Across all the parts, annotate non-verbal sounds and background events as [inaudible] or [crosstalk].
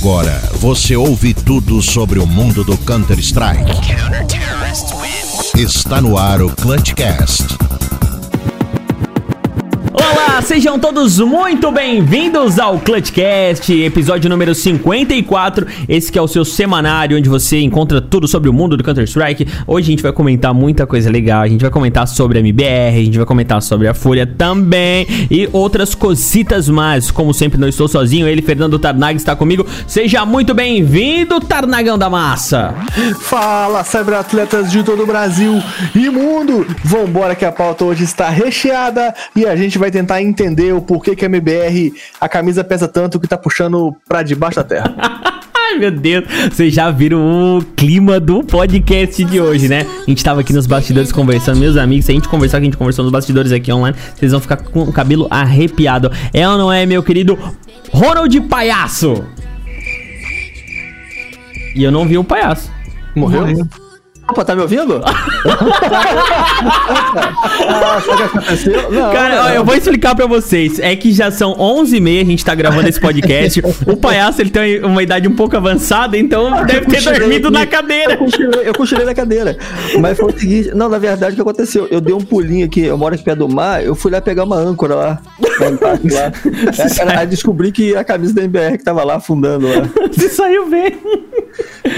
Agora você ouve tudo sobre o mundo do Counter-Strike. Está no ar o Clutchcast. Sejam todos muito bem-vindos ao Clutchcast, episódio número 54. Esse que é o seu semanário onde você encontra tudo sobre o mundo do Counter-Strike. Hoje a gente vai comentar muita coisa legal. A gente vai comentar sobre a MBR, a gente vai comentar sobre a Fúria também e outras cositas mais. Como sempre, não estou sozinho. Ele, Fernando Tarnag, está comigo. Seja muito bem-vindo, Tarnagão da Massa. Fala, cyberatletas de todo o Brasil e mundo! Vambora que a pauta hoje está recheada e a gente vai tentar entender o porquê que a MBR, a camisa pesa tanto que tá puxando pra debaixo da terra. [laughs] Ai, meu Deus. Vocês já viram o clima do podcast de hoje, né? A gente tava aqui nos bastidores conversando, meus amigos. Se a gente conversar que a gente conversou nos bastidores aqui online, vocês vão ficar com o cabelo arrepiado. É ou não é, meu querido Ronald Palhaço? E eu não vi o palhaço. Morreu? Opa, tá me ouvindo? [laughs] Ah, sabe o que aconteceu? Não, Cara, ó, eu vou explicar pra vocês. É que já são 11h30, a gente tá gravando esse podcast. o palhaço, ele tem uma idade um pouco avançada, então deve ter dormido aqui. na cadeira. Eu cochilei, eu cochilei na cadeira. Mas foi o seguinte, não, na verdade, o que aconteceu? Eu dei um pulinho aqui, eu moro aqui perto do mar, eu fui lá pegar uma âncora lá. Embaixo, [laughs] lá. Aí, descobri que a camisa da MBR que tava lá afundando lá. [laughs] Você saiu bem.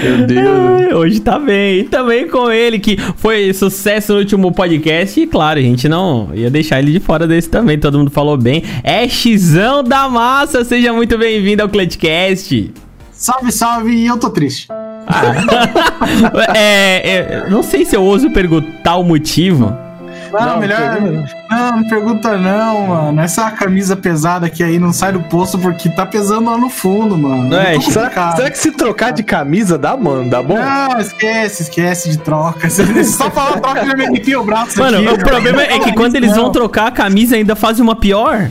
Meu Deus. Ai, hoje tá bem. E também com ele, que foi sucesso no último podcast. E claro, a gente não ia deixar ele de fora desse também. Todo mundo falou bem. É Xão da Massa. Seja muito bem-vindo ao Clutchcast. Salve, salve, e eu tô triste. [laughs] é, é, não sei se eu ouso perguntar o motivo. Não, Não, melhor. pergunta. Não, não pergunta não, mano. Essa camisa pesada aqui aí não sai do poço porque tá pesando lá no fundo, mano. É, Será, será que se trocar de camisa dá, mano? Dá bom? Não, esquece, esquece de troca. [laughs] Se só falar troca já me arrepia o braço Mano, aqui, o problema é que Não, quando eles vão não. trocar a camisa, ainda fazem uma pior.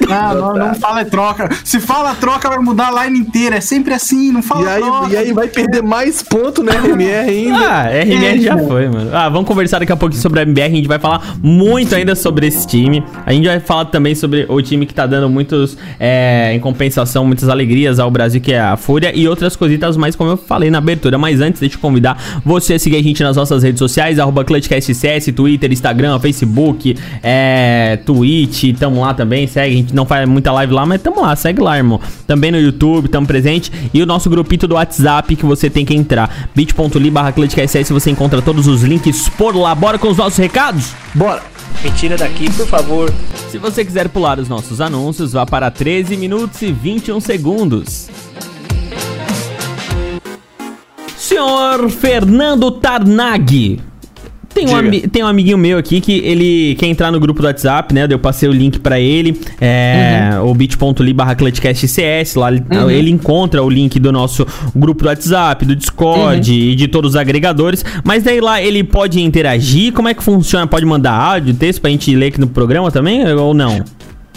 [laughs] Não, não, não fala é troca. Se fala troca, vai mudar a line inteira. É sempre assim, não fala E aí, troca. e aí vai perder mais ponto, né, RMR ainda? Ah, RMR É, já cara. foi, mano. Ah, vamos conversar daqui a pouquinho sobre a MBR. A gente vai falar muito ainda sobre esse time. A gente vai falar também sobre o time que tá dando muitos, é, em compensação, muitas alegrias ao Brasil, que é a Fúria, e outras coisitas mais, como eu falei na abertura. Mas antes, deixa eu convidar você a seguir a gente nas nossas redes sociais, arroba ClutchCastCS, Twitter, Instagram, Facebook, é, Twitch, tamo lá também, segue. A gente não faz muita live lá, mas tamo lá, segue lá, irmão. Também no YouTube, tamo presente. E o nosso grupito do WhatsApp que você tem que entrar, bit.ly barra você encontra todos os links por lá. Bora com os nossos recados? Bora! Me tira daqui, por favor. Se você quiser pular os nossos anúncios, vá para 13 minutos e 21 segundos. Senhor Fernando Tarnag. Tem um, tem um amiguinho meu aqui que ele quer entrar no grupo do WhatsApp, né? Eu passei o link pra ele, é, o bit.ly barra ClutchCastCS, lá ele, ele encontra o link do nosso grupo do WhatsApp, do Discord e de todos os agregadores, mas daí lá ele pode interagir, como é que funciona? Pode mandar áudio, texto pra gente ler aqui no programa também ou não?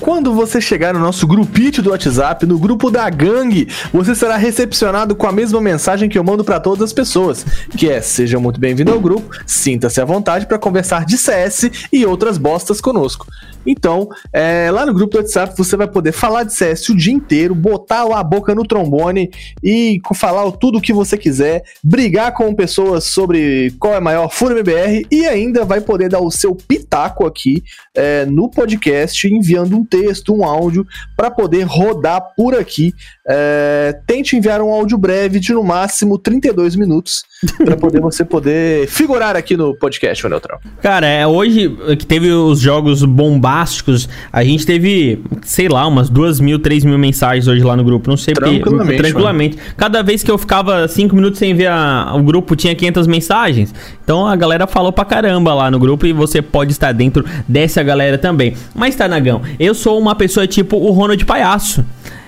Quando você chegar no nosso grupite do WhatsApp, no grupo da gangue, você será recepcionado com a mesma mensagem que eu mando pra todas as pessoas, que é: seja muito bem-vindo ao grupo, sinta-se à vontade para conversar de CS e outras bostas conosco. Então, é, lá no grupo do WhatsApp você vai poder falar de CS o dia inteiro, botar a boca no trombone e falar o- tudo o que você quiser, brigar com pessoas sobre qual é maior Fúria MBR e ainda vai poder dar o seu pitaco aqui é, no podcast, enviando um texto, um áudio, para poder rodar por aqui. É, tente enviar um áudio breve de no máximo 32 minutos, para poder você poder figurar aqui no podcast, ô Neutral. Cara, é, hoje que teve os jogos bombásticos, a gente teve, sei lá, umas duas mil, três mil mensagens hoje lá no grupo. Não sei porque. Tranquilamente, Tranquilamente. Cada vez que eu ficava cinco minutos sem ver a- o grupo, tinha 500 mensagens. Então a galera falou pra caramba lá no grupo e você pode estar dentro dessa galera também. Mas, Tanagão, eu sou uma pessoa tipo o Ronald Palhaço.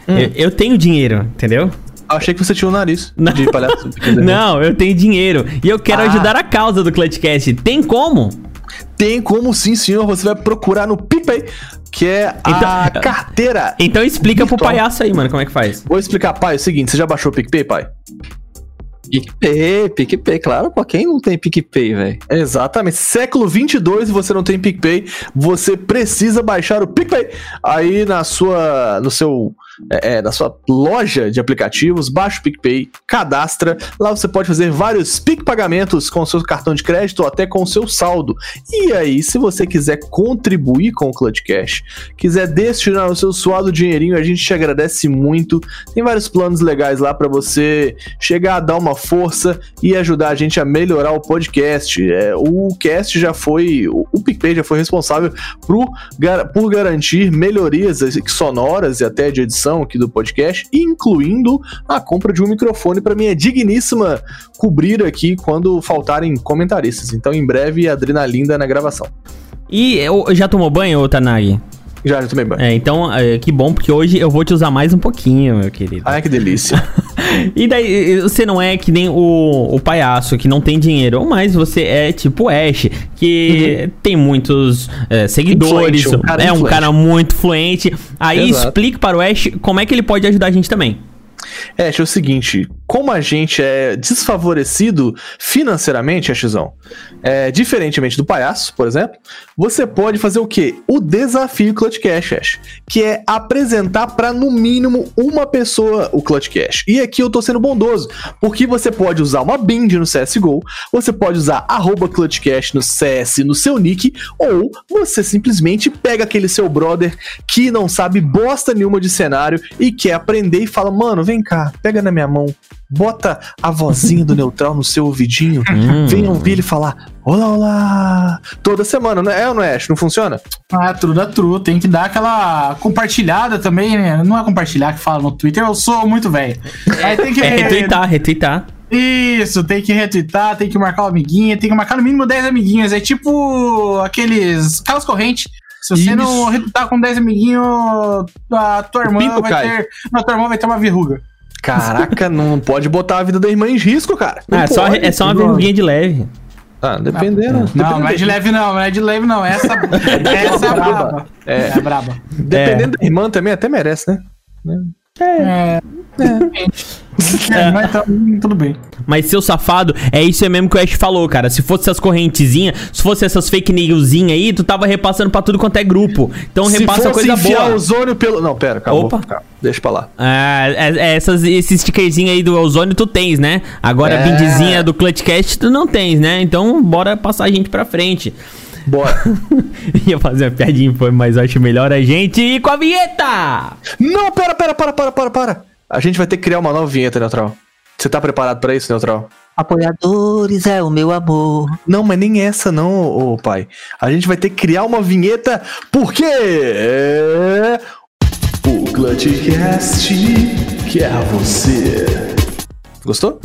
Eu, eu tenho dinheiro, entendeu? Achei que você tinha o nariz Não. de palhaço. [laughs] Não, eu tenho dinheiro. E eu quero Ah. ajudar a causa do Clutchcast. Tem como? Tem como sim, senhor. Você vai procurar no PicPay, que é a Então- carteira. Então explica pro Virtual. palhaço aí, mano, como é que faz. Vou explicar, pai. É o seguinte, você já baixou o PicPay, pai? PicPay, PicPay, claro, pô, quem não tem PicPay, velho? Exatamente. Século 22 e você não tem PicPay, você precisa baixar o PicPay aí na sua, no seu é, é, da sua loja de aplicativos, baixa o PicPay, cadastra. Lá você pode fazer vários PIC pagamentos com o seu cartão de crédito ou até com o seu saldo. E aí, se você quiser contribuir com o Clutch Cash, quiser destinar o seu suado dinheirinho, a gente te agradece muito. Tem vários planos legais lá para você chegar a dar uma força e ajudar a gente a melhorar o podcast. É, o cast já foi, o, PicPay já foi responsável por, por garantir melhorias sonoras e até de edição aqui do podcast, incluindo a compra de um microfone para minha digníssima cobrir aqui quando faltarem comentaristas. Então, em breve, adrenalina na gravação. E já tomou banho, Tanagi? Já, já tomei banho. É, então, é, que bom, porque hoje eu vou te usar mais um pouquinho, meu querido. Ai, que delícia. [laughs] e daí, você não é que nem o, o palhaço, que não tem dinheiro, mas você é tipo Ash, que uhum. tem muitos é, seguidores, influente, um é um cara muito fluente. Aí Exato. explique para o Ash como é que ele pode ajudar a gente também. É, é o seguinte, como a gente é desfavorecido financeiramente, Axizão, é, diferentemente do palhaço, por exemplo, você pode fazer o quê? O desafio Clutch Cash, Ash, que é apresentar para no mínimo uma pessoa o Clutch Cash. E aqui eu tô sendo bondoso, porque você pode usar uma bind no CSGO, você pode usar arroba Clutch Cash no CS, no seu nick, ou você simplesmente pega aquele seu brother que não sabe bosta nenhuma de cenário e quer aprender e fala, mano, vem cá, pega na minha mão, bota a vozinha do neutral no seu ouvidinho, [laughs] hum. vem ouvir ele falar: Olá, olá! Toda semana, não é ou não é? Não funciona? Ah, tudo da true. Tem que dar aquela compartilhada também, né? Não é compartilhar que fala no Twitter, eu sou muito velho. [laughs] Aí tem que. É retweetar, retweetar. Isso, tem que retweetar, tem que marcar o amiguinho, tem que marcar no mínimo 10 amiguinhos. É tipo aqueles. aquelas correntes. Se você Isso. não retweetar com 10 amiguinhos, a tua irmã vai cai. ter. A tua irmã vai ter uma verruga. Caraca, [laughs] não pode botar a vida da irmã em risco, cara. Não, é, só, é só uma verruguinha de leve. Ah, dependendo. Não, dependendo. não é de leve não, não é de leve não. Essa, [laughs] essa é braba. É, é braba. Dependendo é. da irmã também, até merece, né? É. é. É. é. Mas tá, tudo bem. Mas seu safado, é isso mesmo que o Ash falou, cara. Se fosse essas correntezinhas, se fosse essas fake newsinhas aí, tu tava repassando pra tudo quanto é grupo. Então se repassa coisa boa. o ozônio pelo. Não, pera, calma. Opa. Calma, deixa pra lá. É, é, é essas, esse stickerzinho aí do ozônio tu tens, né? Agora é. a bindzinha do Clutchcast tu não tens, né? Então bora passar a gente pra frente. Bora. [laughs] Ia fazer uma piadinha, foi, mas eu acho melhor a gente ir com a vinheta! Não, pera, pera, para, para, para, para. A gente vai ter que criar uma nova vinheta, Neutral. Você tá preparado para isso, Neutral? Apoiadores é o meu amor. Não, mas nem essa não, ô, pai. A gente vai ter que criar uma vinheta porque é o Clutchcast que é você. Gostou?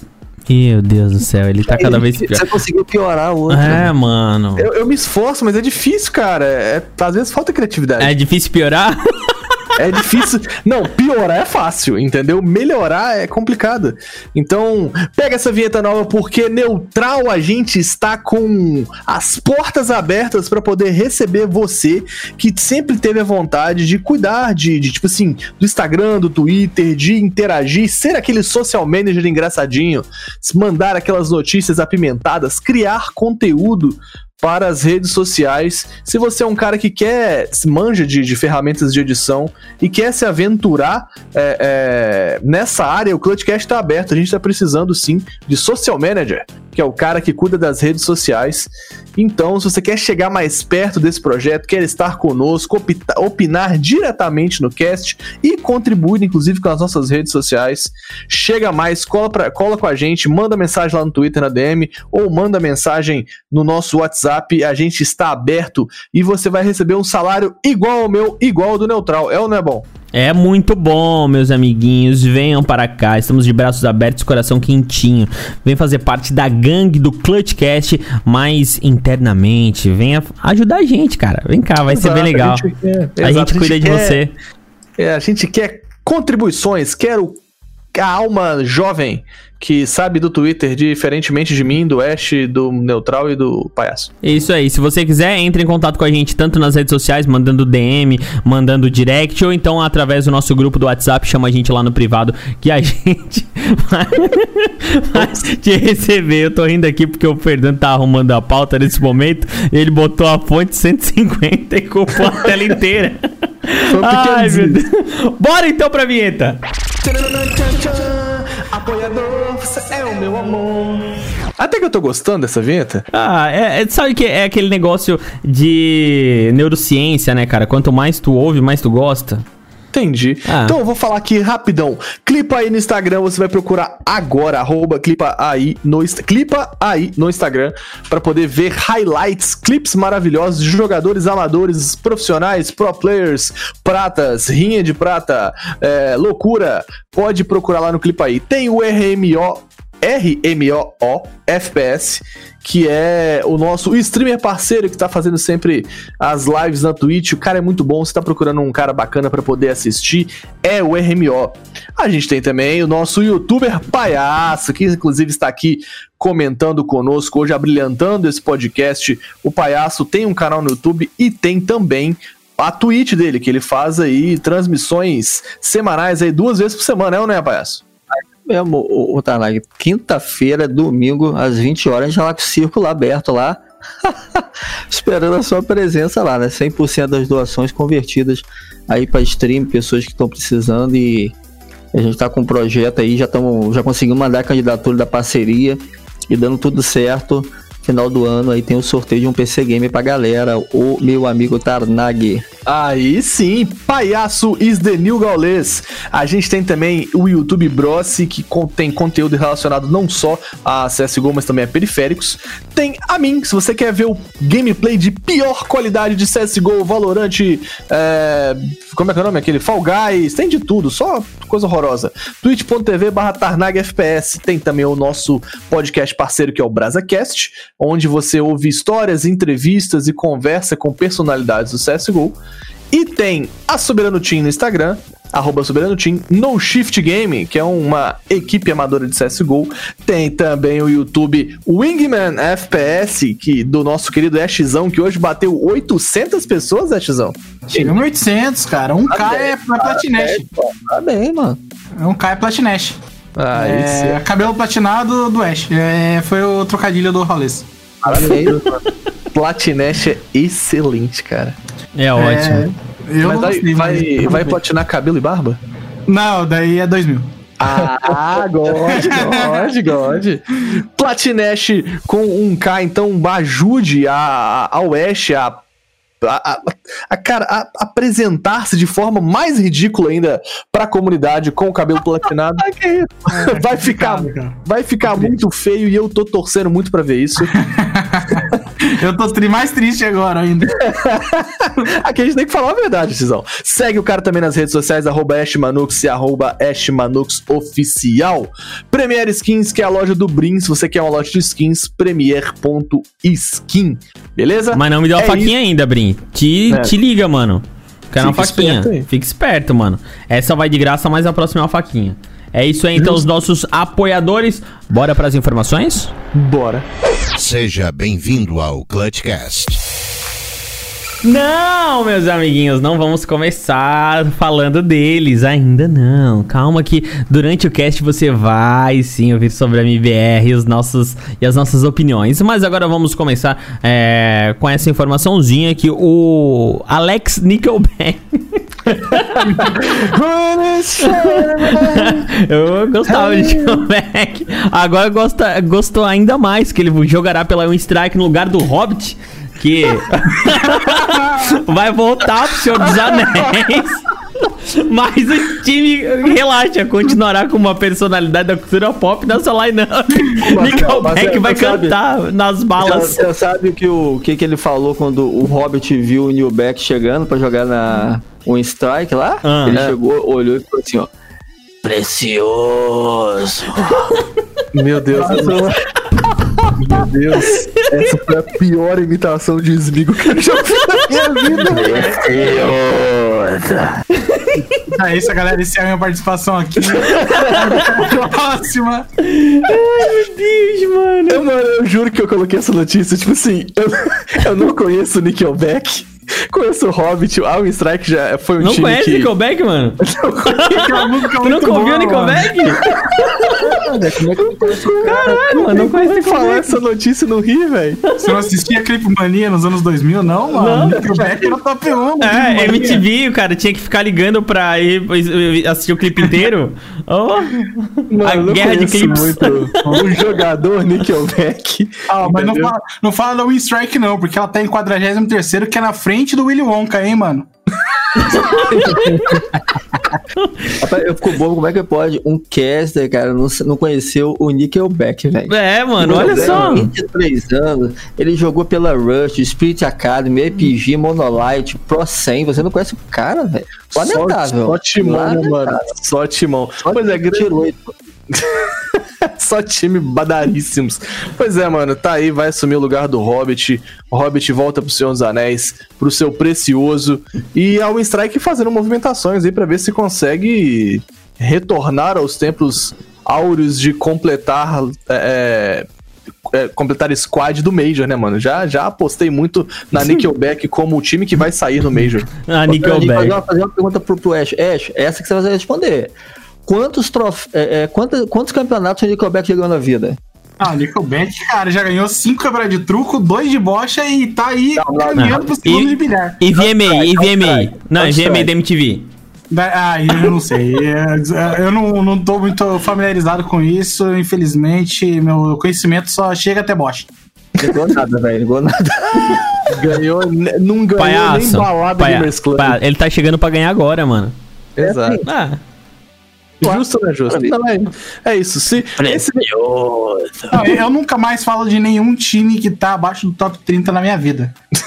Meu Deus do céu, ele tá cada vez pior. Você conseguiu piorar o outro. É, mano. Eu, eu, me esforço, mas é difícil, cara. É, às vezes falta criatividade. É difícil piorar? [laughs] É difícil. Não, piorar é fácil, entendeu? Melhorar é complicado. Então, pega essa vinheta nova porque neutral a gente está com as portas abertas para poder receber você que sempre teve a vontade de cuidar de, de, tipo assim, do Instagram, do Twitter, de interagir, ser aquele social manager engraçadinho, mandar aquelas notícias apimentadas, criar conteúdo para as redes sociais. Se você é um cara que quer, manja de, de ferramentas de edição e quer se aventurar é, é, nessa área, o Clutchcast está aberto. A gente está precisando sim de social manager, que é o cara que cuida das redes sociais. Então, se você quer chegar mais perto desse projeto, quer estar conosco, opinar diretamente no cast e contribuir, inclusive, com as nossas redes sociais, chega mais, cola, pra, cola com a gente, manda mensagem lá no Twitter, na DM, ou manda mensagem no nosso WhatsApp. A gente está aberto e você vai receber um salário igual ao meu, igual ao do Neutral. É ou não é bom? É muito bom, meus amiguinhos. Venham para cá. Estamos de braços abertos, coração quentinho. Vem fazer parte da gangue do Clutchcast mais internamente. Venha ajudar a gente, cara. Vem cá, vai Exato, ser bem legal. A gente, quer, a gente cuida de você. É, a gente quer contribuições, quero a alma jovem que sabe do Twitter, diferentemente de mim, do Ash, do Neutral e do Palhaço. Isso aí. Se você quiser, entre em contato com a gente tanto nas redes sociais, mandando DM, mandando direct, ou então através do nosso grupo do WhatsApp, chama a gente lá no privado, que a [laughs] gente vai, vai te receber. Eu tô rindo aqui porque o Fernando tá arrumando a pauta nesse momento, ele botou a fonte 150 e culpou a tela inteira. Ai, meu Deus. Bora então pra vinheta. Apoiador, você é o meu amor. Até que eu tô gostando dessa vinheta. Ah, é, é- sabe que é aquele negócio de neurociência, né, cara? Quanto mais tu ouve, mais tu gosta. Entendi. Ah. Então eu vou falar aqui rapidão. Clipa aí no Instagram, você vai procurar agora, arroba clipa aí no, clipa aí no Instagram, pra poder ver highlights, clipes maravilhosos de jogadores amadores, profissionais, pro players, pratas, rinha de prata, é, loucura. Pode procurar lá no Clipa aí. Tem o RMO RMOO FPS, que é o nosso streamer parceiro que tá fazendo sempre as lives na Twitch. O cara é muito bom, você tá procurando um cara bacana pra poder assistir, é o RMO. A gente tem também o nosso youtuber palhaço, que inclusive está aqui comentando conosco hoje, abrilhantando esse podcast. O palhaço tem um canal no YouTube e tem também a Twitch dele, que ele faz aí transmissões semanais aí duas vezes por semana, é ou não é, palhaço? Mesmo, o, o. Quinta-feira, domingo, às 20 horas, a gente lá com o círculo aberto lá. [laughs] Esperando a sua presença lá, né? 100% das doações convertidas aí para stream, pessoas que estão precisando e a gente tá com um projeto aí, já estamos já conseguimos mandar a candidatura da parceria e dando tudo certo. Final do ano aí tem o sorteio de um PC Game pra galera, o meu amigo Tarnag. Aí sim, Palhaço is the new Gaules. A gente tem também o YouTube Brossi, que contém conteúdo relacionado não só a CSGO, mas também a periféricos. Tem a mim, se você quer ver o gameplay de pior qualidade de CSGO, Valorant, é, como é que é o nome? Aquele Fall Guys, tem de tudo, só coisa horrorosa. twitch.tv barra Tarnag FPS. Tem também o nosso podcast parceiro, que é o BrasaCast, onde você ouve histórias, entrevistas e conversa com personalidades do CSGO. E tem a Soberano Team no Instagram, arroba Soberano Team, No Shift Game, que é uma equipe amadora de CSGO. Tem também o YouTube Wingman FPS, que, do nosso querido Ashzão, que hoje bateu 800 pessoas, Ashzão. Chegamos 800, cara. 1K é, é platinete. Tá bem, mano. 1K é platinete. Ah, é, isso. cabelo platinado do Ash. É, foi o trocadilho do Rolês. Parabéns. [laughs] Platinesh é excelente, cara. É ótimo. Eu Mas não vai, gostei, vai, mas- vai platinar cabelo e barba? Não, daí é 2000. Ah, God, God, God. Platinesh com um K, então ajude a, a, ao Ash a, a, a, a, cara, a apresentar-se de forma mais ridícula ainda pra comunidade com o cabelo platinado. [laughs] [laughs] vai ficar, vai ficar muito feio e eu tô torcendo muito pra ver isso. [laughs] [laughs] Eu tô tri- mais triste agora ainda. [laughs] Aqui a gente tem que falar a verdade, Cisão. Segue o cara também nas redes sociais, arroba Ashmanux e arroba Ashmanux Oficial. Premier Skins, que é a loja do Brin. Se você quer uma loja de skins, premier.skin. Beleza? Mas não me deu a É faquinha ainda, Brin. Te, É. te liga, mano. Quero uma faquinha. esperto. Fica esperto, mano. Essa vai de graça, mas a próxima é uma faquinha. É isso aí, então, os nossos apoiadores. Bora pras informações? Bora. Seja bem-vindo ao Clutchcast. Não, meus amiguinhos, não vamos começar falando deles, ainda não. Calma que durante o cast você vai sim ouvir sobre a MBR e, os nossos, e as nossas opiniões. Mas agora vamos começar é, com essa informaçãozinha que o Alex Nickelback... [laughs] [laughs] eu gostava de Nickelback. Agora gosta, gostou ainda mais que ele jogará pela um strike no lugar do Hobbit. Que vai voltar pro Senhor dos Anéis. Mas o time, relaxa, continuará com uma personalidade da cultura pop na sua line-up. Nickelback vai você sabe- cantar nas balas. Você sabe o que, o que, que ele falou quando o Hobbit viu o Newback chegando pra jogar na um strike lá? Ah, ele é. chegou, olhou e falou assim, ó. Precioso. Meu Deus. Meu Deus. Essa foi a pior imitação de Smigo que eu já fiz na minha vida. Precioso. É isso, galera. Essa é a minha participação aqui. [laughs] Próxima. Deus, mano. Eu, mano, eu juro que eu coloquei essa notícia, tipo assim, eu, eu não conheço o Nickelback. [laughs] Conheço o Hobbit, o Strike já foi um Não time conhece que... Nickelback, mano? [laughs] Tu nunca ouviu boa, Nickelback? [laughs] Como é que eu conheço o cara? Caralho, mano, não conhece Falar Nickelback. essa notícia e não rir, velho. Você não assistia Clip Mania nos anos 2000, não, mano? Nickelback era top 1. do É, Clipe. MTV, o cara tinha que ficar ligando pra ir assistir o clipe inteiro. Oh, a eu não guerra de clipes. muito o jogador Nickelback. Ah, mas não fala, não fala da Win Strike, não, porque ela tá em 43 que é na frente do Willy Wonka, hein, mano? [laughs] Rapaz, eu fico bobo, como é que pode um caster, cara, não, não conheceu o Nickelback, velho? É, mano, olha só. 23 anos, ele jogou pela Rush, Spirit Academy, RPG, Monolite, Pro 100. Você não conhece o cara, velho? Lamentável. Só, só timão, né, Lamentável. mano? Só timão. Só pois é, grande-. [laughs] Só time badaríssimos. Pois é, mano, tá aí, vai assumir o lugar do Hobbit. O Hobbit volta pro Senhor dos Anéis, pro seu precioso. E a Winstrike fazendo movimentações aí pra ver se consegue retornar aos tempos áureos de completar. é, é, completar squad do Major, né, mano? Já, já apostei muito na Nickelback como o time que vai sair no Major. [laughs] A Fazer Nickelback. uma, fazer uma pergunta pro, pro Ash. Ash, essa que você vai responder. Quantos, trof... é, é, quantos, quantos campeonatos o Nickelback jogou na vida? Ah, Nickelback, cara, já ganhou 5 quebras de truco, 2 de bocha e tá aí caminhando pro segundo E- de bilhar. E VMA, e VMA. Não, e. VMA da MTV. Ah, eu não sei. [laughs] É, Eu não, não tô muito familiarizado com isso, infelizmente. Meu conhecimento só chega até bocha. Não jogou nada, velho. Não jogou nada. [laughs] Ganhou, ne- não ganhou nem Palhaço. balada Paia- Gamers Club. paia- Ele tá chegando pra ganhar agora, mano. Exato. Ah, Justo, né, justo? Não, é, é isso. Se, esse, Não, eu nunca mais falo de nenhum time que tá abaixo do top 30 na minha vida. [laughs]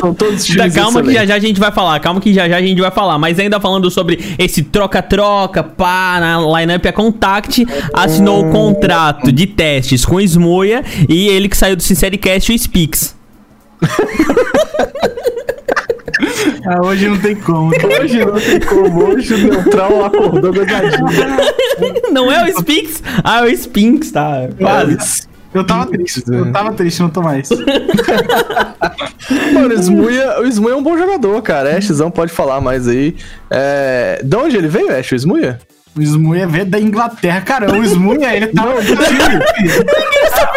São todos times calma que já já a gente vai falar, calma que já já a gente vai falar. Mas ainda falando sobre esse troca-troca, pá, na lineup, a Contact assinou o contrato de testes com o Smoia e ele que saiu do Sincericast, o Speaks. [laughs] Ah, hoje não tem como. Hoje não tem como. Hoje o Neutral acordou gozadinho. Não é o Speaks? Ah, é o Spinks, tá? Quase. Eu tava triste, eu tava triste, não tô mais. [laughs] Mano, o Smuia, o Smuia é um bom jogador, cara. Ashzão pode falar mais aí. É... De onde ele veio, Ash? O Smuia? O Smuia veio da Inglaterra, cara. O Smuia, ele tava no time. [laughs]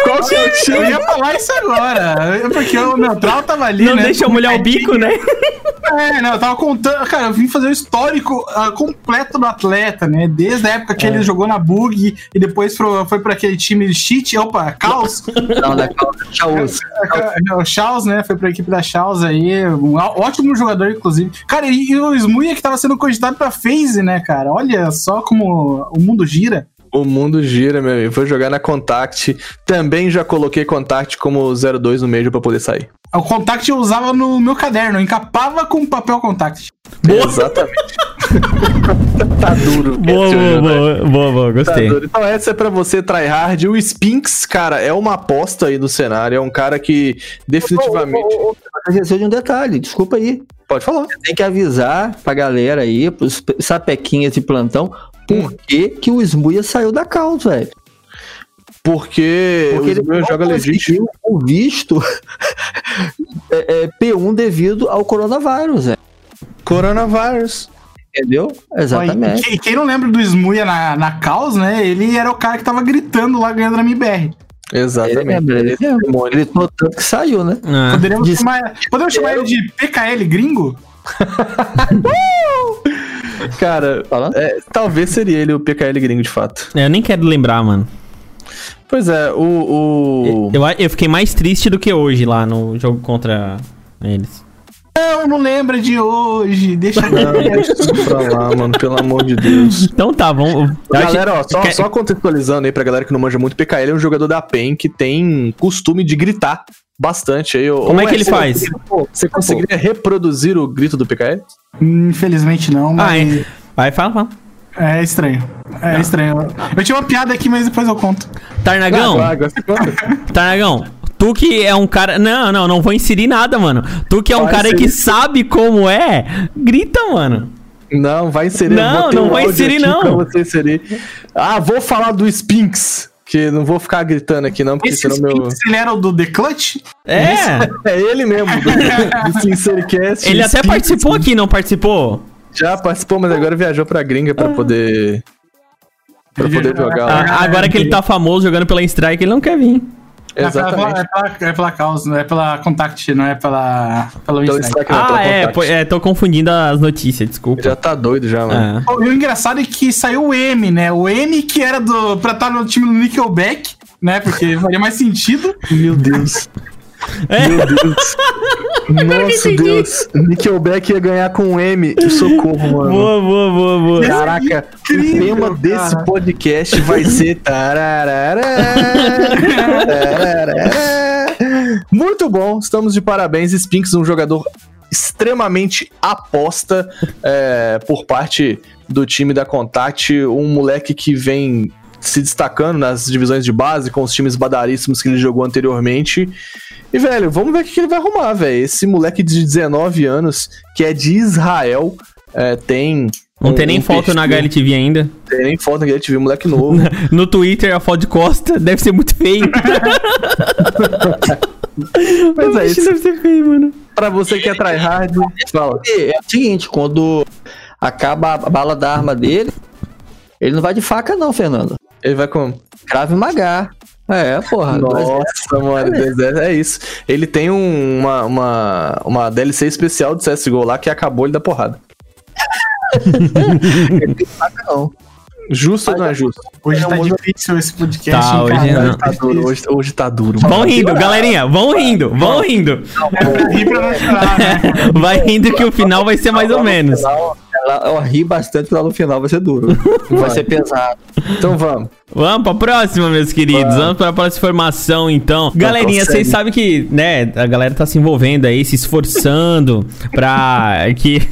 Qual que é o Eu time? ia falar isso agora. é Porque o Neutral tava ali, Não né? deixa eu molhar o bico, né? [laughs] É, não, eu tava contando. Cara, eu vim fazer o histórico ah, completo do atleta, né? Desde a época que ele jogou na Bug e depois foi, foi pra aquele time de cheat, opa, Caos. [laughs] Não, né? Tchau. É, o Charles, né? Foi pra equipe da Charles aí. Um ótimo jogador, inclusive. Cara, e, o Smuia que tava sendo cogitado pra FaZe, né, cara? Olha só como o mundo gira. O mundo gira, meu amigo. Vou jogar na Contact. Também já coloquei Contact como 02 no meio pra poder sair. O Contact eu usava no meu caderno, eu encapava com papel Contact. Exatamente. [laughs] tá duro. Boa, boa, né? boa, boa, boa, Tá gostei. duro. Então essa é pra você, tryhard. O Spinks, cara, é uma aposta aí no cenário. É um cara que definitivamente... Esqueceu de um detalhe, desculpa aí. Pode falar. Tem que avisar pra galera aí, pros sapequinhas de plantão, por que, que o Smuia saiu da causa, velho. Porque, Porque o ele Smuia não joga legítimo. conseguiu o visto [laughs] é, é, P1 devido ao coronavírus, velho. Coronavírus. Entendeu? Exatamente. E quem, quem não lembra do Smuia na, na Caos, né? Ele era o cara que tava gritando lá ganhando na MBR. Ele Exatamente. ele lembra. Ele gritou tanto que saiu, né? Ah, Poderíamos Diz- chamar, podemos chamar ele de PKL gringo? [laughs] Cara, é, talvez seria ele o PKL gringo de fato. eu nem quero lembrar, mano. Pois é, o. o... Eu, eu fiquei mais triste do que hoje lá no jogo contra eles. Não, não lembra de hoje. Deixa Não, deixa isso pra lá, mano, pelo amor de Deus. Então tá, vamos. Galera, ó, só, Quer- só contextualizando aí pra galera que não manja muito, PKL é um jogador da PEN que tem costume de gritar bastante aí. Como é que ele faz? Você conseguiria reproduzir o grito do PKL? Infelizmente não, Ah, mas é. Vai, fala, fala. é, estranho. É estranho. Eu tinha uma piada aqui, mas depois eu conto. Tarnagão, Ah. Tarnagão, tu que é um cara. Não, não, não vou inserir nada, mano. Tu que é um Vai cara que sabe como é, grita, mano. Não, vai inserir. Não, não um vai inserir, não. Você inserir. Ah, vou falar do Spinks. Que não vou ficar gritando aqui, não, porque Esse senão meu. Ele era o do The Clutch? É, É ele mesmo, do, do Sincericast. ele até Spinks. participou aqui, não participou? Já participou, mas agora viajou pra gringa pra poder. Pra poder jogar lá. Ah, agora que ele tá famoso jogando pela Strike, ele não quer vir. Exatamente. É pela, é pela, é pela causa, não é pela Contact, não é pela. Pelo Então, não, Ah, é, pô, é, tô confundindo as notícias, desculpa. Já tá doido já, mano. Ah. E o engraçado é que saiu o M, né? O M que era do, pra estar no time do Nickelback, né? Porque faria mais sentido. Meu Deus. [laughs] Meu Deus. [laughs] Nossa, Deus. Nickelback ia ganhar com um M. Socorro, mano. Boa, boa, boa, boa. Caraca, o incrível, tema desse cara. podcast vai ser. tararara, tararara. Muito bom, estamos de parabéns. Spinks, um jogador extremamente aposta é, por parte do time da Contact, um moleque que vem se destacando nas divisões de base com os times badaríssimos que ele jogou anteriormente. E, velho, vamos ver o que ele vai arrumar, velho. Esse moleque de 19 anos, que é de Israel, é, tem. Não um- tem nem um foto na perfil- HLTV ainda. Tem nem foto na HLTV, moleque novo. [laughs] No Twitter, a foto de costa deve ser muito feio. [laughs] Mas é isso. Deve ser feio, mano. Pra você que é tryhard, fala. É o seguinte, quando acaba a bala da arma dele, ele não vai de faca não, Fernando. Ele vai com. Crave Magá. É, porra. Nossa, mano, deserto, é isso. Ele tem um- uma, uma, uma DLC especial do CSGO lá que acabou ele da porrada. [laughs] faca não. Justo ou não é justo? Hoje É tá difícil esse podcast. Tá, hein, hoje cara? não. Hoje tá duro, hoje, hoje tá duro. Vão rindo, galerinha. Vão rindo, vão rindo. Ri pra não chorar, né? [laughs] Vai rindo que o final vai ser mais ou menos. Ela, eu ri bastante lá no final vai ser duro. [laughs] Vai ser pesado. Então vamos. Vamos pra próxima, meus queridos. Vamos pra próxima informação, então. Galerinha, vocês sabem que, né, a galera tá se envolvendo aí, se esforçando [laughs] pra que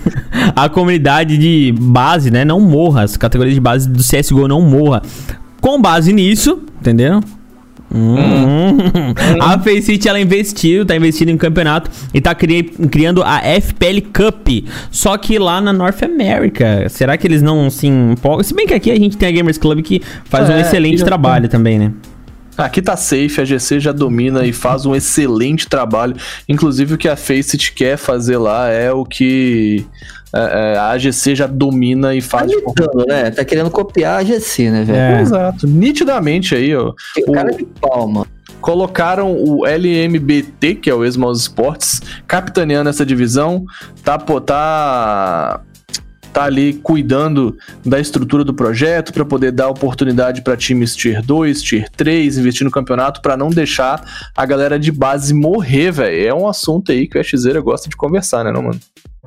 a comunidade de base, né, não morra. As categorias de base do CSGO não morra. Com base nisso, entendeu? Hum. A Faceit ela investiu, tá investindo em campeonato e tá cri- criando a FPL Cup. Só que lá na North America, será que eles não se empolgam? Se bem que aqui a gente tem a Gamers Club que faz um É, excelente já- trabalho também, né? Aqui tá safe, a GC já domina e faz um excelente trabalho. Inclusive, o que a Faceit quer fazer lá é o que é, é, a AGC já domina e Tá faz. imitando, né? Tá querendo copiar a GC, né, velho? É. Exato. Nitidamente aí, ó. O cara de palma. Colocaram o LMBT, que é o Esmos Sports, capitaneando essa divisão. Tá, pô, tá. Tá ali cuidando da estrutura do projeto para poder dar oportunidade para times Tier 2, Tier 3, investir no campeonato para não deixar a galera de base morrer, velho. É um assunto aí que o Xera gosta de conversar, né, não, mano?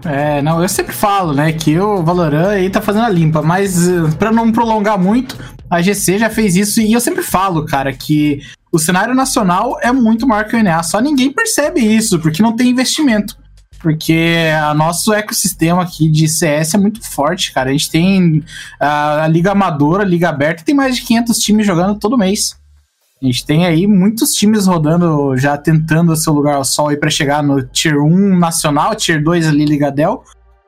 É, não, eu sempre falo, né, que o Valorant aí tá fazendo a limpa, mas eh, pra não prolongar muito, a GC já fez isso e eu sempre falo, cara, que o cenário nacional é muito maior que o NA, só ninguém percebe isso, porque não tem investimento. Porque o nosso ecossistema aqui de CS é muito forte, cara. A gente tem a, a Liga Amadora, a Liga Aberta, tem mais de 500 times jogando todo mês. A gente tem aí muitos times rodando, já tentando o seu lugar ao sol aí pra chegar no Tier 1 nacional, Tier 2 ali Ligadel.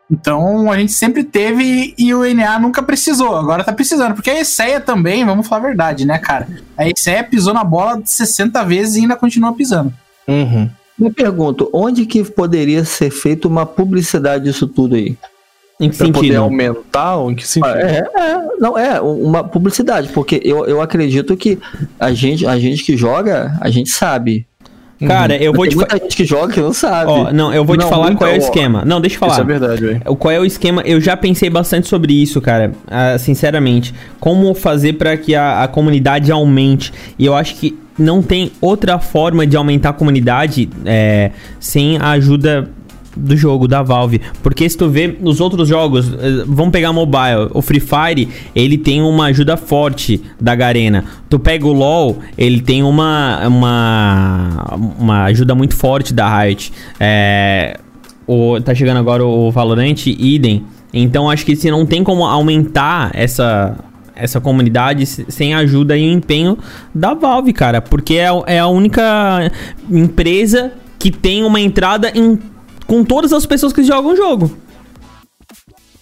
Então a gente sempre teve e o NA nunca precisou, agora tá precisando. Porque a ESEA também, vamos falar a verdade, né, cara? A ESEA pisou na bola 60 vezes e ainda continua pisando. Uhum. Me pergunto, onde que poderia ser feita uma publicidade disso tudo aí? Em que Pra poder sentido? aumentar ou em que sentido? É, é, não, é uma publicidade, porque eu, eu acredito que a gente, a gente que joga, a gente sabe. Cara, eu vou Tem te falar. muita gente que joga que não sabe. Ó, não, eu vou te Não, falar muita- qual é o ó, esquema. Não, deixa eu falar. Isso é verdade, velho. O- Qual é o esquema? Eu já pensei bastante sobre isso, cara. Ah, sinceramente. Como fazer para que a, a comunidade aumente. E eu acho que não tem outra forma de aumentar a comunidade é, sem a ajuda do jogo, da Valve. Porque se tu vê nos outros jogos, eh, vamos pegar mobile, o Free Fire, ele tem uma ajuda forte da Garena. Tu pega o LoL, ele tem uma, uma, uma ajuda muito forte da Riot. É, o, tá chegando agora o Valorant, idem. Então acho que se não tem como aumentar essa essa comunidade se- sem ajuda e empenho da Valve, cara, porque é, é a única empresa que tem uma entrada em, com todas as pessoas que jogam o jogo.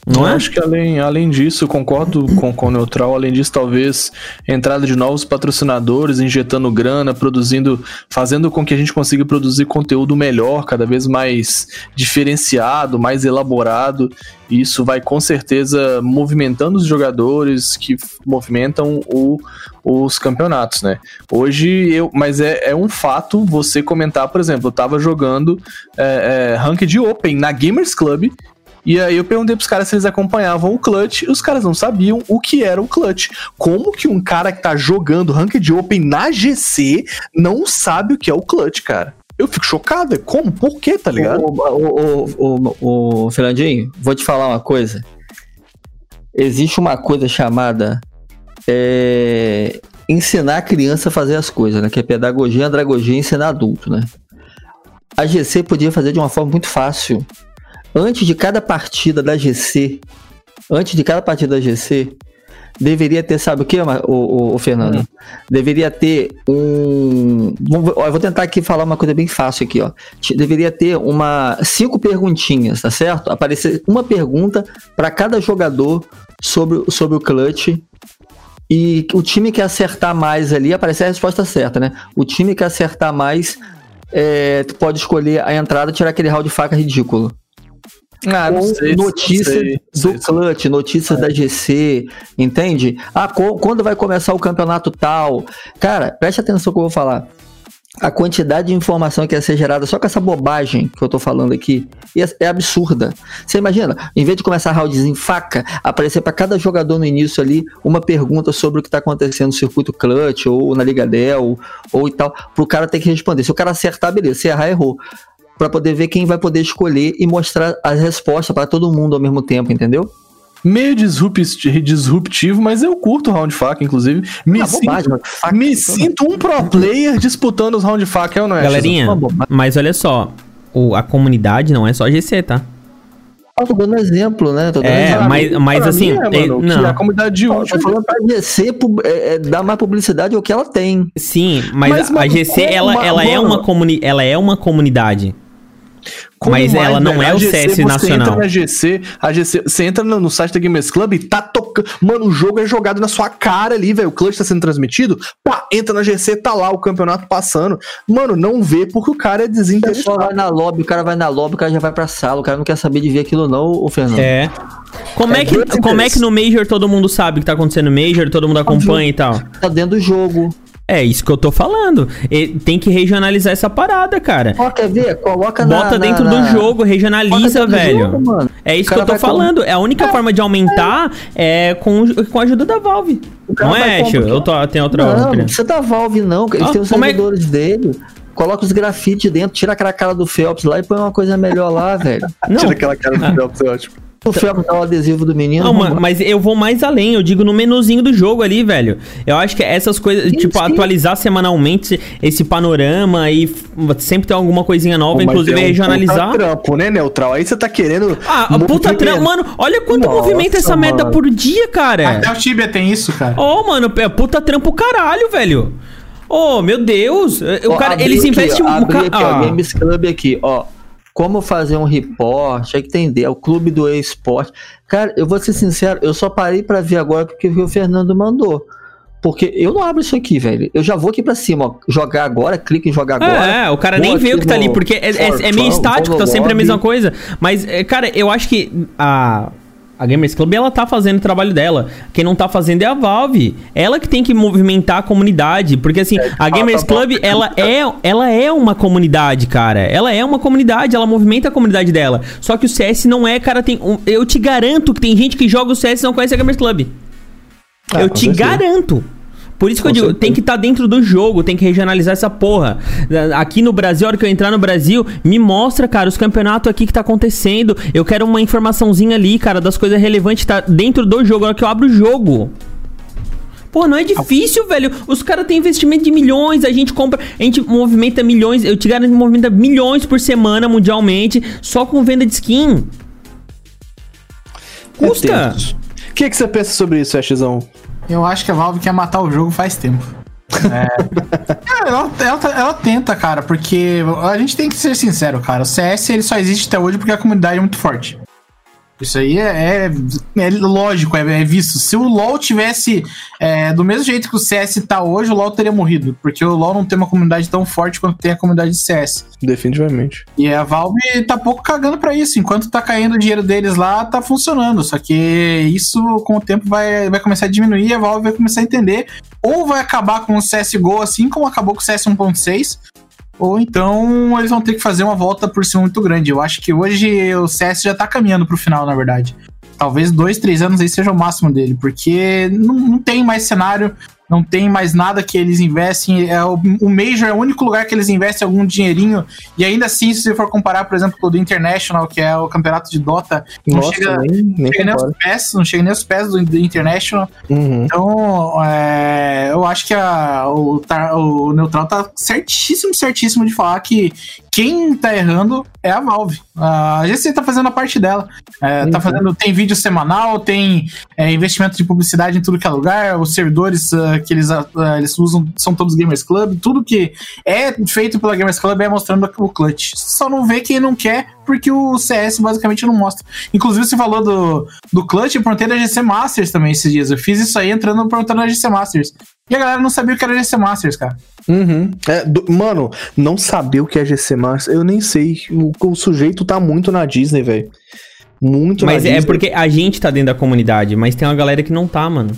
Não é? acho que além, além disso, concordo com, com o Neutral, além disso, talvez entrada de novos patrocinadores, injetando grana, produzindo, fazendo com que a gente consiga produzir conteúdo melhor, cada vez mais diferenciado, mais elaborado. Isso vai com certeza movimentando os jogadores que movimentam o, os campeonatos, né? Hoje eu. Mas é, é um fato você comentar, por exemplo, eu tava jogando é, é, Ranked Open na Gamers Club. E aí eu perguntei pros caras se eles acompanhavam o Clutch, os caras não sabiam o que era o Clutch. Como que um cara que tá jogando Ranked Open na GC não sabe o que é o Clutch, cara? Eu fico chocado, é como? Por quê, tá ligado? O Fernandinho, vou te falar uma coisa. Existe uma coisa chamada é, ensinar a criança a fazer as coisas, né? Que é pedagogia, andragogia e ensinar adulto, né? A GC podia fazer de uma forma muito fácil. Antes de cada partida da GC, antes de cada partida da GC, deveria ter, sabe o que, o, o, o Fernando? Deveria ter um. ó, Eu vou tentar aqui falar uma coisa bem fácil aqui, ó. Deveria ter uma cinco perguntinhas, tá certo? Aparecer uma pergunta para cada jogador sobre, o- sobre o clutch. E o time que acertar mais ali, aparecer a resposta certa, né? O time que acertar mais, é, tu pode escolher a entrada e tirar aquele round de faca ridículo. Ah, Ou notícias do clutch, notícias da GC, entende? Ah, quando vai começar o campeonato tal? Cara, preste atenção que eu vou falar. A quantidade de informação que ia ser gerada só com essa bobagem que eu tô falando aqui é, é absurda. Você imagina, em vez de começar rounds em faca, aparecer para cada jogador no início ali uma pergunta sobre o que tá acontecendo no circuito clutch ou na Liga Dell ou e tal, pro cara ter que responder. Se o cara acertar, beleza. Se errar, errou. Pra poder ver quem vai poder escolher e mostrar as respostas pra todo mundo ao mesmo tempo, entendeu? Meio disrupti- disruptivo, mas eu curto o round faca, inclusive. Me, Ah, sinto, bobagem, mano. Faca, me toda- sinto um pro player disputando os round faca, eu não é? Galerinha, mas olha só, o, a comunidade não é só GC, tá? Eu tô dando exemplo, né? Tô dando É, exemplo. mas, mas assim, mim é, é, mano, não. a comunidade de Eu útil. tô falando pra GC é, é, dar mais publicidade ao que ela tem. Sim, mas, Mas, a mano, GC como ela, uma- ela é uma comuni ela é uma comunidade. Como Mas mais, ela não velho, é o GC, CS você nacional. Entra na GC, a GC, você entra no, no site da Gamers Club e tá tocando. Mano, o jogo é jogado na sua cara ali, velho. O clutch tá sendo transmitido. Pá, entra na GC, tá lá o campeonato passando. Mano, não vê porque o cara é O pessoal desinteressado. vai na lobby, o cara vai na lobby, o cara já vai pra sala, o cara não quer saber de ver aquilo, não, o Fernando. É. Como é, É que, como é que no Major todo mundo sabe o que tá acontecendo no Major, todo mundo acompanha e tal? Tá dentro do jogo. É isso que eu tô falando. E tem que regionalizar essa parada, cara. Ó, quer ver? Coloca na. Bota na- dentro na- do jogo, regionaliza, Bota dentro do velho. jogo, mano. é isso que eu tô vai com- falando. É a única forma de aumentar é, com, com a ajuda da Valve. Não é, Ash? Eu tô, tenho outra Não, não opinião. precisa da Valve, não. Eles Ah, têm os é- servidores dele. Coloca os grafites dentro, tira aquela cara do Phelps lá e põe uma coisa melhor lá, velho. Não, Tira aquela cara do Phelps, é ótimo. O dá o adesivo do menino. Não, ma- vamos- mas eu vou mais além, eu digo no menuzinho do jogo ali, velho. Eu acho que essas coisas, Sim, tipo, sim. atualizar semanalmente esse panorama e sempre ter alguma coisinha nova, Mas inclusive é um regionalizar. puta trampo, né, Neutral? Aí você tá querendo. Ah, puta trampo, mano, olha quanto Nossa, movimenta essa merda mano. por dia, cara. Até o Tibia tem isso, cara. Ô, mano, é puta trampo caralho, velho. Ô, meu Deus. O Ó, cara, eles aqui, investem ó, um bocado. aqui, ó, Ah, Games Club aqui, ó. Como fazer um report, aí que tem ideia, o clube do esporte. Cara, eu vou ser sincero, eu só parei pra ver agora porque o Fernando mandou. Porque eu não abro isso aqui, velho. Eu já vou aqui pra cima, ó. Jogar agora, clique em jogar agora. É, o cara nem vê o que tá ali, porque é, é- é meio estático, tá sempre a mesma coisa. Mas, é, cara, eu acho que a, a Gamers Club, ela tá fazendo o trabalho dela. Quem não tá fazendo é a Valve. Ela que tem que movimentar a comunidade. Porque, assim, a Gamers tá bom. Club, ela é, ela é uma comunidade, cara. Ela é uma comunidade, ela movimenta a comunidade dela. Só que o CS não é, cara, tem... eu te garanto que tem gente que joga o CS e não conhece a Gamers Club. Ah, eu te certeza. garanto. Por isso que Com eu digo, certeza. tem que estar dentro do jogo, tem que regionalizar essa porra. Aqui no Brasil, a hora que eu entrar no Brasil, me mostra, cara, os campeonatos aqui que tá acontecendo. Eu quero uma informaçãozinha ali, cara, das coisas relevantes tá dentro do jogo, a hora que eu abro o jogo. Pô, não é difícil, velho. Os caras têm investimento de milhões, a gente compra, a gente movimenta milhões, eu te garanto que movimenta milhões por semana mundialmente, só com venda de skin. Custa. tenso. O que, que você pensa sobre isso, Ashzão? Eu acho que a Valve quer matar o jogo faz tempo. É. [laughs] Ela, ela, tá- ela tenta, cara, porque a gente tem que ser sincero, cara. O CS ele só existe até hoje porque a comunidade é muito forte. Isso aí é, é, é lógico, é, é, visto. Se o LoL tivesse é, do mesmo jeito que o CS tá hoje, o LoL teria morrido. Porque o LoL não tem uma comunidade tão forte quanto tem a comunidade de CS. Definitivamente. E a Valve tá pouco cagando para isso. Enquanto tá caindo o dinheiro deles lá, tá funcionando. Só que isso, com o tempo, vai, vai começar a diminuir e a Valve vai começar a entender. Ou vai acabar com o CSGO, assim como acabou com o CS 1.6 ou então eles vão ter que fazer uma volta por cima muito grande. Eu acho que hoje o CS já tá caminhando pro final, na verdade. Talvez dois, três anos aí seja o máximo dele, porque não, não tem mais cenário não tem mais nada que eles investem. É, o, o Major é o único lugar que eles investem algum dinheirinho. E ainda assim, se você for comparar, por exemplo, com o do International, que é o campeonato de Dota, não Nossa, chega, nem, nem, chega nem aos pés, não chega nem aos pés do, do International. Uhum. Então, é, eu acho que a, o, o Neutral tá certíssimo, certíssimo de falar que quem tá errando é a Valve. A GC tá fazendo a parte dela. É, tá uhum. fazendo, tem vídeo semanal, tem é, investimento de publicidade em tudo que é lugar, os servidores uh, que eles, uh, eles usam são todos Gamers Club, tudo que é feito pela Gamers Club é mostrando o clutch. Só não vê quem não quer, porque o CS basicamente não mostra. Inclusive, você falou do, do clutch, eu perguntei da GC Masters também esses dias. Eu fiz isso aí entrando perguntando da GC Masters. E a galera não sabia o que era GC Masters, cara. Uhum. É, do, mano, não saber o que é GC Masters, eu nem sei. O, o sujeito tá muito na Disney, velho. Muito mas na é Disney. porque a gente tá dentro da comunidade, mas tem uma galera que não tá, mano.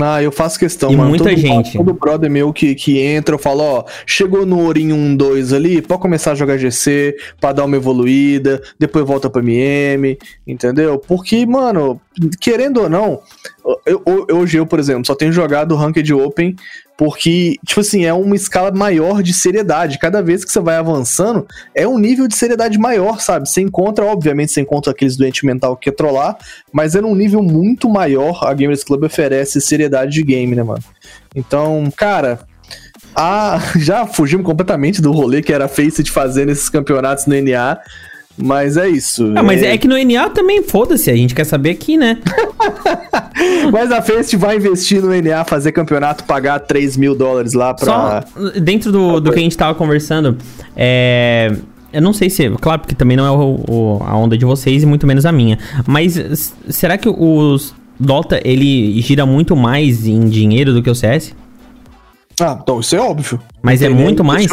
Ah, eu faço questão, e mano. muita todo, gente. Todo brother meu que, que entra, eu falo, ó, chegou no Ourinho 1, 2 ali, pode começar a jogar GC, pra dar uma evoluída, depois volta pra MM, entendeu? Porque, mano, querendo ou não, eu, hoje eu, por exemplo, só tenho jogado Ranked Open porque, tipo assim, é uma escala maior de seriedade. Cada vez que você vai avançando, é um nível de seriedade maior, sabe? Você encontra, obviamente, você encontra aqueles doentes mental que quer trollar, mas é num nível muito maior. A Gamers Club oferece seriedade de game, né, mano? Então, cara, a... [laughs] já fugimos completamente do rolê que era face de fazer nesses campeonatos no NA. Mas é isso. Ah, mas é... é que no NA também, foda-se, a gente quer saber aqui, né? [laughs] mas a Fest vai investir no NA, fazer campeonato, pagar 3 mil dólares lá pra. Só dentro do, do que a gente tava conversando, é. Eu não sei se. Claro, porque também não é o, o, a onda de vocês e muito menos a minha. Mas será que os Dota ele gira muito mais em dinheiro do que o CS? Ah, então isso é óbvio. Mas é muito mais?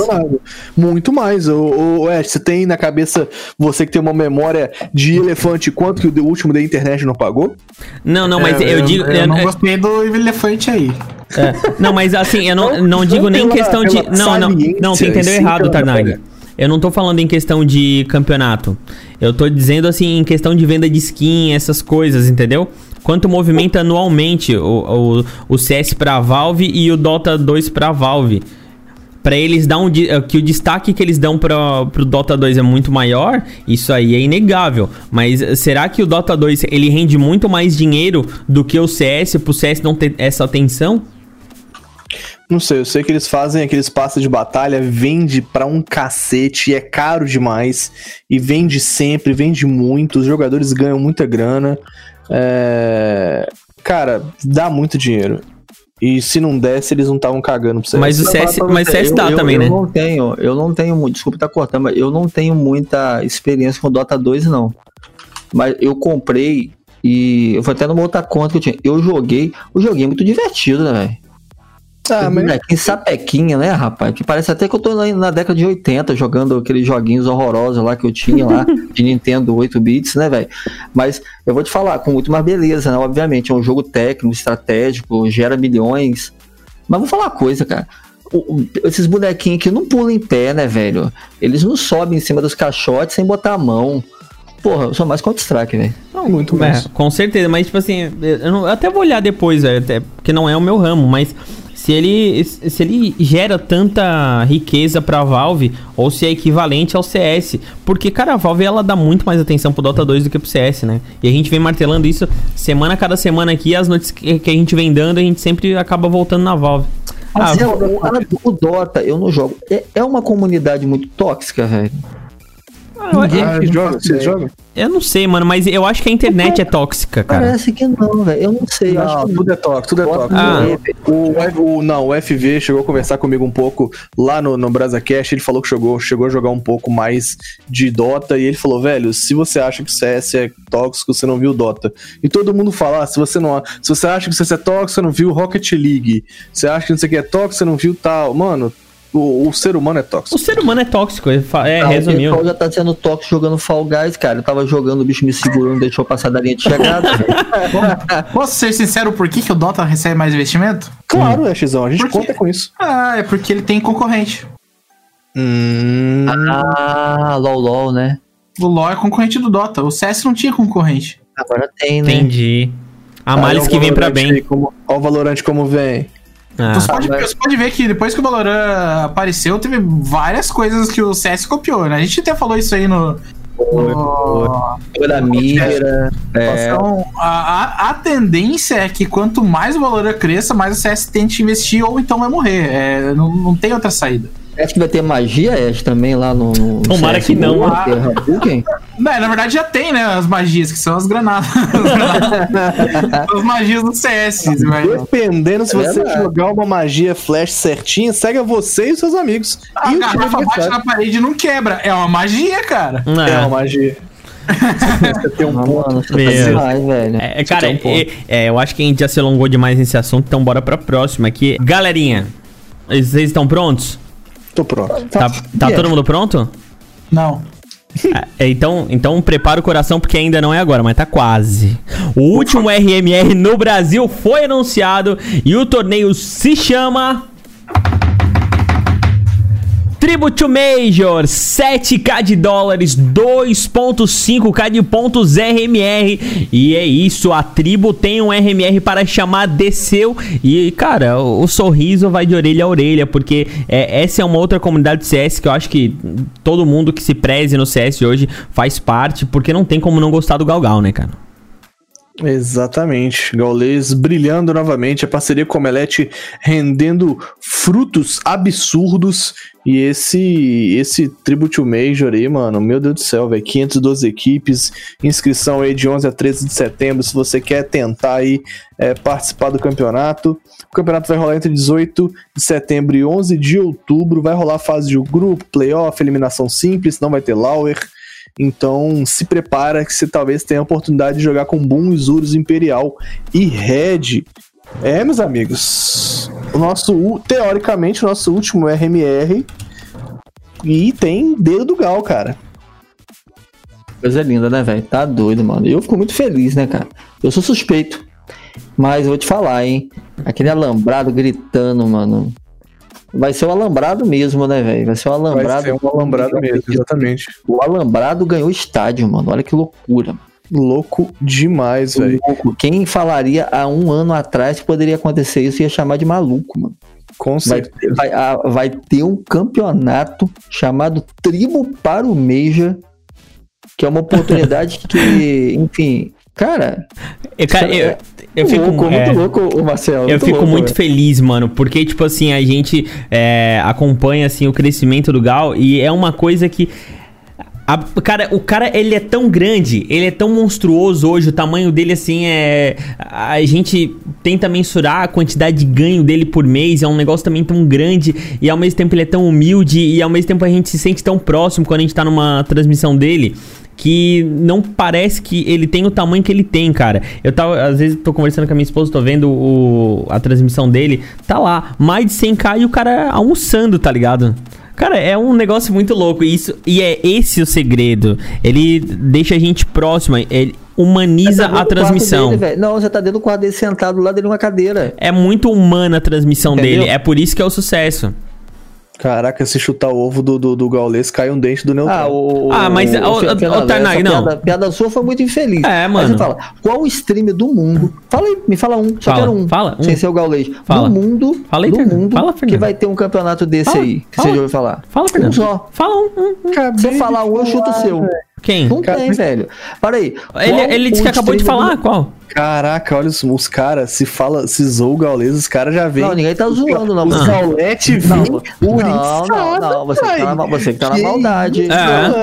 Muito mais. O, o, é, você tem na cabeça, você que tem uma memória de elefante, quanto que o último da internet não pagou? Não, não, mas é, eu, eu, digo. Eu, eu não gostei do elefante aí. É, não, mas assim, eu não, não digo nem questão de. Não, não, não, você entendeu errado, Tarnag. Eu não tô falando em questão de campeonato. Eu tô dizendo assim, em questão de venda de skin, essas coisas, entendeu? Quanto movimenta anualmente o, o, o CS para Valve e o Dota 2 para Valve. Para eles dar um eh, que o destaque que eles dão para pro Dota 2 é muito maior, isso aí é inegável. Mas será que o Dota 2 ele rende muito mais dinheiro do que o CS pro CS não ter essa atenção? Não sei, eu sei que eles fazem aqueles passos de batalha, vende pra um cacete, é caro demais e vende sempre, vende muito, os jogadores ganham muita grana. É... Cara, dá muito dinheiro. E se não desse, eles não estavam cagando pra você. Mas o CS, mas CS dá eu, também, eu, né? Eu não tenho, eu não tenho, desculpa estar tá cortando, mas eu não tenho muita experiência com Dota 2, não. Mas eu comprei e eu fui até numa outra conta que eu tinha. Eu joguei, o joguinho é muito divertido, né, velho? Ah, mas... Bonequinho sapequinha, né, rapaz? Que parece até que eu tô na, na, década de 80 jogando aqueles joguinhos horrorosos lá que eu tinha lá, [laughs] de Nintendo 8 bits, né, velho? Mas eu vou te falar, com muito mais beleza, né? Obviamente, é um jogo técnico, estratégico, gera milhões. Mas vou falar uma coisa, cara. O, o, esses bonequinhos aqui não pulam em pé, né, velho? Eles não sobem em cima dos caixotes sem botar a mão. Porra, eu sou mais Counter-Strike, velho. Não, muito mais. É, com certeza, mas tipo assim, eu, não, eu até vou olhar depois, até, porque não é o meu ramo, mas se ele, se ele gera tanta riqueza pra Valve, ou se é equivalente ao CS. Porque, cara, a Valve ela dá muito mais atenção pro Dota 2 do que pro CS, né? E a gente vem martelando isso semana a cada semana aqui, as notícias que a gente vem dando, a gente sempre acaba voltando na Valve. Mas ah, é, o, o, Dota, eu não jogo. É, é uma comunidade muito tóxica, velho. Eu, Ah, não joga, vocês jogam? eu não sei, mano, mas eu acho que a internet é tóxica, cara. Parece que não, velho. Eu não sei. Não, acho que tudo é toque, tudo é toque. Ah. O, o- não, o FV chegou a conversar comigo um pouco lá no, no BrasaCast. Ele falou que chegou, chegou a jogar um pouco mais de Dota. E ele falou, velho, se você acha que o CS é tóxico, você não viu Dota. E todo mundo fala, ah, se você não. Se você acha que o CS é tóxico, você não viu Rocket League. Você acha que não sei o que é tóxico, você não viu tal. Mano, o, o ser humano é O tóxico. ser humano é tóxico, é, é Ah, O resumiu. pessoal já tá sendo tóxico jogando Fall Guys, cara. Eu tava jogando, o bicho me segurou, não deixou passar da linha de chegada. [laughs] Posso ser sincero, por que, que o Dota recebe mais investimento? Claro, é Xão, a gente conta com isso. Ah, é porque ele tem concorrente. Hum. ah, LOL, LOL, né? O LoL é concorrente do Dota. O CS não tinha concorrente. Agora tem, né? Entendi. A males Olha que o vem pra bem. Como, olha o Valorante como vem. Ah. Você, pode, mas- você pode ver que depois que o Valorant apareceu, teve várias coisas que o CS copiou, né? A gente até falou isso aí no. no- mira. É, Então, a, a, a tendência é que quanto mais o Valorant cresça, mais o CS tente investir ou então vai morrer. É, não, não tem outra saída. Acho que vai ter magia, Ash, também lá no. no Tomara CS que não. Ter Hadouken? Não, na verdade já tem, né? As magias, que são as granadas. [laughs] as magias do CS. Mas... Dependendo se É você verdade. jogar uma magia flash certinha, segue a você e os seus amigos. A e o time garrafa bate adversário. na parede e não quebra. É uma magia, cara. Ah. É uma magia. você tem um Ah, ponto. mano, tá demais, velho. É, cara, tem um ponto. é- é, eu acho que a gente já se alongou demais nesse assunto, então bora pra próxima aqui. Galerinha, vocês estão prontos? Tô pronto. Tá, tá Yeah. todo mundo pronto? Não. [laughs] É, então, então prepara o coração porque ainda não é agora, mas tá quase. O último RMR no Brasil foi anunciado e o torneio se chama Tribute to Major, 7k de dólares, 2.5k de pontos RMR. E é isso, a tribo tem um RMR para chamar Desceu. E, cara, o, o sorriso vai de orelha a orelha, porque é, essa é uma outra comunidade de CS que eu acho que todo mundo que se preze no CS hoje faz parte, porque não tem como não gostar do Galgal, né, cara? Exatamente. Gaulês brilhando novamente, a parceria com o Omelete rendendo frutos absurdos. E esse esse Tribute Major aí, mano, meu Deus do céu, velho. 512 equipes, inscrição aí de 11 a 13 de setembro. Se você quer tentar aí é, participar do campeonato, o campeonato vai rolar entre 18 de setembro e 11 de outubro. Vai rolar fase de grupo, playoff, eliminação simples, não vai ter Lauer. Então se prepara que você talvez tenha a oportunidade de jogar com Boom, Isurus, Imperial e Red. É, meus amigos. O nosso, teoricamente, o nosso último RMR. E tem dedo do Gal, cara. Coisa linda, né, velho? Tá doido, mano. Eu fico muito feliz, né, cara? Eu sou suspeito. Mas vou te falar, hein? Aquele alambrado gritando, mano. Vai ser o alambrado mesmo, né, velho? Vai ser o alambrado. Vai ser um alambrado mesmo, exatamente. O alambrado ganhou estádio, mano. Olha que loucura. Louco demais, velho. Quem falaria há um ano atrás que poderia acontecer isso ia chamar de maluco, mano. Com Vai, certeza. vai, a- vai ter um campeonato chamado Tribo para o Major, que é uma oportunidade [laughs] que, enfim, cara, Eu, cara, eu, eu fico louco, é, muito louco, o Marcelo. Eu fico louco, muito velho. feliz, mano, porque, tipo assim, a gente é, acompanha, assim, o crescimento do Gal e é uma coisa que... a- cara, o cara, ele é tão grande, ele é tão monstruoso hoje, o tamanho dele, assim, é... A gente tenta mensurar a quantidade de ganho dele por mês, é um negócio também tão grande e ao mesmo tempo ele é tão humilde e ao mesmo tempo a gente se sente tão próximo quando a gente tá numa transmissão dele que não parece que ele tem o tamanho que ele tem, cara. Eu tava, às vezes, tô conversando com a minha esposa, tô vendo o, a transmissão dele, tá lá, mais de 100k e o cara almoçando, tá ligado? Cara, é um negócio muito louco. E Isso, e é esse o segredo. Ele deixa a gente próximo, ele humaniza tá dentro a transmissão. dele, não, você tá dentro do quarto dele sentado lá dele numa cadeira. é muito humana a transmissão Entendeu? dele. É por isso que é o sucesso. Caraca, se chutar o ovo do, do, do Gaulês, cai um dente do Neutral. Ah, o. Ah, mas, ô, ô, Fernando, ô, Tarnag, não. Piada, piada sua foi muito infeliz. É, mano. você fala, qual o stream do mundo? Fala aí, me fala um. Só Fala, quero um. fala, um. Sem ser o Gaulês. Fala. Do mundo. Fala aí, do mundo Fala, que vai ter um campeonato desse Fala, aí. Que fala. você já ouviu falar. Fala, Um Fernando. só. Fala um. um, um. Se você falar um, eu chuto o seu. Quem? Não Cara, tem, mas- velho. Para aí. Ele, ele disse que o acabou de falar. do- Qual? Caraca, olha os, os caras, se fala, se zoou o Gaules, os caras já vêm. Não, ninguém tá zoando, não. Os Você- Gaulete Não, vêm não, não, não, você que tá na, você que tá na maldade. isso, Você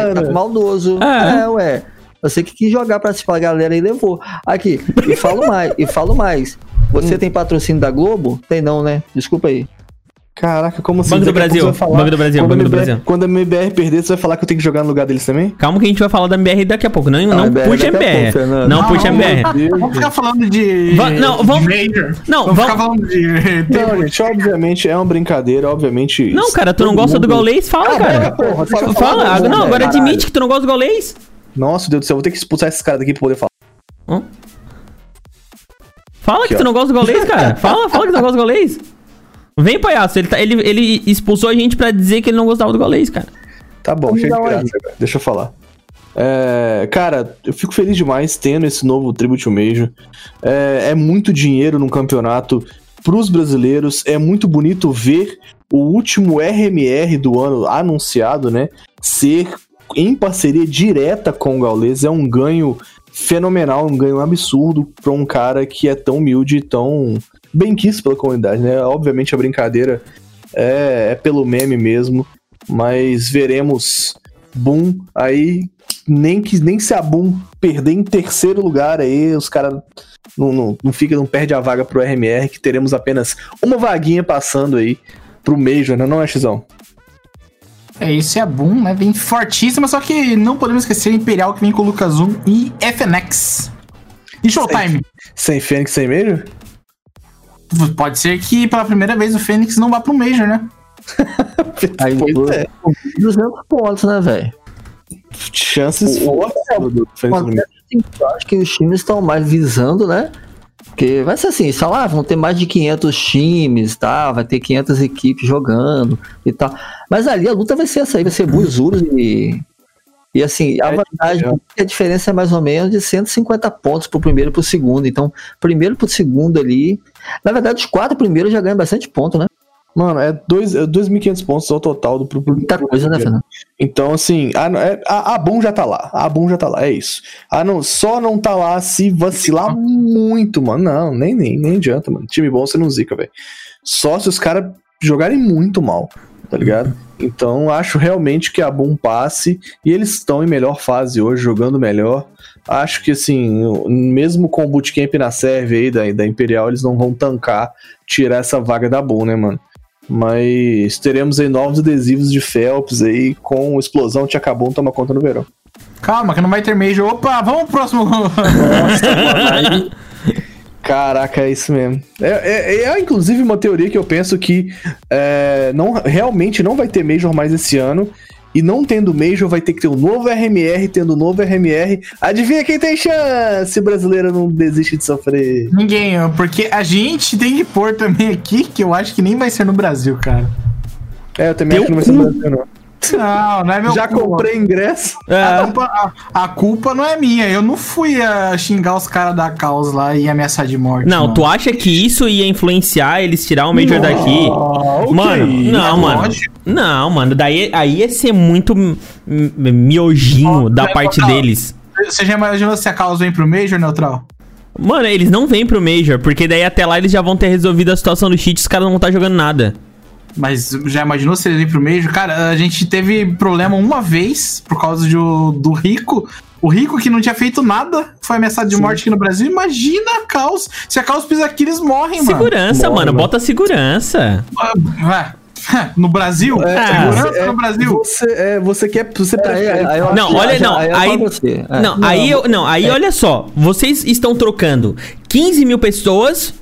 que tá mano? maldoso. É. É, ué. Você que quis jogar pra da galera e levou. Aqui, e falo [laughs] mais, e falo mais. Você tem patrocínio da Globo? Tem não, né? Desculpa aí. Caraca, como assim? Banco do a Brasil, você vai falar- Banco do Brasil, Banco a do MBR Brasil. Quando a MBR perder, você vai falar que eu tenho que jogar no lugar deles também? Calma que a gente vai falar da MBR daqui a pouco. Não, não, MBR puxa a MBR. pouco, Fernando. não, puxa vamos- MBR. Vamos ficar falando de. Va- não, de vamos- Major. não, vamos vamos- ficar falando de. Não, gente, obviamente é uma brincadeira, obviamente. Não, cara, tu não gosta do mundo- Gaulês? Fala, cara. porra, Fala. do Ah, jogo, Não, agora caralho. admite que tu não gosta do Gaulês. Nossa, Deus do céu, vou ter que expulsar esses caras daqui pra poder falar. Hã? Fala que tu não gosta do Gaulês, cara. [laughs] Fala, fala que tu não gosta do Gaulês. Vem, palhaço. Ele, tá- ele, ele expulsou a gente pra dizer que ele não gostava do Gaulês, cara. Tá bom, chega de graça. Deixa eu falar. É, cara, eu fico feliz demais tendo esse novo Tribute Major. É, é muito dinheiro num campeonato pros brasileiros. É muito bonito ver o último RMR do ano anunciado, né? Ser em parceria direta com o Gaules. É um ganho fenomenal, um ganho absurdo pra um cara que é tão humilde e tão bem quisto pela comunidade, né? Obviamente a brincadeira é, é pelo meme mesmo, mas veremos Boom aí, nem que nem se a Boom perder em terceiro lugar aí, os caras não, não, não fica, não perde a vaga pro RMR, que teremos apenas uma vaguinha passando aí pro Major, né? Não é, Xizão? É, isso é boom, né? Vem fortíssima, só que não podemos esquecer Imperial que vem com o Lucas Zoom e FNX. E Showtime. Sem Fênix, sem Major? Pode ser que pela primeira vez o Fênix não vá pro Major, né? [laughs] Aí, Pois é. 200 pontos, né, velho? Chances O- fortes do- do Fênix do Major. Eu acho que os times estão mais visando, né? Porque vai ser assim, sei lá, vão ter mais de 500 times, tá? Vai ter 500 equipes jogando e tal. Mas ali a luta vai ser essa aí, vai ser Buzuros e... E assim, a É, vantagem é. é que a diferença é mais ou menos de 150 pontos pro primeiro e pro segundo. Então, primeiro pro segundo ali... Na verdade, os quatro primeiros já ganham bastante ponto, né? Mano, é dois- é 2.500 pontos ao total do pro, Muita pro coisa, né, primeiro. Fernando? Então, assim, a, é- a, a Boom já tá lá. A Boom já tá lá, é isso. A não, só não tá lá se vacilar muito, mano. Não, nem, nem, nem adianta, mano. Time bom você não zica, velho. Só se os caras jogarem muito mal, tá ligado? Então, acho realmente que a Boom passe e eles estão em melhor fase hoje, jogando melhor. Acho que, assim, mesmo com o bootcamp na serve aí da, da Imperial, eles não vão tancar tirar essa vaga da Boom, né, mano? Mas teremos aí novos adesivos de Phelps aí com explosão de acabou toma conta no verão. Calma, que não vai ter Major. Opa, vamos pro próximo. Caraca, é isso mesmo. É, é- é, inclusive uma teoria que eu penso que é, não, realmente não vai ter Major mais esse ano. E não tendo Major, vai ter que ter um novo RMR, tendo um novo RMR. Adivinha quem tem chance? O brasileiro não desiste de sofrer. Ninguém, porque a gente tem que pôr também aqui, que eu acho que nem vai ser no Brasil, cara. É, eu também acho que não vai ser no Brasil, não. Não, não é meu Já cu. comprei ingresso. A É. culpa, a, a culpa não é minha. Eu não fui a xingar os caras da causa lá e ameaçar de morte. Não, tu acha que isso ia influenciar eles tirar o Major daqui? o Mano, que é não, mano. lógico. Não, mano. Daí aí ia ser muito miojinho da parte deles. Você já imaginou se a causa vem pro Major, Neutral? Mano, eles não vêm pro Major, porque daí até lá eles já vão ter resolvido a situação do cheat e os caras não vão estar jogando nada. Mas já imaginou se ele vem pro Major? Cara, a gente teve problema uma vez por causa do, do Rico. O Rico que não tinha feito nada foi ameaçado de morte aqui no Brasil. Imagina a Caos. Se a Caos pisar aqui, eles morrem, mano. Segurança, mano. mano. Bota segurança. Ah, ah, No Brasil? É, Segurança é, no Brasil? Você, é, você quer. Você eu Não, olha, aí- não, aí. É. Não, aí eu, não, aí olha só. Vocês estão trocando 15 mil pessoas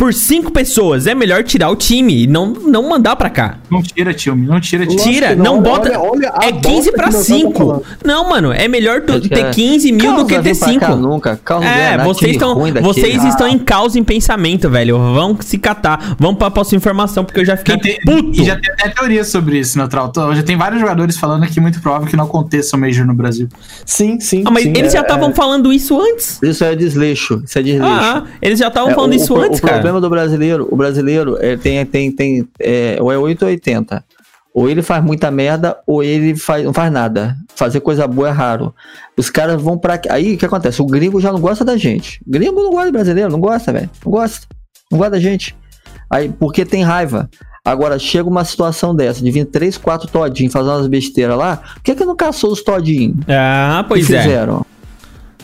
por 5 pessoas. É melhor tirar o time e não, não mandar pra cá. Não tira, tio. Não tira, tio. Lógico Tira, não, não, bota. olha- olha é 15 bosta pra que nós 5. estamos falando. Não, mano, é melhor tu ter é. 15 mil Carlos do que ter vir pra cá 5. Nunca. Carlos ganha É, vocês time estão vocês Ah, estão em causa em pensamento, velho. Vão se catar. Vamos pra próxima informação, porque eu já fiquei Já tem, puto. e já tem até teoria sobre isso, Neutral. Já tem vários jogadores falando que é muito provável que não aconteça o Major no Brasil. Sim, sim. Ah, mas sim, eles é- já estavam falando isso antes. Isso é desleixo. Isso é desleixo. Ah, eles já estavam É, falando o- isso o, antes, o cara. Problema do brasileiro, o brasileiro é, tem, tem, tem, é, ou é 8 ou 80. Ou ele faz muita merda, ou ele faz, não faz nada. Fazer coisa boa é raro. Os caras vão pra. Aí o que acontece? O gringo já não gosta da gente. O gringo não gosta de brasileiro, não gosta, velho. Não gosta. Não gosta da gente. Aí, porque tem raiva. Agora, chega uma situação dessa, de vir três, quatro todinhos fazer umas besteiras lá, por que que não caçou os todinhos? Ah, que pois é. fizeram?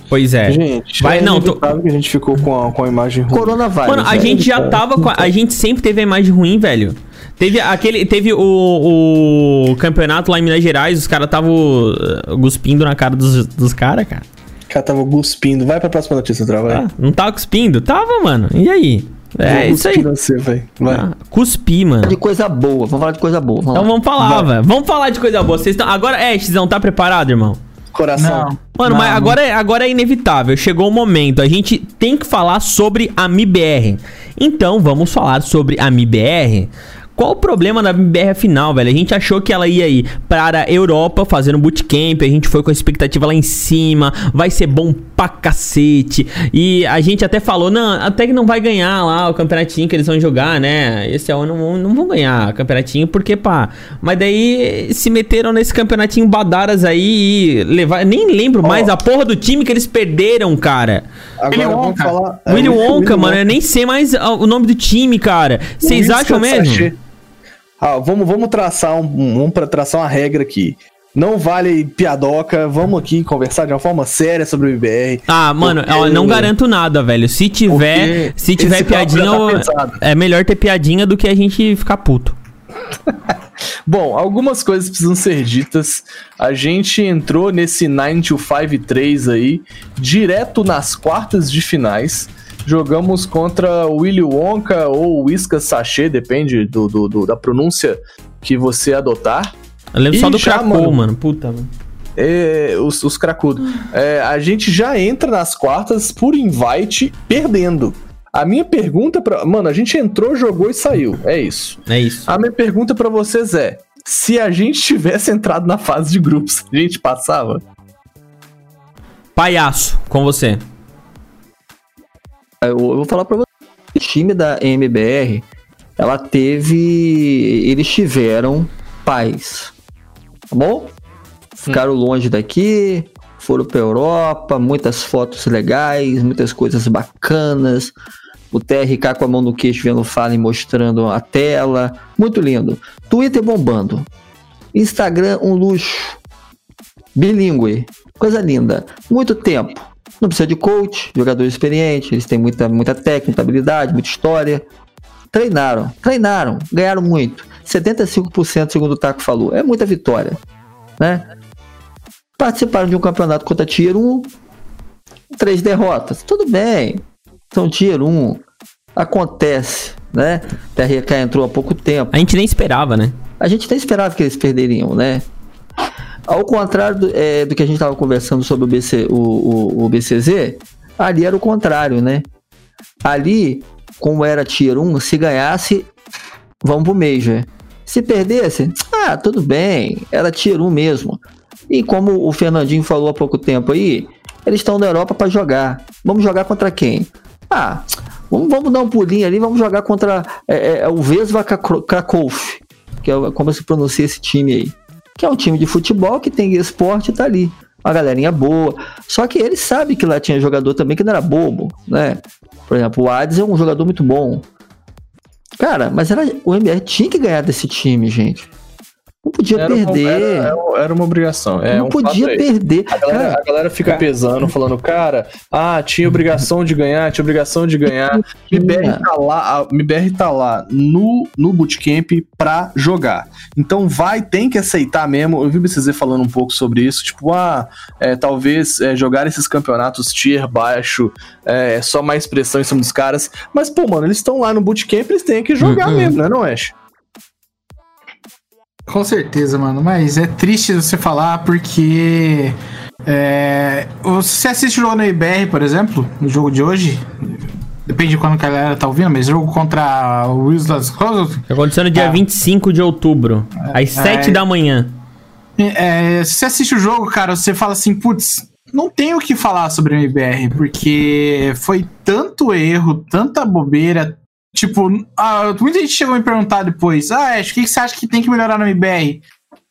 Pois é. Gente, Vai, é não, tô- que a gente ficou com a, com a imagem ruim. Coronavírus. Mano, a velho. gente já tava com. A, a gente sempre teve a imagem ruim, velho. Teve aquele. Teve o, o campeonato lá em Minas Gerais, os caras estavam uh, cuspindo na cara dos, dos caras, cara. O cara tava cuspindo. Vai pra próxima notícia, Trava. vai. Ah, não tava cuspindo? Tava, mano. E aí? É isso aí. Você, vai. Vai. Ah, cuspi, mano. de coisa boa. Vamos falar de coisa boa. Vamos Então lá. vamos falar, velho. Vamos falar de coisa boa. Vocês estão. Agora, é, Xizão, tá preparado, irmão? Coração. Não. Mano, Não, mas não. agora, é- agora é inevitável. Chegou o momento. A gente tem que falar sobre a MIBR. Então, vamos falar sobre a MIBR. Qual o problema da MIBR afinal, velho? A gente achou que ela ia ir para a Europa fazendo bootcamp, a gente foi com a expectativa lá em cima, vai ser bom pra cacete. E a gente até falou, não, até que não vai ganhar lá o campeonatinho que eles vão jogar, né? Esse ano não, vão- não vão ganhar campeonatinho, porque pá. Mas daí se meteram nesse campeonatinho badaras aí e levar. Nem lembro mais a porra do time que eles perderam, cara. Agora vamos Wonka. falar. é, Willy o- Wonka, mano, eu nem sei mais ah, o nome do time, cara. Vocês acham mesmo? Sachê. Ah, vamos, vamos traçar um, vamos pra traçar uma regra aqui. Não vale piadoca, vamos aqui conversar de uma forma séria sobre o IBR. Ah, mano, ó, não garanto nada, velho. Se tiver, se tiver papo piadinha, tá eu- é melhor ter piadinha do que a gente ficar puto. [laughs] Bom, algumas coisas precisam ser ditas. A gente entrou nesse 9 to 5 3 aí, direto nas quartas de finais. Jogamos contra o Willy Wonka ou Whiskas Sachê, depende do, do- do- da pronúncia que você adotar. Eu lembro só Ih, do já, Krakow, mano. mano. Puta, mano. É, os, os cracudos. É, a gente já entra nas quartas por invite perdendo. A minha pergunta pra. Mano, a gente entrou, jogou e saiu. É isso. É isso. A minha pergunta pra vocês é: se a gente tivesse entrado na fase de grupos, a gente passava? Palhaço, com você. Eu, vou falar pra você. O time da MBR, ela teve. Eles tiveram paz. Tá bom? Ficaram longe daqui, foram pra Europa, muitas fotos legais, muitas coisas bacanas. O TRK com a mão no queixo vendo fala e mostrando a tela. Muito lindo. Twitter bombando. Instagram, um luxo. Bilíngue. Coisa linda. Muito tempo. Não precisa de coach, jogador experiente, eles têm muita, muita técnica, habilidade, muita história. Treinaram, treinaram, ganharam muito. 75% segundo o Taco falou. É muita vitória, né? Participaram de um campeonato contra Tier 1, três derrotas. Tudo bem, são Tier 1. Acontece, né? TRK entrou há pouco tempo. A gente nem esperava, né? A gente nem esperava que eles perderiam, né? Ao contrário do, é, do que a gente estava conversando sobre o, BC, o, o, o BCZ, ali era o contrário, né? Ali, como era Tier 1, se ganhasse, vamos pro Major. Se perdesse, ah, tudo bem, era Tier 1 mesmo. E como o Fernandinho falou há pouco tempo aí, eles estão na Europa para jogar. Vamos jogar contra quem? Ah, vamos, vamos dar um pulinho ali, vamos jogar contra é, é, o Vesva Krakow, que é como se pronuncia esse time aí. Que é um time de futebol que tem esporte e tá ali. Uma galerinha boa. Só que eles sabem que lá tinha jogador também que não era bobo, né? Por exemplo, o Hades é um jogador muito bom. Cara, mas era, o MR tinha que ganhar desse time, gente. Não podia Era uma, perder. era, era uma obrigação. É não um podia perder. A galera, Cara, a galera fica pesando, falando, cara, ah, tinha obrigação de ganhar, tinha obrigação de ganhar. MBR tá lá, a MBR tá lá no, no bootcamp pra jogar. Então vai, tem que aceitar mesmo. Eu vi o BCZ falando um pouco sobre isso, tipo, ah, é, talvez é, jogar esses campeonatos tier baixo é só mais pressão em cima dos caras. Mas, pô, mano, eles estão lá no bootcamp, eles têm que jogar Uhum. mesmo, né, não, Ash? Com certeza, mano. Mas é triste você falar porque. É, você assiste o jogo na IBR, por exemplo, no jogo de hoje. Depende de quando a galera tá ouvindo, mas jogo contra o Wilslas Close. Aconteceu no dia Ah. 25 de outubro, às 7 é. da manhã. É, se você assiste o jogo, cara, você fala assim, putz, não tem o que falar sobre o IBR, porque foi tanto erro, tanta bobeira, Tipo, ah, muita gente chegou a me perguntar depois: Ah, Ash, o que você acha que tem que melhorar no MBR?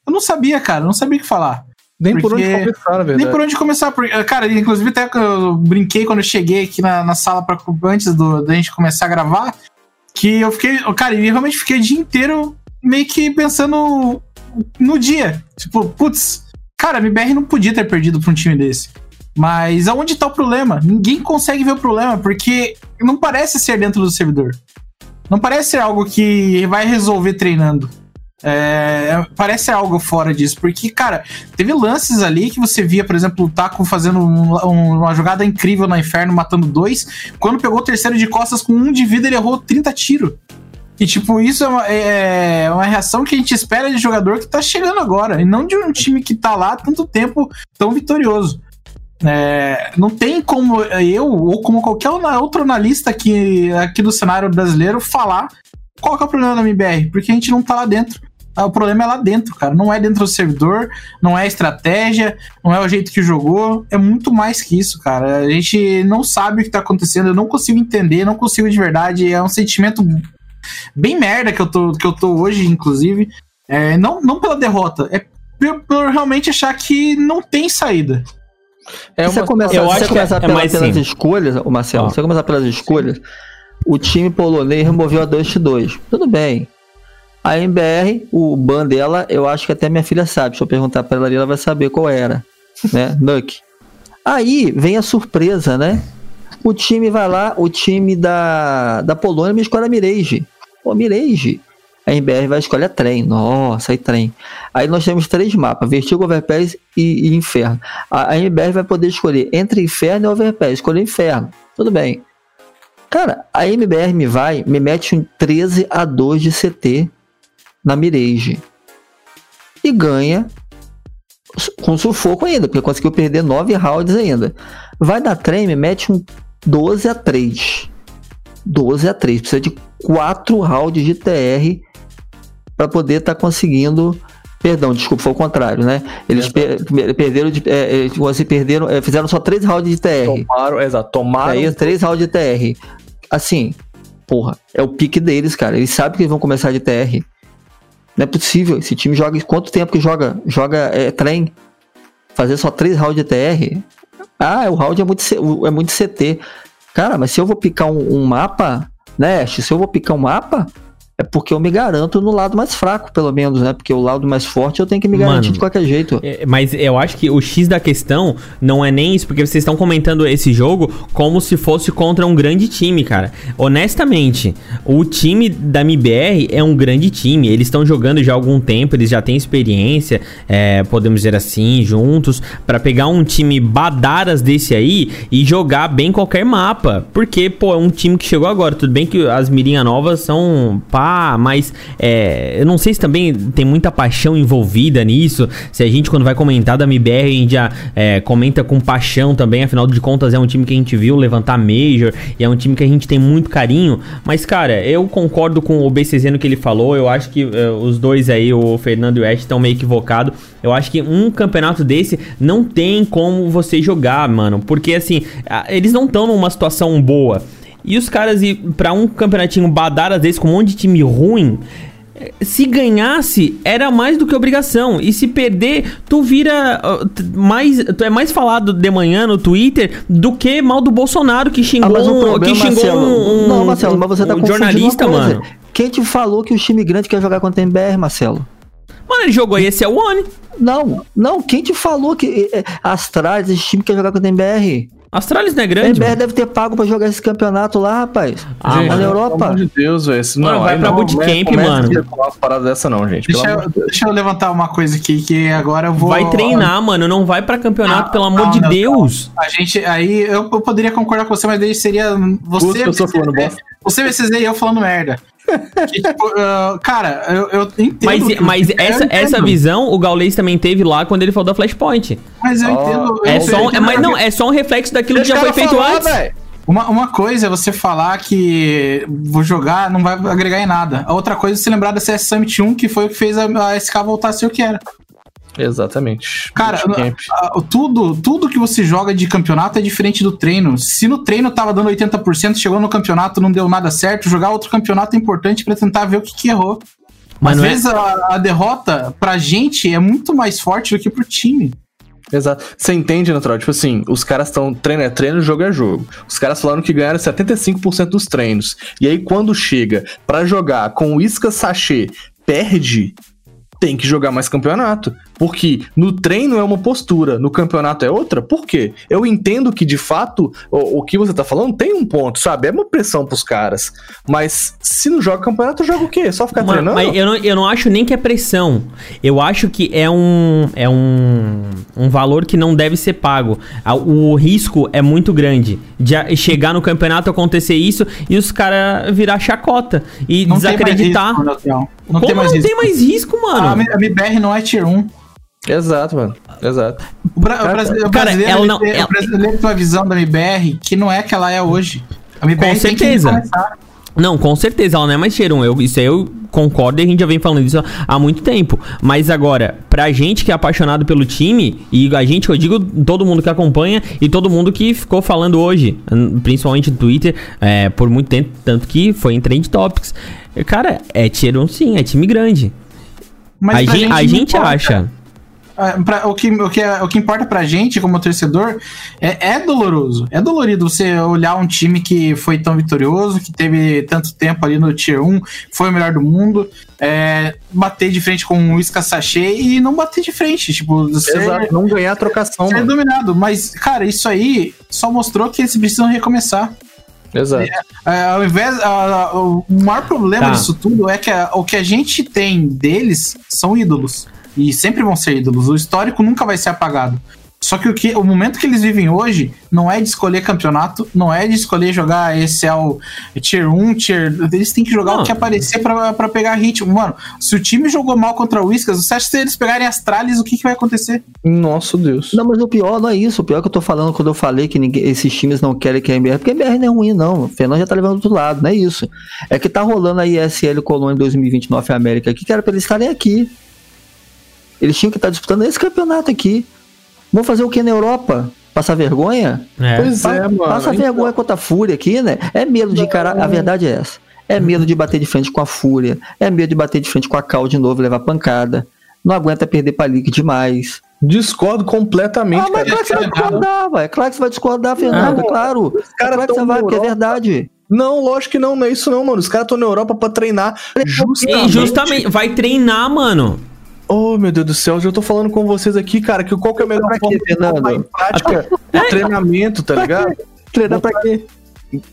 Eu não sabia, cara, não sabia o que falar. Nem por Porque- onde começar, na verdade. Nem por onde começar. porque, Cara, inclusive até eu brinquei quando eu cheguei aqui na, na sala pra, antes do, da gente começar a gravar. Que eu fiquei. Cara, eu realmente fiquei o dia inteiro meio que pensando no dia. Tipo, putz, cara, a MBR não podia ter perdido pra um time desse. Mas aonde tá o problema? Ninguém consegue ver o problema, porque não parece ser dentro do servidor. Não parece algo que vai resolver treinando. É, parece algo fora disso, porque, cara, teve lances ali que você via, por exemplo, o Taco fazendo um- um- uma jogada incrível no inferno, matando dois. Quando pegou o terceiro de costas com um de vida, ele errou 30 tiros. E, tipo, isso é uma, é uma reação que a gente espera de jogador que tá chegando agora, e não de um time que tá lá há tanto tempo tão vitorioso. É, não tem como eu, ou como qualquer outro analista aqui, aqui do cenário brasileiro, falar qual que é o problema da MBR, porque a gente não tá lá dentro. Ah, O problema é lá dentro, cara. Não é dentro do servidor, não é a estratégia, não é o jeito que jogou. É muito mais que isso, cara. A gente não sabe o que tá acontecendo, eu não consigo entender, não consigo de verdade. É um sentimento bem merda que eu tô, que eu tô hoje, inclusive. É, não, não pela derrota, é por, por realmente achar que não tem saída. É se você uma- começar, eu se acho você que começar é pela- mais pelas escolhas, o Marcelo, se você começar pelas escolhas, o time polonês removeu a Dust 2. Tudo bem. A MBR, o ban dela, eu acho que até minha filha sabe. Se eu perguntar pra ela ali, ela vai saber qual era. Né? [laughs] Nuck. Aí vem a surpresa, né? O time vai lá, o time da, da Polônia me escolhe a Mirage. Pô, Mirage. A MBR vai escolher trem. Nossa, aí trem. Aí nós temos três mapas: Vertigo, Overpass e, e Inferno. A, a MBR vai poder escolher entre Inferno e Overpass. Escolher Inferno. Tudo bem. Cara, a MBR me vai, me mete um 13 a 2 de CT na Mirage. E ganha com sufoco ainda, porque conseguiu perder 9 rounds ainda. Vai dar trem, me mete um 12 a 3. 12 a 3. Precisa de 4 rounds de TR para poder estar conseguindo. Perdão, desculpa, foi o contrário, né? Eles per- perderam, de, é, eles assim, perderam, é, fizeram só 3 rounds de TR. Tomaram, exato, tomaram. Aí, três rounds de TR. Assim, porra, é o pique deles, cara. Eles sabem que eles vão começar de TR. Não é possível. Esse time joga. Quanto tempo que joga? Joga é, trem? Fazer só três rounds de TR? Ah, o round é muito, é muito CT. Cara, mas se eu vou picar um, um mapa, né, Ash? Se eu vou picar um mapa, é porque eu me garanto no lado mais fraco, pelo menos, né? Porque o lado mais forte eu tenho que me garantir Mano, de qualquer jeito. É, Mas eu acho que o X da questão não é nem isso, porque vocês estão comentando esse jogo como se fosse contra um grande time, cara. Honestamente, o time da MBR é um grande time. Eles estão jogando já há algum tempo, eles já têm experiência, é, podemos dizer assim, juntos, pra pegar um time badaras desse aí e jogar bem qualquer mapa. Porque, pô, é um time que chegou agora. Tudo bem que as mirinhas novas são pá, mas é, eu não sei se também tem muita paixão envolvida nisso. Se a gente, quando vai comentar da MBR, a gente já é, comenta com paixão também. Afinal de contas, é um time que a gente viu levantar Major e é um time que a gente tem muito carinho. Mas, cara, eu concordo com o BCZ no que ele falou. Eu acho que é, os dois aí, o Fernando e o Ash, estão meio equivocados. Eu acho que um campeonato desse não tem como você jogar, mano. Porque, assim, eles não estão numa situação boa. E os caras ir pra um campeonatinho badaras desse com um monte de time ruim. eh, Se ganhasse, era mais do que obrigação. E se perder, tu vira ah, mais. Tu é mais falado de manhã no Twitter do que mal do Bolsonaro que xingou, Ah, o um- problema, que xingou Marcelo, um, um- não, Marcelo, mas você tá um jornalista, mano. Quem te falou que o time grande quer jogar contra a MBR, Marcelo? Mano, ele jogou esse é o One. Não, não, quem te falou que é, Astralis, esse time quer jogar contra a MBR? Astralis não é A grande. MBR mano. deve ter pago pra jogar esse campeonato lá, rapaz. Ah, Gente, na mano, Pelo Europa. amor de Deus, velho. Isso- Mano, vai pra não, bootcamp, né, mano. a circular Uma parada dessa não, gente. Deixa eu, deixa eu levantar uma coisa aqui, que agora eu vou. Vai treinar, mano. Não vai pra campeonato, Ah, pelo amor não, de não, Deus. A gente, aí eu, eu poderia concordar com você, mas daí seria você, Duas pessoas falando BCZ, bosta. você, e eu falando merda. Que, tipo, ah, cara, eu, eu entendo. Mas, que- mas eu essa, entendo, essa visão o Gaules também teve lá quando ele falou da Flashpoint. Mas eu Ó, entendo. eu É entendo só um, é, mas não, é só um reflexo daquilo que já foi feito antes. Uma, uma coisa é você falar que vou jogar, não vai agregar em nada. A outra coisa é você lembrar da CS Summit 1, que foi o que fez a, a SK voltar a ser o que era. Exatamente. Cara, tudo, tudo que você joga de campeonato é diferente do treino. Se no treino tava dando 80%, chegou no campeonato não deu nada certo, jogar outro campeonato é importante pra tentar ver o que, que errou. Mas Às é- vezes a, a derrota pra gente é muito mais forte do que pro time. Exato. Você entende, natural? Tipo assim, os caras estão. Treino é treino, jogo é jogo. Os caras falaram que ganharam 75% dos treinos. E aí, quando chega pra jogar com o Isca Sachê, perde, tem que jogar mais campeonato. Porque no treino é uma postura, no campeonato é outra. Por quê? Eu entendo que, de fato, o, o que você tá falando tem um ponto, sabe? É uma pressão pros caras. Mas se não joga campeonato, joga o quê? Só ficar Mano, treinando? mas eu não, eu não acho nem que é pressão. Eu acho que é um, é um, um valor que não deve ser pago. O risco é muito grande de chegar no campeonato acontecer isso e os caras virar chacota e Não tem mais desacreditar. risco. Não Como tem mais não risco. tem mais risco, mano? A a MBR não é tier 1. Exato, mano. Exato. O, bra- o brasile- o Cara, brasileiro, ela não- ela- o brasileiro tem uma visão da MBR que não é que ela é hoje. A MBR Com tem que certeza. Não, com certeza, ela não é mais tier 1. Eu, isso aí eu concordo e a gente já vem falando isso há muito tempo. Mas agora, pra gente que é apaixonado pelo time, e a gente, eu digo todo mundo que acompanha e todo mundo que ficou falando hoje, hum, principalmente no Twitter, é, por muito tempo, tanto que foi em Trend Topics. Cara, é tier 1 sim, é time grande. Mas a pra gente, a gente importa. acha. Ah, pra- o, que, o, que, é- o que importa pra gente, como torcedor, é, é doloroso. É dolorido você olhar um time que foi tão vitorioso, que teve tanto tempo ali no Tier 1, foi o melhor do mundo, é, bater de frente com o Isca Sachê e não bater de frente. Tipo, ser, Exato. Não ganhar a trocação, ser mano. dominado. Mas, cara, isso aí só mostrou que eles precisam recomeçar. Exato. É, ao invés, a- a- o maior problema Tá. disso tudo é que a- o que a gente tem deles são ídolos. E sempre vão ser ídolos. O histórico nunca vai ser apagado. Só que o, que o momento que eles vivem hoje não é de escolher campeonato, não é de escolher jogar esse é o tier 1, tier. Eles têm que jogar Não. o que aparecer pra, pra pegar ritmo. Mano, se o time jogou mal contra o Whiskas, você acha que se eles pegarem as tralhas, o que, que vai acontecer? Nosso Deus. Não, mas o pior não é isso. O pior que eu tô falando quando eu falei que ninguém- esses times não querem que a MBR, porque a MBR não é ruim, não. O Fernando já tá levando do outro lado, não é isso. É que tá rolando a ISL Colônia 2020 Norte América aqui, que era pra eles estarem aqui. Eles tinham que estar disputando esse campeonato aqui. Vão fazer o que na Europa? Passar vergonha? É. Pois Pa- é, mano. Passa Então- vergonha contra a Fúria aqui, né? É medo de encarar. A verdade é essa. É medo de bater de frente com a Fúria. É medo de bater de frente com a Cal de novo e levar pancada. Não aguenta perder pra Liga demais. Discordo completamente, Ah, mas é cara. claro que você vai discordar, vai. É claro que você vai discordar, Fernando. Ah, é claro. É caras claro que você vai, porque é verdade. Não, lógico que não, não é isso não, mano. Os caras estão na Europa pra treinar justamente. Justamente, vai treinar, mano. Oh, meu Deus do céu, eu já tô falando com vocês aqui, cara, que qual que é a melhor Pra forma quê, Fernando? em prática o treinamento, tá ligado? Treinar pra quê?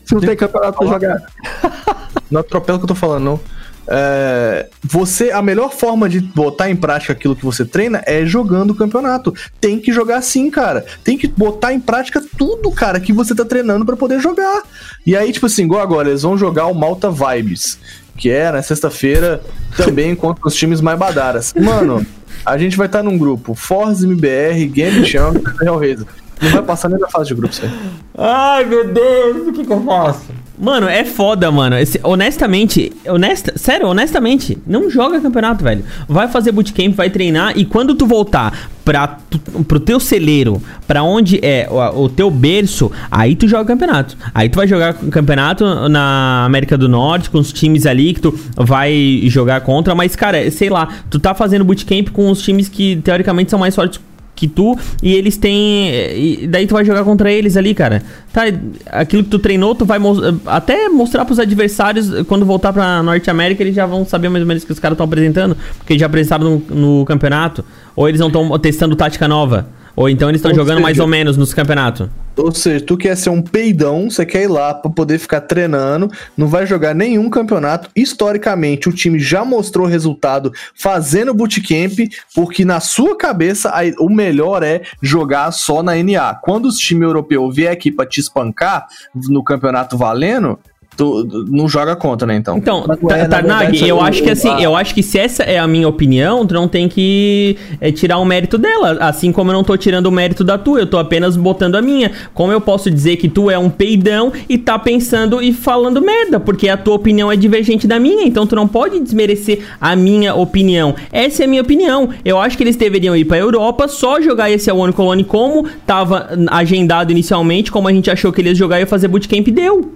Se não tem campeonato pra jogar. [laughs] Não atropela o que eu tô falando, não. É, você, a melhor forma de botar em prática aquilo que você treina é jogando o campeonato. Tem que jogar assim, cara. Tem que botar em prática tudo, cara, que você tá treinando pra poder jogar. E aí, tipo assim, igual agora, eles vão jogar o Malta Vibes, que é na sexta-feira também contra os times mais badaras. Mano, a gente vai estar num grupo Forza MBR, Game Chão e Hellraiser. Não vai passar nem da fase de grupo, sério. Ai, meu Deus, o que, que eu faço? Mano, é foda, mano. Esse- honestamente, honesta, sério, honestamente, não joga campeonato, velho. Vai fazer bootcamp, vai treinar e quando tu voltar pra, tu, pro teu celeiro, pra onde é o, o teu berço, aí tu joga campeonato. Aí tu vai jogar campeonato na América do Norte com os times ali que tu vai jogar contra, mas cara, sei lá, tu tá fazendo bootcamp com os times que teoricamente são mais fortes que tu e eles têm. E daí tu vai jogar contra eles ali, cara. Tá, aquilo que tu treinou, tu vai mos- até mostrar pros adversários quando voltar pra Norte América, eles já vão saber mais ou menos o que os caras estão apresentando, porque eles já apresentaram no, no campeonato. Ou eles não estão testando tática nova. Ou então eles estão jogando seja- mais ou menos nos campeonatos. Ou seja, tu quer ser um peidão, você quer ir lá pra poder ficar treinando, não vai jogar nenhum campeonato. Historicamente, o time já mostrou resultado fazendo bootcamp, porque na sua cabeça aí, o melhor é jogar só na NA. Quando os times europeus vier aqui pra te espancar no campeonato valendo, Tu tu não joga contra, né, então? Então, na Tarnag, eu o- acho que assim, a- eu acho que se essa é a minha opinião, tu não tem que é, tirar o mérito dela. Assim como eu não tô tirando o mérito da tua, eu tô apenas botando a minha. Como eu posso dizer que tu é um peidão e tá pensando e falando merda? Porque a tua opinião é divergente da minha, então tu não pode desmerecer a minha opinião. Essa é a minha opinião. Eu acho que eles deveriam ir pra Europa, só jogar esse One Colony como tava agendado inicialmente, como a gente achou que eles jogar e ia fazer bootcamp, deu.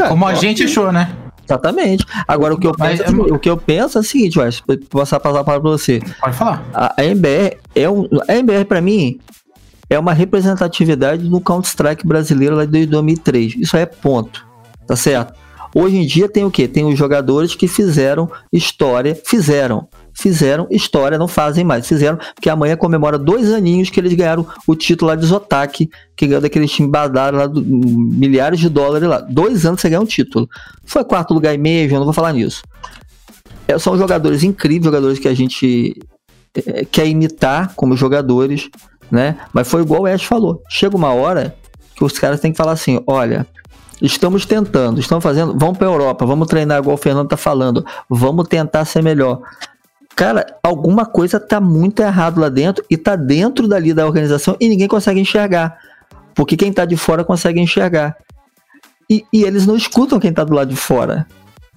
É, Como a ó, gente achou, né? Exatamente. Agora, o que eu Mas- penso, o que eu penso é o seguinte, vai, vou passar a palavra para você. Pode falar. A, a MBR é um, a MBR para mim é uma representatividade do Counter Strike brasileiro lá de 2003. Isso aí é ponto, tá certo? Hoje em dia tem o quê? Tem os jogadores que fizeram história, fizeram, fizeram história, não fazem mais, fizeram, porque amanhã comemora dois aninhos que eles ganharam o título lá de Zotac, que ganhou daquele time badado lá, do, milhares de dólares lá. Dois anos você ganha um título. Foi quarto lugar e meio, eu não vou falar nisso. É, são jogadores incríveis, jogadores que a gente é, quer imitar como jogadores, né? Mas foi igual o Ash falou. Chega uma hora que os caras têm que falar assim: olha, estamos tentando, estamos fazendo, vamos para Europa, vamos treinar igual o Fernando tá falando, vamos tentar ser melhor. Cara, alguma coisa tá muito errado lá dentro e tá dentro dali da organização e ninguém consegue enxergar. Porque quem tá de fora consegue enxergar. E, e eles não escutam quem tá do lado de fora.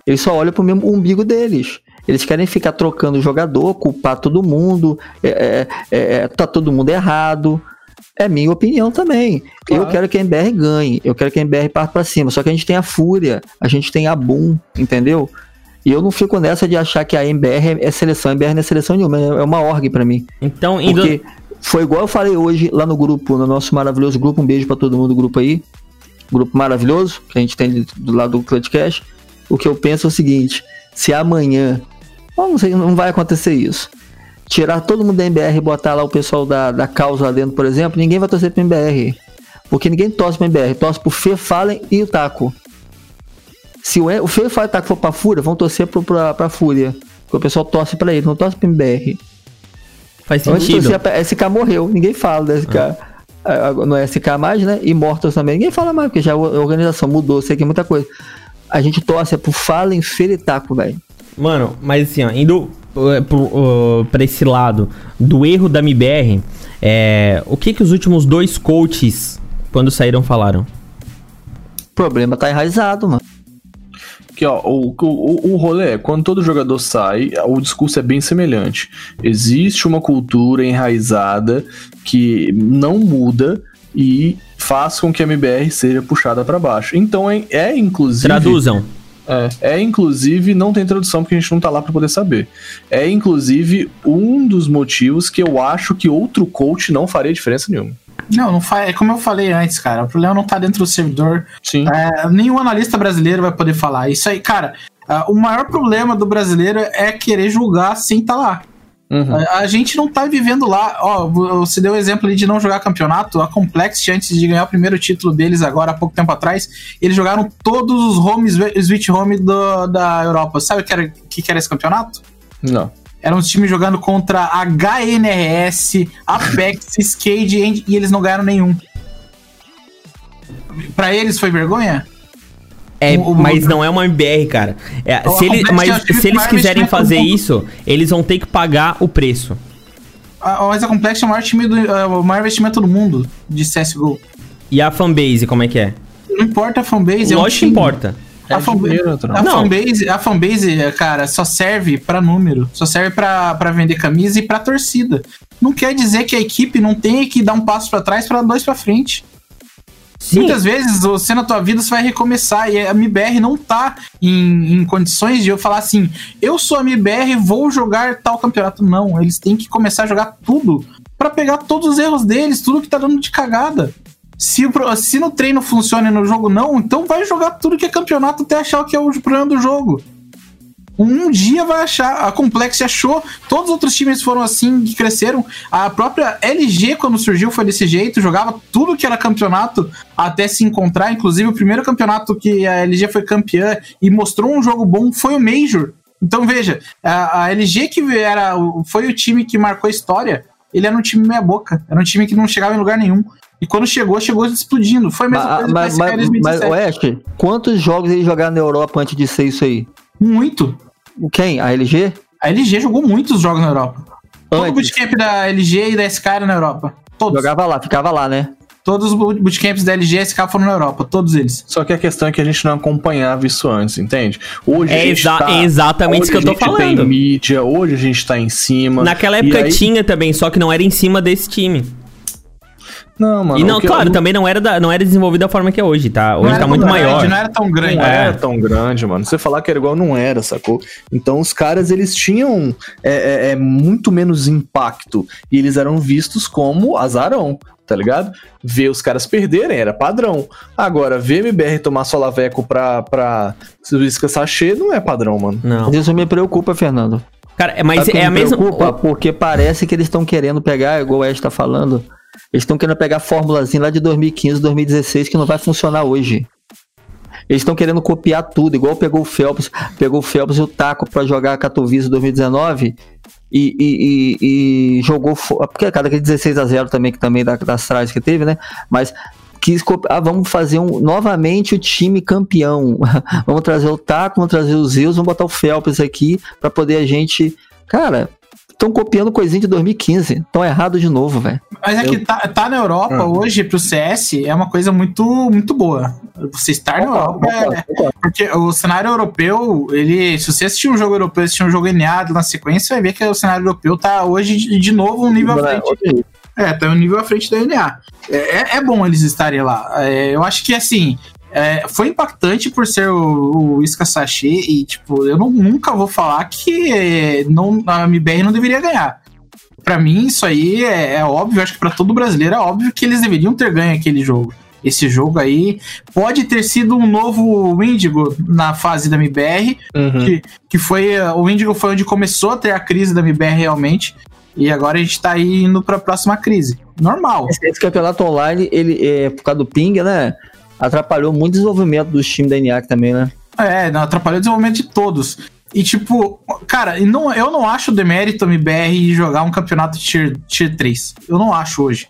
Eles só olham pro mesmo umbigo deles. Eles querem ficar trocando jogador, culpar todo mundo, é, é, é, tá todo mundo errado. É minha opinião também. Claro. Eu quero que a MBR ganhe, eu quero que a MBR parte pra cima. Só que a gente tem a Fúria, a gente tem a Boom, entendeu? E eu não fico nessa de achar que a MBR é seleção. A MBR não é seleção nenhuma, é uma org pra mim. Então, indo. Porque foi igual eu falei hoje lá no grupo, no nosso maravilhoso grupo. Um beijo pra todo mundo do grupo aí. Grupo maravilhoso que a gente tem do lado do Clutchcast. O que eu penso é o seguinte: se amanhã, não sei, não vai acontecer isso. Tirar todo mundo da MBR e botar lá o pessoal da, da causa lá dentro, por exemplo, ninguém vai torcer pro MBR. Porque ninguém torce pro MBR, torce pro Fê Fallen e o Taco. Se o, o Fê Fallen e o Taco for pra Fúria, vão torcer pro, pra, pra Fúria. Porque o pessoal torce pra ele, não torce pro MBR. Faz Antes sentido. torcia SK morreu, ninguém fala da SK. Ah, Não é SK mais, né? Immortals também, ninguém fala mais, porque já a organização mudou, sei que é muita coisa. A gente torce pro Fallen Feritaco, velho. Mano, mas assim, ó, indo uh, pro, uh, pra esse lado do erro da MBR, é, o que que os últimos dois coaches, quando saíram, falaram? O problema tá enraizado, mano. Que, ó, o, o, o rolê é, quando todo jogador sai, o discurso é bem semelhante. Existe uma cultura enraizada que não muda e faz com que a MBR seja puxada pra baixo. Então é, é inclusive. Traduzam. É, é inclusive, não tem tradução porque a gente não tá lá pra poder saber. É inclusive um dos motivos que eu acho que outro coach não faria diferença nenhuma. Não, não faz. É como eu falei antes, cara. O problema não tá dentro do servidor. Sim. É, nenhum analista brasileiro vai poder falar. Isso aí, cara. ah, o maior problema do brasileiro é querer julgar sem estar lá. Uhum. A, a gente não tá vivendo lá. Ó, você deu o exemplo ali de não jogar campeonato. A Complexity, antes de ganhar o primeiro título deles agora, há pouco tempo atrás, eles jogaram todos os home, Switch Home do- da Europa. Sabe o que era, que, que era esse campeonato? Não. Eram os times jogando contra HNRS, Apex, [laughs] Skade e eles não ganharam nenhum. Pra eles foi vergonha? É, O- o- mas não é uma MBR, cara. É, O- se, ele, o mas é o se eles time quiserem fazer isso, eles vão ter que pagar o preço. A, mas a Complex é o maior time do. é o maior investimento do mundo de CSGO. E a fanbase, como é que é? Não importa a fanbase, é um Lógico que time. Importa. A, É fanbase, a, fanbase, a fanbase, cara, só serve pra número. Só serve pra, pra vender camisa e pra torcida. Não quer dizer que a equipe não tenha que dar um passo pra trás pra dar dois pra frente. Sim. Muitas vezes você na tua vida você vai recomeçar e a MBR não tá em, em condições de eu falar assim, eu sou a MBR, vou jogar tal campeonato. Não, eles têm que começar a jogar tudo pra pegar todos os erros deles, tudo que tá dando de cagada. Se, se no treino funciona e no jogo não, então vai jogar tudo que é campeonato até achar o que é o problema do jogo. Um dia vai achar. A Complex achou. Todos os outros times foram assim que cresceram. A própria LG, quando surgiu, foi desse jeito. Jogava tudo que era campeonato até se encontrar. Inclusive, o primeiro campeonato que a LG foi campeã e mostrou um jogo bom foi o Major. Então, veja, a, LG que era, foi o time que marcou a história. Ele era um time meia-boca. Era um time que não chegava em lugar nenhum. E quando chegou, chegou explodindo. Foi a mesma Mas, coisa mas, mas, mas 2017. Oeste, quantos jogos eles jogaram na Europa antes de ser isso aí? Muito. Quem? A LG? A LG jogou muitos jogos na Europa. Todo o Antes. bootcamp da LG e da SK era na Europa. Todos. Jogava lá, ficava lá, né? Todos os boot- bootcamps da LG e SK foram na Europa. Todos eles. Só que a questão é que a gente não acompanhava isso antes, entende? Hoje É a gente exa- tá- é exatamente hoje isso que eu tô a gente tem falando. mídia, hoje a gente tá em cima. Naquela época aí- tinha também, só que não era em cima desse time. Não, mano. e não, o que eu- claro, também não era, da- não era desenvolvido da forma que é hoje, tá? Hoje tá muito grande, maior. Não era tão grande. Não É. era tão grande, mano. Você falar que era igual, não era, sacou? Então os caras, eles tinham é, é, é, muito menos impacto. E eles eram vistos como azarão, tá ligado? Ver os caras perderem era padrão. Agora, ver MBR tomar solaveco pra, pra Isca Sachê não é padrão, mano. Não. Isso me preocupa, Fernando. Cara, é- mas Sabe é a me mesma. preocupa? Porque parece que eles estão querendo pegar, igual o Ed tá falando, eles estão querendo pegar a formulazinha lá de 2015, 2016, que não vai funcionar hoje. Eles estão querendo copiar tudo, igual pegou o Phelps, pegou o Phelps e o Taco pra jogar Katowice 2019 e, e, e- e jogou. Porque cada aquele 16 a 0 também, que também da- das trás que teve, né? Mas quis. Ah, vamos fazer um, novamente o time campeão. [laughs] vamos trazer o Taco, vamos trazer os Zeus, vamos botar o Phelps aqui pra poder a gente. Cara, estão copiando coisinha de 2015. Estão errado de novo, velho. Mas é que tá, tá na Europa Ah. hoje pro CS é uma coisa muito, muito boa. Você estar na Europa é, Porque o cenário europeu, ele. Se você assistir um jogo europeu, assistir um jogo NA na sequência, vai ver que o cenário europeu tá hoje de, de novo um nível à frente. É, tá um nível à frente da NA. É, é- é bom eles estarem lá. É, eu acho que assim. É, foi impactante por ser o, o Isca Sachê e, tipo, eu não- nunca vou falar que não, a MBR não deveria ganhar. Pra mim, isso aí é, é óbvio, acho que pra todo brasileiro é óbvio que eles deveriam ter ganho aquele jogo. Esse jogo aí pode ter sido um novo Indigo na fase da MBR, que, que foi. O Indigo foi onde começou a ter a crise da MBR realmente. E agora a gente tá aí indo pra próxima crise. Normal. Esse, esse campeonato online, ele, é, por causa do ping, né? Atrapalhou muito o desenvolvimento dos times da ENIAC também, né? É, atrapalhou o desenvolvimento de todos. E tipo, cara, não, eu não acho demérito a MBR jogar um campeonato tier, tier 3. Eu não acho hoje.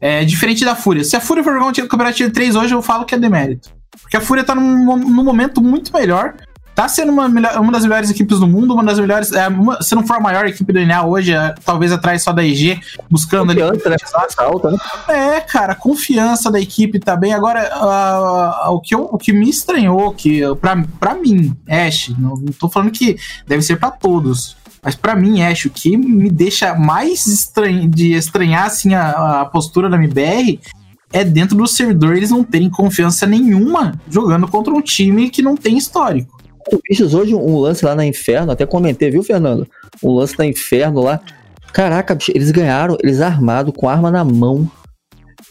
É diferente da Fúria. Se a Fúria for jogar um campeonato tier 3 hoje, eu falo que é demérito. Porque a Fúria tá num, num momento muito melhor. Tá sendo uma, melhor- uma das melhores equipes do mundo, uma das melhores. é, uma- se não for a maior equipe do NA hoje, é, talvez atrás só da IG, buscando ali. Confiança, né? Confiança alta, né? É, cara, a confiança da equipe tá bem. Agora, ah, o, que eu- o que me estranhou, que pra, pra mim, Ash, não, não tô falando que deve ser pra todos, mas pra mim, Ash, o que me deixa mais estranho, de estranhar assim, a, a postura da MBR é dentro do servidor eles não terem confiança nenhuma jogando contra um time que não tem histórico. Tu vistes hoje um lance lá na Inferno, até comentei, viu, Fernando? Um lance na Inferno lá. Caraca, bicho, eles ganharam, eles armados, com arma na mão.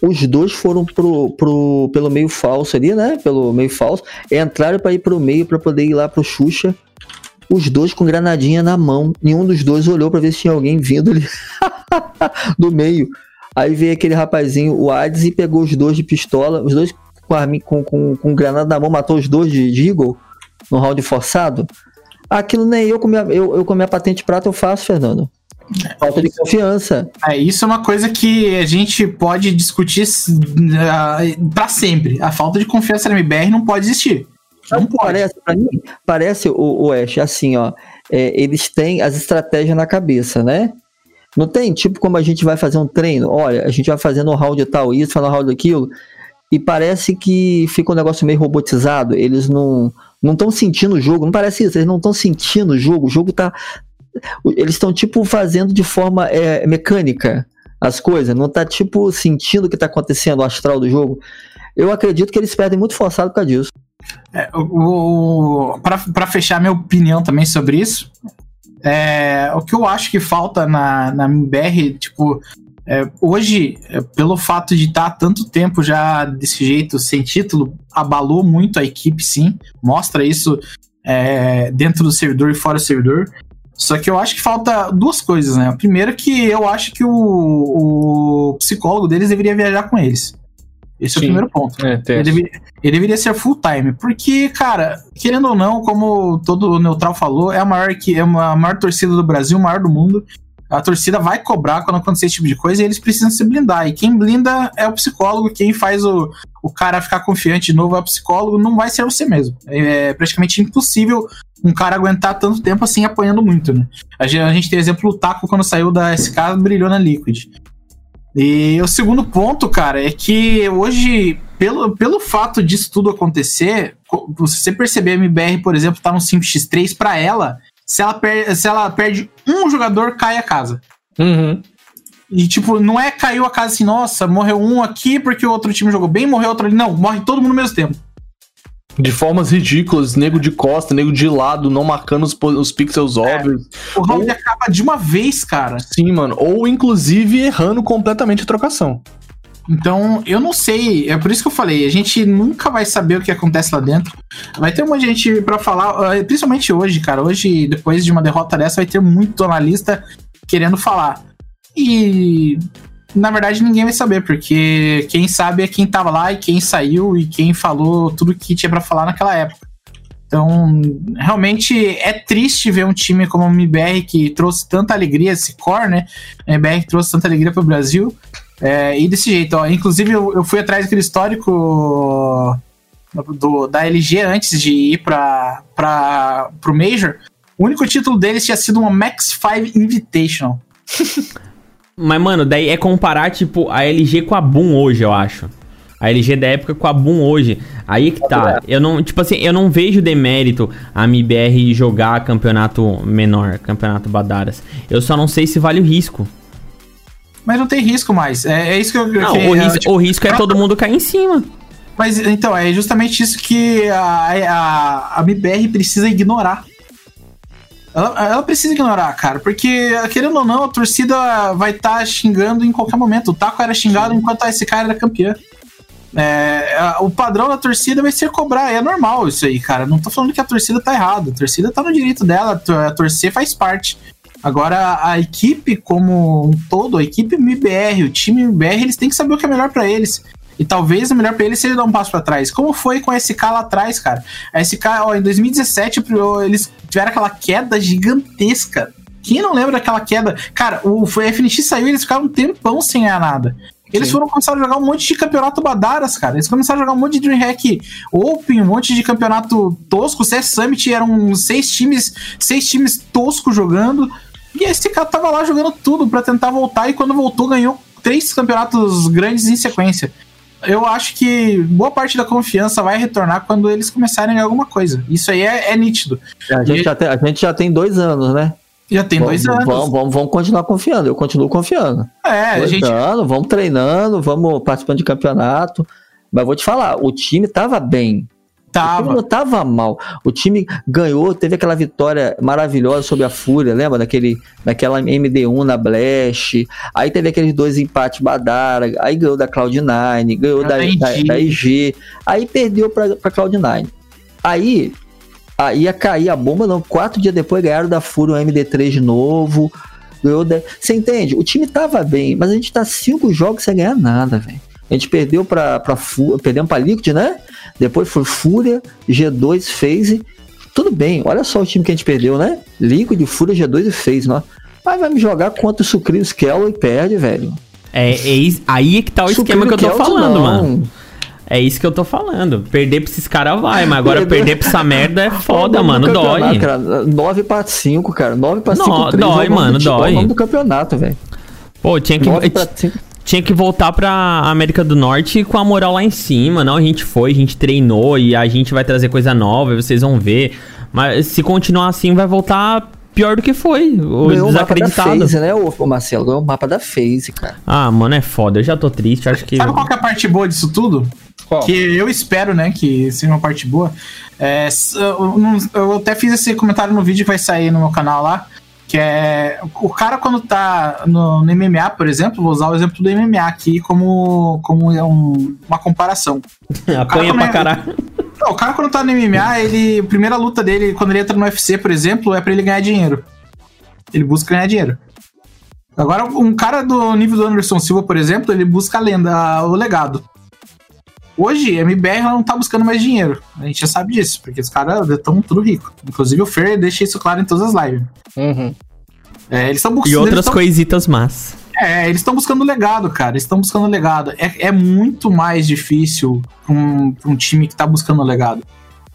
Os dois foram pro, pro, pelo meio falso ali, né? Pelo meio falso. Entraram pra ir pro meio pra poder ir lá pro Xuxa. Os dois com granadinha na mão. Nenhum dos dois olhou pra ver se tinha alguém vindo ali [laughs] do meio. Aí veio aquele rapazinho, o Hades, e pegou os dois de pistola. Os dois com, com, com, com granada na mão, matou os dois de, de Eagle no round forçado. Aquilo nem eu com minha, eu, eu com minha patente prata eu faço, Fernando. Falta de confiança. É, isso é uma coisa que a gente pode discutir uh, para sempre. A falta de confiança na MBR não pode existir. Não pode. Parece, pra mim, parece o, o Ash, assim, ó. é, eles têm as estratégias na cabeça, né? Não tem, tipo, como a gente vai fazer um treino, olha, a gente vai fazendo um round tal, isso, fazendo um round aquilo, e parece que fica um negócio meio robotizado, eles não não estão sentindo o jogo, não parece isso, eles não estão sentindo o jogo, o jogo tá. Eles estão, tipo, fazendo de forma é, mecânica as coisas, não tá, tipo, sentindo o que tá acontecendo, o astral do jogo. Eu acredito que eles perdem muito forçado por causa disso. É, para fechar minha opinião também sobre isso, é, o que eu acho que falta na, na MBR, tipo, é, hoje, é, pelo fato de estar há tanto tempo já desse jeito, sem título, abalou muito a equipe, sim. Mostra isso é, dentro do servidor e fora do servidor. Só que eu acho que falta duas coisas, né? A primeira que eu acho que o, o psicólogo deles deveria viajar com eles. Esse é o Sim. primeiro ponto. É, Ele deveria, ele deveria ser full time, porque, cara, querendo ou não, como todo Neutral falou, é a maior, que, é a maior torcida do Brasil, maior do mundo. A torcida vai cobrar quando acontecer esse tipo de coisa e eles precisam se blindar. E quem blinda é o psicólogo, quem faz o, o cara ficar confiante de novo é o psicólogo, não vai ser você mesmo. É praticamente impossível um cara aguentar tanto tempo assim apanhando muito, né? A gente, a gente tem exemplo o Taco quando saiu da SK brilhou na Liquid. E o segundo ponto, cara, é que hoje, pelo, pelo fato disso tudo acontecer, você perceber a MBR, por exemplo, tá no 5x3 para ela, se ela, per se ela perde um jogador, cai a casa. Uhum. E, tipo, não é caiu a casa assim, nossa, morreu um aqui porque o outro time jogou bem, morreu outro ali. Não, morre todo mundo ao mesmo tempo. De formas ridículas, nego de costa, nego de lado, não marcando os, os pixels é. óbvios. O round ou... acaba de uma vez, cara. Sim, mano. Ou inclusive errando completamente a trocação. Então, eu não sei. É por isso que eu falei. A gente nunca vai saber o que acontece lá dentro. Vai ter uma gente para falar, principalmente hoje, cara. Hoje, depois de uma derrota dessa, vai ter muito analista querendo falar. E na verdade ninguém vai saber, porque quem sabe é quem tava lá e quem saiu e quem falou tudo que tinha para falar naquela época. Então, realmente é triste ver um time como o MBR que trouxe tanta alegria, esse core, né? A MBR que trouxe tanta alegria pro Brasil. É, e desse jeito, ó. Inclusive, eu, eu fui atrás daquele histórico do, da LG antes de ir para pra, pro Major. O único título deles tinha sido uma Max 5 Invitational. [laughs] Mas, mano, daí é comparar, tipo, a LG com a Boom hoje, eu acho. A LG da época com a Boom hoje. Aí que tá. Eu não, tipo assim, eu não vejo demérito a MBR jogar campeonato menor, campeonato Badaras. Eu só não sei se vale o risco. Mas não tem risco mais. É, é isso que eu. Não, que, o, ris tipo, o risco é todo mundo cair em cima. Mas então, é justamente isso que a, a, a MBR precisa ignorar. Ela, ela, precisa ignorar, cara, porque, querendo ou não, a torcida vai estar tá xingando em qualquer momento. O Taco era xingado enquanto esse cara era campeão. É, o padrão da torcida vai ser cobrar, é normal isso aí, cara. Não tô falando que a torcida tá errada, a torcida tá no direito dela, a torcer faz parte. Agora, a equipe como um todo, a equipe MBR, o time MBR, eles têm que saber o que é melhor para eles. E talvez o melhor pra ele seja dar um passo para trás. Como foi com a SK lá atrás, cara? A SK, ó, em 2017, eles tiveram aquela queda gigantesca. Quem não lembra daquela queda? Cara, o FNX saiu e eles ficaram um tempão sem ganhar nada. Eles Sim. foram começar a jogar um monte de campeonato Badaras, cara. Eles começaram a jogar um monte de Dreamhack Open, um monte de campeonato tosco. O CS Summit eram seis times, seis times toscos jogando. E esse cara tava lá jogando tudo para tentar voltar. E quando voltou, ganhou três campeonatos grandes em sequência eu acho que boa parte da confiança vai retornar quando eles começarem alguma coisa. Isso aí é, é nítido. A gente, e... já tem, a gente já tem dois anos, né? Já tem vamos, dois anos. Vamos, vamos, vamos, continuar confiando. Eu continuo confiando. É, a gente. Anos, vamos treinando, vamos participando de campeonato. Mas vou te falar, o time tava bem. Tava. O time não tava mal. O time ganhou, teve aquela vitória maravilhosa sobre a Fúria, lembra? Daquele, daquela MD1 na Blast. Aí teve aqueles dois empates Badara. Aí ganhou da Cloud9, ganhou da, da, da, IG. Aí perdeu pra, pra Cloud9. Aí, aí ia cair a bomba, não. Quatro dias depois ganharam da Fúria um MD3 de novo. Ganhou da... Você entende? O time tava bem, mas a gente tá cinco jogos sem ganhar nada, velho. A gente perdeu pra, pra, perdemos pra Liquid, né? Depois foi Fúria, G2, FaZe. Tudo bem, olha só o time que a gente perdeu, né? Liquid, Fúria, G2 e FaZe, né? Mas vai me jogar contra o Sucrilhos Kello e perde, velho. É, é, aí é que tá o esquema que eu tô falando, não. mano. É isso que eu tô falando. Perder pra esses caras vai, mas agora perder pra essa merda é foda, mano. Dói. Cara, 9 pra 5, cara. 9 pra 5. No, 3, dói, mano, dói. É o nome do campeonato, velho. Pô, tinha que. 9 pra 5 tinha que voltar pra América do Norte com a moral lá em cima. Não, a gente foi, a gente treinou e a gente vai trazer coisa nova e vocês vão ver. Mas se continuar assim, vai voltar pior do que foi. O ganhou desacreditado. o mapa da FaZe, né, o Marcelo? Ganhou o mapa da FaZe, cara. Ah, mano, é foda. Eu já tô triste, acho que... Sabe qual que é a parte boa disso tudo? Qual? Que eu espero, né, que seja uma parte boa. É, eu, eu até fiz esse comentário no vídeo que vai sair no meu canal lá. Que é. O cara, quando tá no, no, MMA, por exemplo, vou usar o exemplo do MMA aqui como, como um, uma comparação. [laughs] Apanha pra caralho. Não, o cara, quando tá no MMA, ele. A primeira luta dele, quando ele entra no UFC, por exemplo, é pra ele ganhar dinheiro. Ele busca ganhar dinheiro. Agora, um cara do nível do Anderson Silva, por exemplo, ele busca a lenda, o legado. Hoje, a MBR não tá buscando mais dinheiro. A gente já sabe disso, porque os caras estão tudo rico. Inclusive o Fer deixa isso claro em todas as lives. Uhum. É, eles estão E buscando. outras coisitas más. É, eles estão buscando legado, cara. Eles estão buscando legado. É, é muito mais difícil pra um, pra um time que tá buscando legado.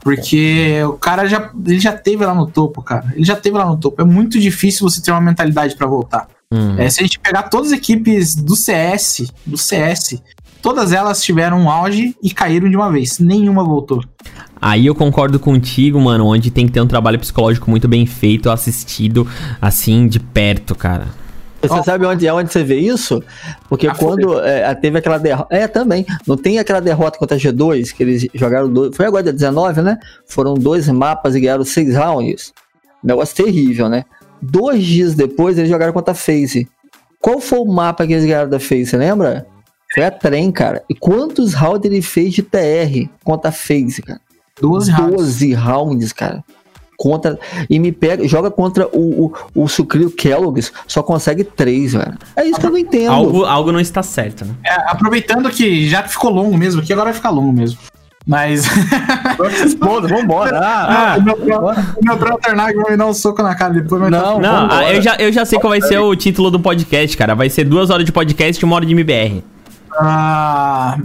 Porque o cara já, ele já teve lá no topo, cara. Ele já teve lá no topo. É muito difícil você ter uma mentalidade pra voltar. Hum. É, se a gente pegar todas as equipes do CS, do CS, todas elas tiveram um auge e caíram de uma vez. Nenhuma voltou. Aí eu concordo contigo, mano, onde tem que ter um trabalho psicológico muito bem feito, assistido, assim, de perto, cara. Você Ó. sabe onde, onde você vê isso? Porque A quando é, teve aquela derrota. É, também. Não tem aquela derrota contra a G2, que eles jogaram dois. Foi agora dia 19, né? Foram dois mapas e ganharam seis rounds. Negócio terrível, né? Dois dias depois eles jogaram contra a FaZe. Qual foi o mapa que eles ganharam da FaZe, você lembra? Foi a trem, cara. E quantos rounds ele fez de TR contra a FaZe, cara? 12 rounds. 12 rounds, cara. Contra, e me pega, joga contra o, o, o Sucrilho Kellogg's, só consegue 3, velho. É isso que eu não entendo. Algo, algo não está certo, né? É, aproveitando que já ficou longo mesmo aqui, agora vai ficar longo mesmo. Mas. [laughs] Responda, vambora. [laughs] Ah, o meu, o meu brother Nag vai me dar um soco na cara depois. mas tá- Não, Não, ah, eu já, eu já sei qual vai ser o título do podcast, cara. Vai ser duas horas de podcast e uma hora de MBR. Ah,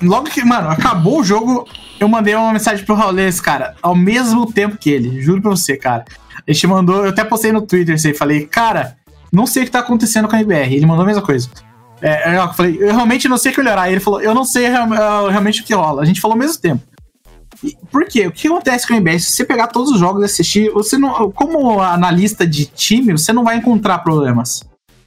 logo que, mano, acabou o jogo, eu mandei uma mensagem pro Raulês, cara, ao mesmo tempo que ele, juro pra você, cara. Ele te mandou, eu até postei no Twitter isso aí, falei, cara, não sei o que tá acontecendo com a MBR. Ele mandou a mesma coisa. É, eu falei, eu realmente não sei o que melhorar. Ele falou, eu não sei ah, realmente o que rola. A gente falou ao mesmo tempo. E Por quê? O que acontece com a MBR? Se você pegar todos os jogos e assistir, você não. Como analista de time, você não vai encontrar problemas.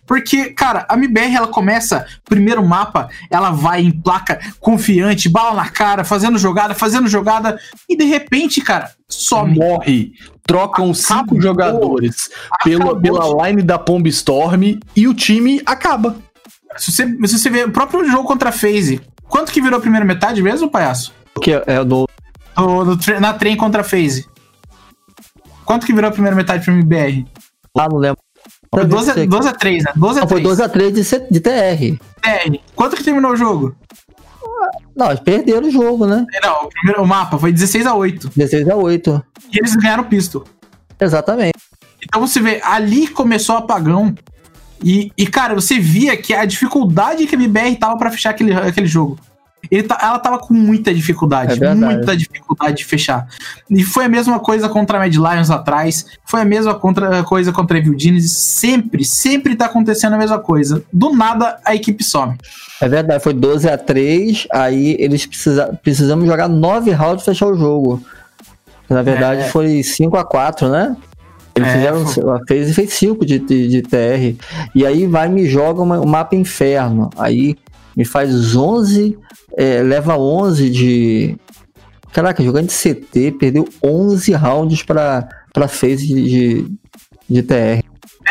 Porque, cara, a MBR ela começa, primeiro mapa, ela vai em placa confiante, bala na cara, fazendo jogada, fazendo jogada, e de repente, cara, some. Morre. Trocam cinco Acabou. jogadores pela, Acabou. pela line da Pomb Storm e o time acaba. Se você, se você ver o próprio jogo contra a FaZe, quanto que virou a primeira metade mesmo, palhaço? Que é do. No- no tre- na trem contra a FaZe. Quanto que virou a primeira metade pro MBR? Ah, não lembro. Foi 12, a- 12 a 3, né? 12 a Não, foi 3. 2x3 de, C- de TR. TR. Quanto que terminou o jogo? Não, eles perderam o jogo, né? Não, o, primeiro, o mapa foi 16 a 8. 16x8. E eles ganharam o pistol. Exatamente. Então você vê, ali começou o apagão. E, e, cara, você via que a dificuldade que a MBR tava pra fechar aquele, aquele jogo. Tá- ela tava com muita dificuldade, É muita dificuldade de fechar. E foi a mesma coisa contra a Mad Lions atrás, foi a mesma contra, coisa contra a Evil Genius. Sempre, sempre tá acontecendo a mesma coisa. Do nada, a equipe some. É verdade, foi 12x3. Aí eles precisa, precisamos jogar 9 rounds pra fechar o jogo. Na verdade, É. foi 5x4, né? Eles É, fizeram. foi- fez, fez 5 de, de, de TR. E aí vai me joga uma- um mapa inferno. Aí me faz 11. é, leva 11 de. Caraca, jogando de CT, perdeu 11 rounds pra, pra phase de, de, de TR.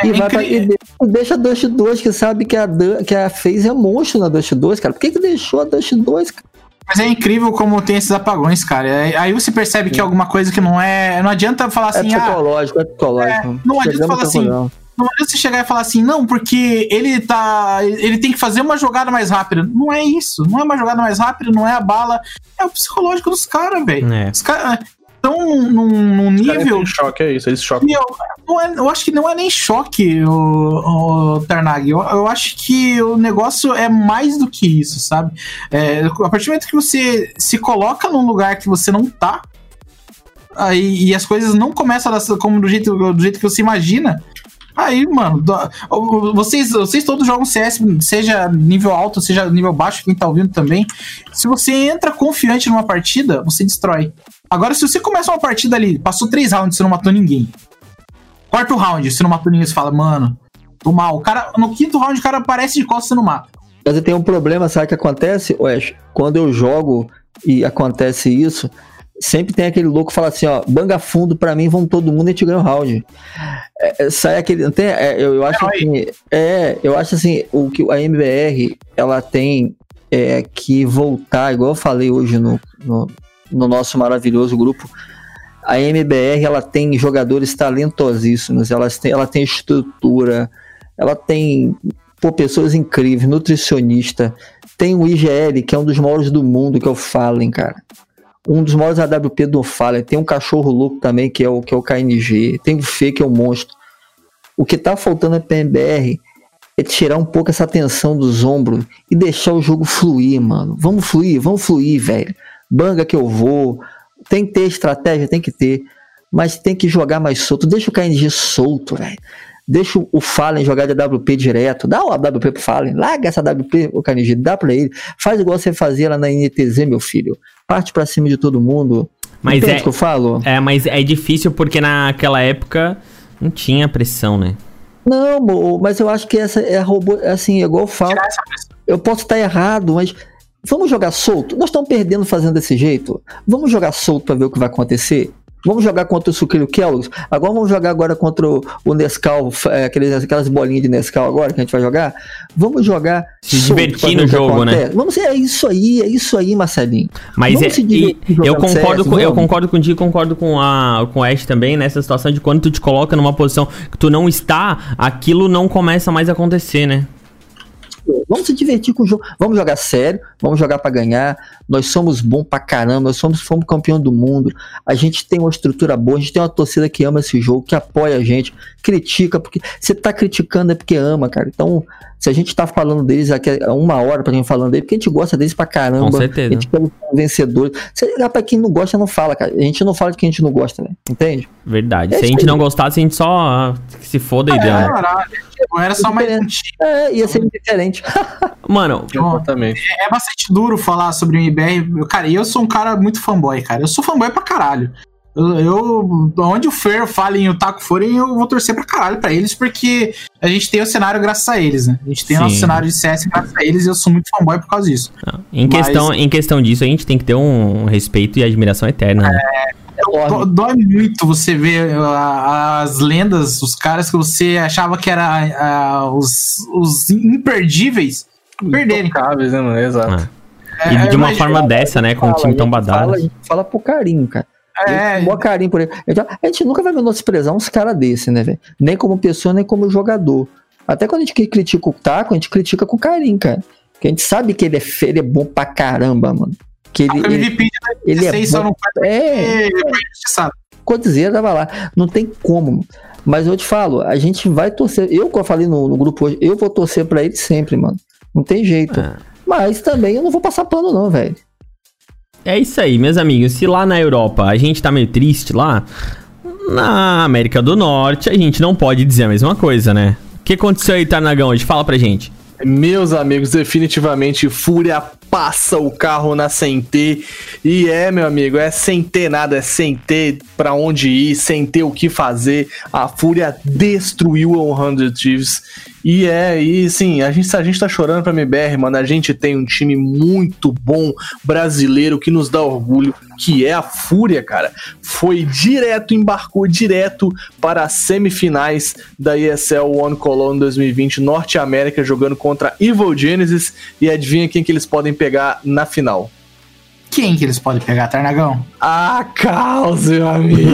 É e vai pra, e de- deixa a Dust 2, que sabe que a, que a FaZe é monstro na Dust 2, cara. Por que, que deixou a Dust 2, cara? Mas é incrível como tem esses apagões, cara. É- Aí você percebe que é alguma coisa que não é. Não adianta falar É assim, ah, psicológico, é psicológico. É, não adianta falar assim, conclusão. Não adianta você chegar e falar assim, não, porque ele tá. Ele tem que fazer uma jogada mais rápida. Não é isso. Não é uma jogada mais rápida, não é a bala. É o psicológico dos caras, velho. É. Os caras estão num, num nível. Em choque, é isso, eles chocam. Eu, não é- eu acho que não é nem choque, o, o Tarnag. Eu, eu acho que o negócio é mais do que isso, sabe? É, a partir do momento que você se coloca num lugar que você não tá, aí, e as coisas não começam a dar como do jeito, do jeito que você imagina. Aí, mano, vocês, vocês todos jogam CS, seja nível alto, seja nível baixo, quem tá ouvindo também. Se você entra confiante numa partida, você destrói. Agora, se você começa uma partida ali, passou três rounds, você não matou ninguém. Quarto round, você não matou ninguém, você fala, mano, tô mal. O cara, no quinto round, o cara aparece de costas e não mata. Mas eu tenho um problema, sabe o que acontece, Wes? Quando eu jogo e acontece isso, sempre tem aquele louco que fala assim, ó, banga fundo pra mim, vamos todo mundo e gente ganha o round. É, é, sai aquele. Tem, é, eu, eu acho Herói. assim. É, eu acho assim, o que a MBR ela tem é, que voltar, igual eu falei hoje no, no, no nosso maravilhoso grupo. A MBR ela tem jogadores talentosíssimos, elas têm, ela tem estrutura, ela tem pô, pessoas incríveis, nutricionista. Tem o IGL, que é um dos maiores do mundo, que é o Fallen, cara. Um dos maiores AWP do Fallen. Tem um cachorro louco também, que é o, que é o KNG. Tem o Fê, que é o monstro. O que tá faltando pra MBR é tirar um pouco essa tensão dos ombros e deixar o jogo fluir, mano. Vamos fluir, vamos fluir, velho. Banga que eu vou. Tem que ter estratégia, tem que ter. Mas tem que jogar mais solto. Deixa o KNG solto, velho. Deixa o Fallen jogar de AWP direto. Dá o AWP pro Fallen. Larga essa AWP, o KNG. Dá pra ele. Faz igual você fazia lá na NTZ, meu filho. Parte pra cima de todo mundo. Mas Entende é, o que eu falo? é, mas é difícil porque naquela época não tinha pressão, né? Não, mas eu acho que essa é robô, assim, é igual eu falo. Eu posso estar errado, mas vamos jogar solto? Nós estamos perdendo fazendo desse jeito. Vamos jogar solto para ver o que vai acontecer? Vamos jogar contra o Sucrilho Kellogg's? Agora vamos jogar agora contra o, Nescau, é, aqueles, aquelas bolinhas de Nescau agora que a gente vai jogar? Vamos jogar Se divertir no jogo, né? acontece. Vamos, é isso aí, é isso aí, Marcelinho. Mas Vamos é, divertir eu concordo CS, com, eu vamos? concordo contigo, concordo com a com o Ash também nessa situação de quando tu te coloca numa posição que tu não está, aquilo não começa mais a acontecer, né? Vamos se divertir com o jogo. Vamos jogar sério, vamos jogar pra ganhar. Nós somos bom pra caramba, nós somos fomos campeão do mundo. A gente tem uma estrutura boa, a gente tem uma torcida que ama esse jogo, que apoia a gente, critica, porque você tá criticando é porque ama, cara. Então, se a gente tá falando deles aqui há uma hora pra gente falando deles, porque a gente gosta deles pra caramba. Com certeza. A gente quer os vencedores. Se ligar pra quem não gosta, não fala, cara. A gente não fala de quem a gente não gosta, né? Entende? Verdade. É Se a gente aí. não gostasse, a gente só ah, se foda e deu, né? Caralho, tipo, era só mais time. É, ia ser diferente. [laughs] Mano, Exatamente. É bastante duro falar sobre o MBR. Cara, e eu sou um cara muito fanboy, cara. Eu sou fanboy pra caralho. Eu, onde o Fer fala em o Taco forem, eu vou torcer pra caralho pra eles, porque a gente tem o cenário graças a eles, né? A gente tem o nosso Sim. cenário de CS graças a eles e eu sou muito fanboy por causa disso. em Mas- questão, em questão disso, a gente tem que ter um respeito e admiração eterna, né? Dó- Dói muito você ver ah, as lendas, os caras que você achava que eram os, os imperdíveis perderem. Intocáveis, né, mano? Exato. Ah. É, E de uma imagina- forma dessa, né? Com um Fala, time a tão badado. Fala, a gente fala por carinho, cara. É, É, carinho por ele. Então, a gente nunca vai menosprezar uns caras desse, né, velho? Nem como pessoa, nem como jogador. Até quando a gente critica o Taco, a gente critica com carinho, cara. Porque a gente sabe que ele é, fe- ele é bom pra caramba, mano. Que ele, o ele, MVP de ele é 2016 só bom. não É, injustiçado. Codizeira tava lá. Não tem como. Mas eu te falo, a gente vai torcer. Eu, como eu falei no, no grupo hoje, eu vou torcer pra ele sempre, mano. Não tem jeito. É. Mas também eu não vou passar pano, não, velho. É isso aí, meus amigos. Se lá na Europa a gente tá meio triste lá, na América do Norte a gente não pode dizer a mesma coisa, né? O que aconteceu aí, Tarnagão, hoje? Fala pra gente. Meus amigos, definitivamente Fúria passa o carro na sem. E é, meu amigo, é sem ter nada, é sem ter pra onde ir, sem ter o que fazer. A Fúria destruiu a 100 Thieves. E é, e sim, a gente, a gente tá chorando pra MBR, mano. A gente tem um time muito bom brasileiro que nos dá orgulho, que é a Fúria, cara. Foi direto, embarcou direto para as semifinais da ESL One Cologne 2020 Norte América, jogando contra Evil Genesis. E adivinha quem que eles podem pegar na final? Quem que eles podem pegar, Tarnagão? Ah, Caos, meu amigo!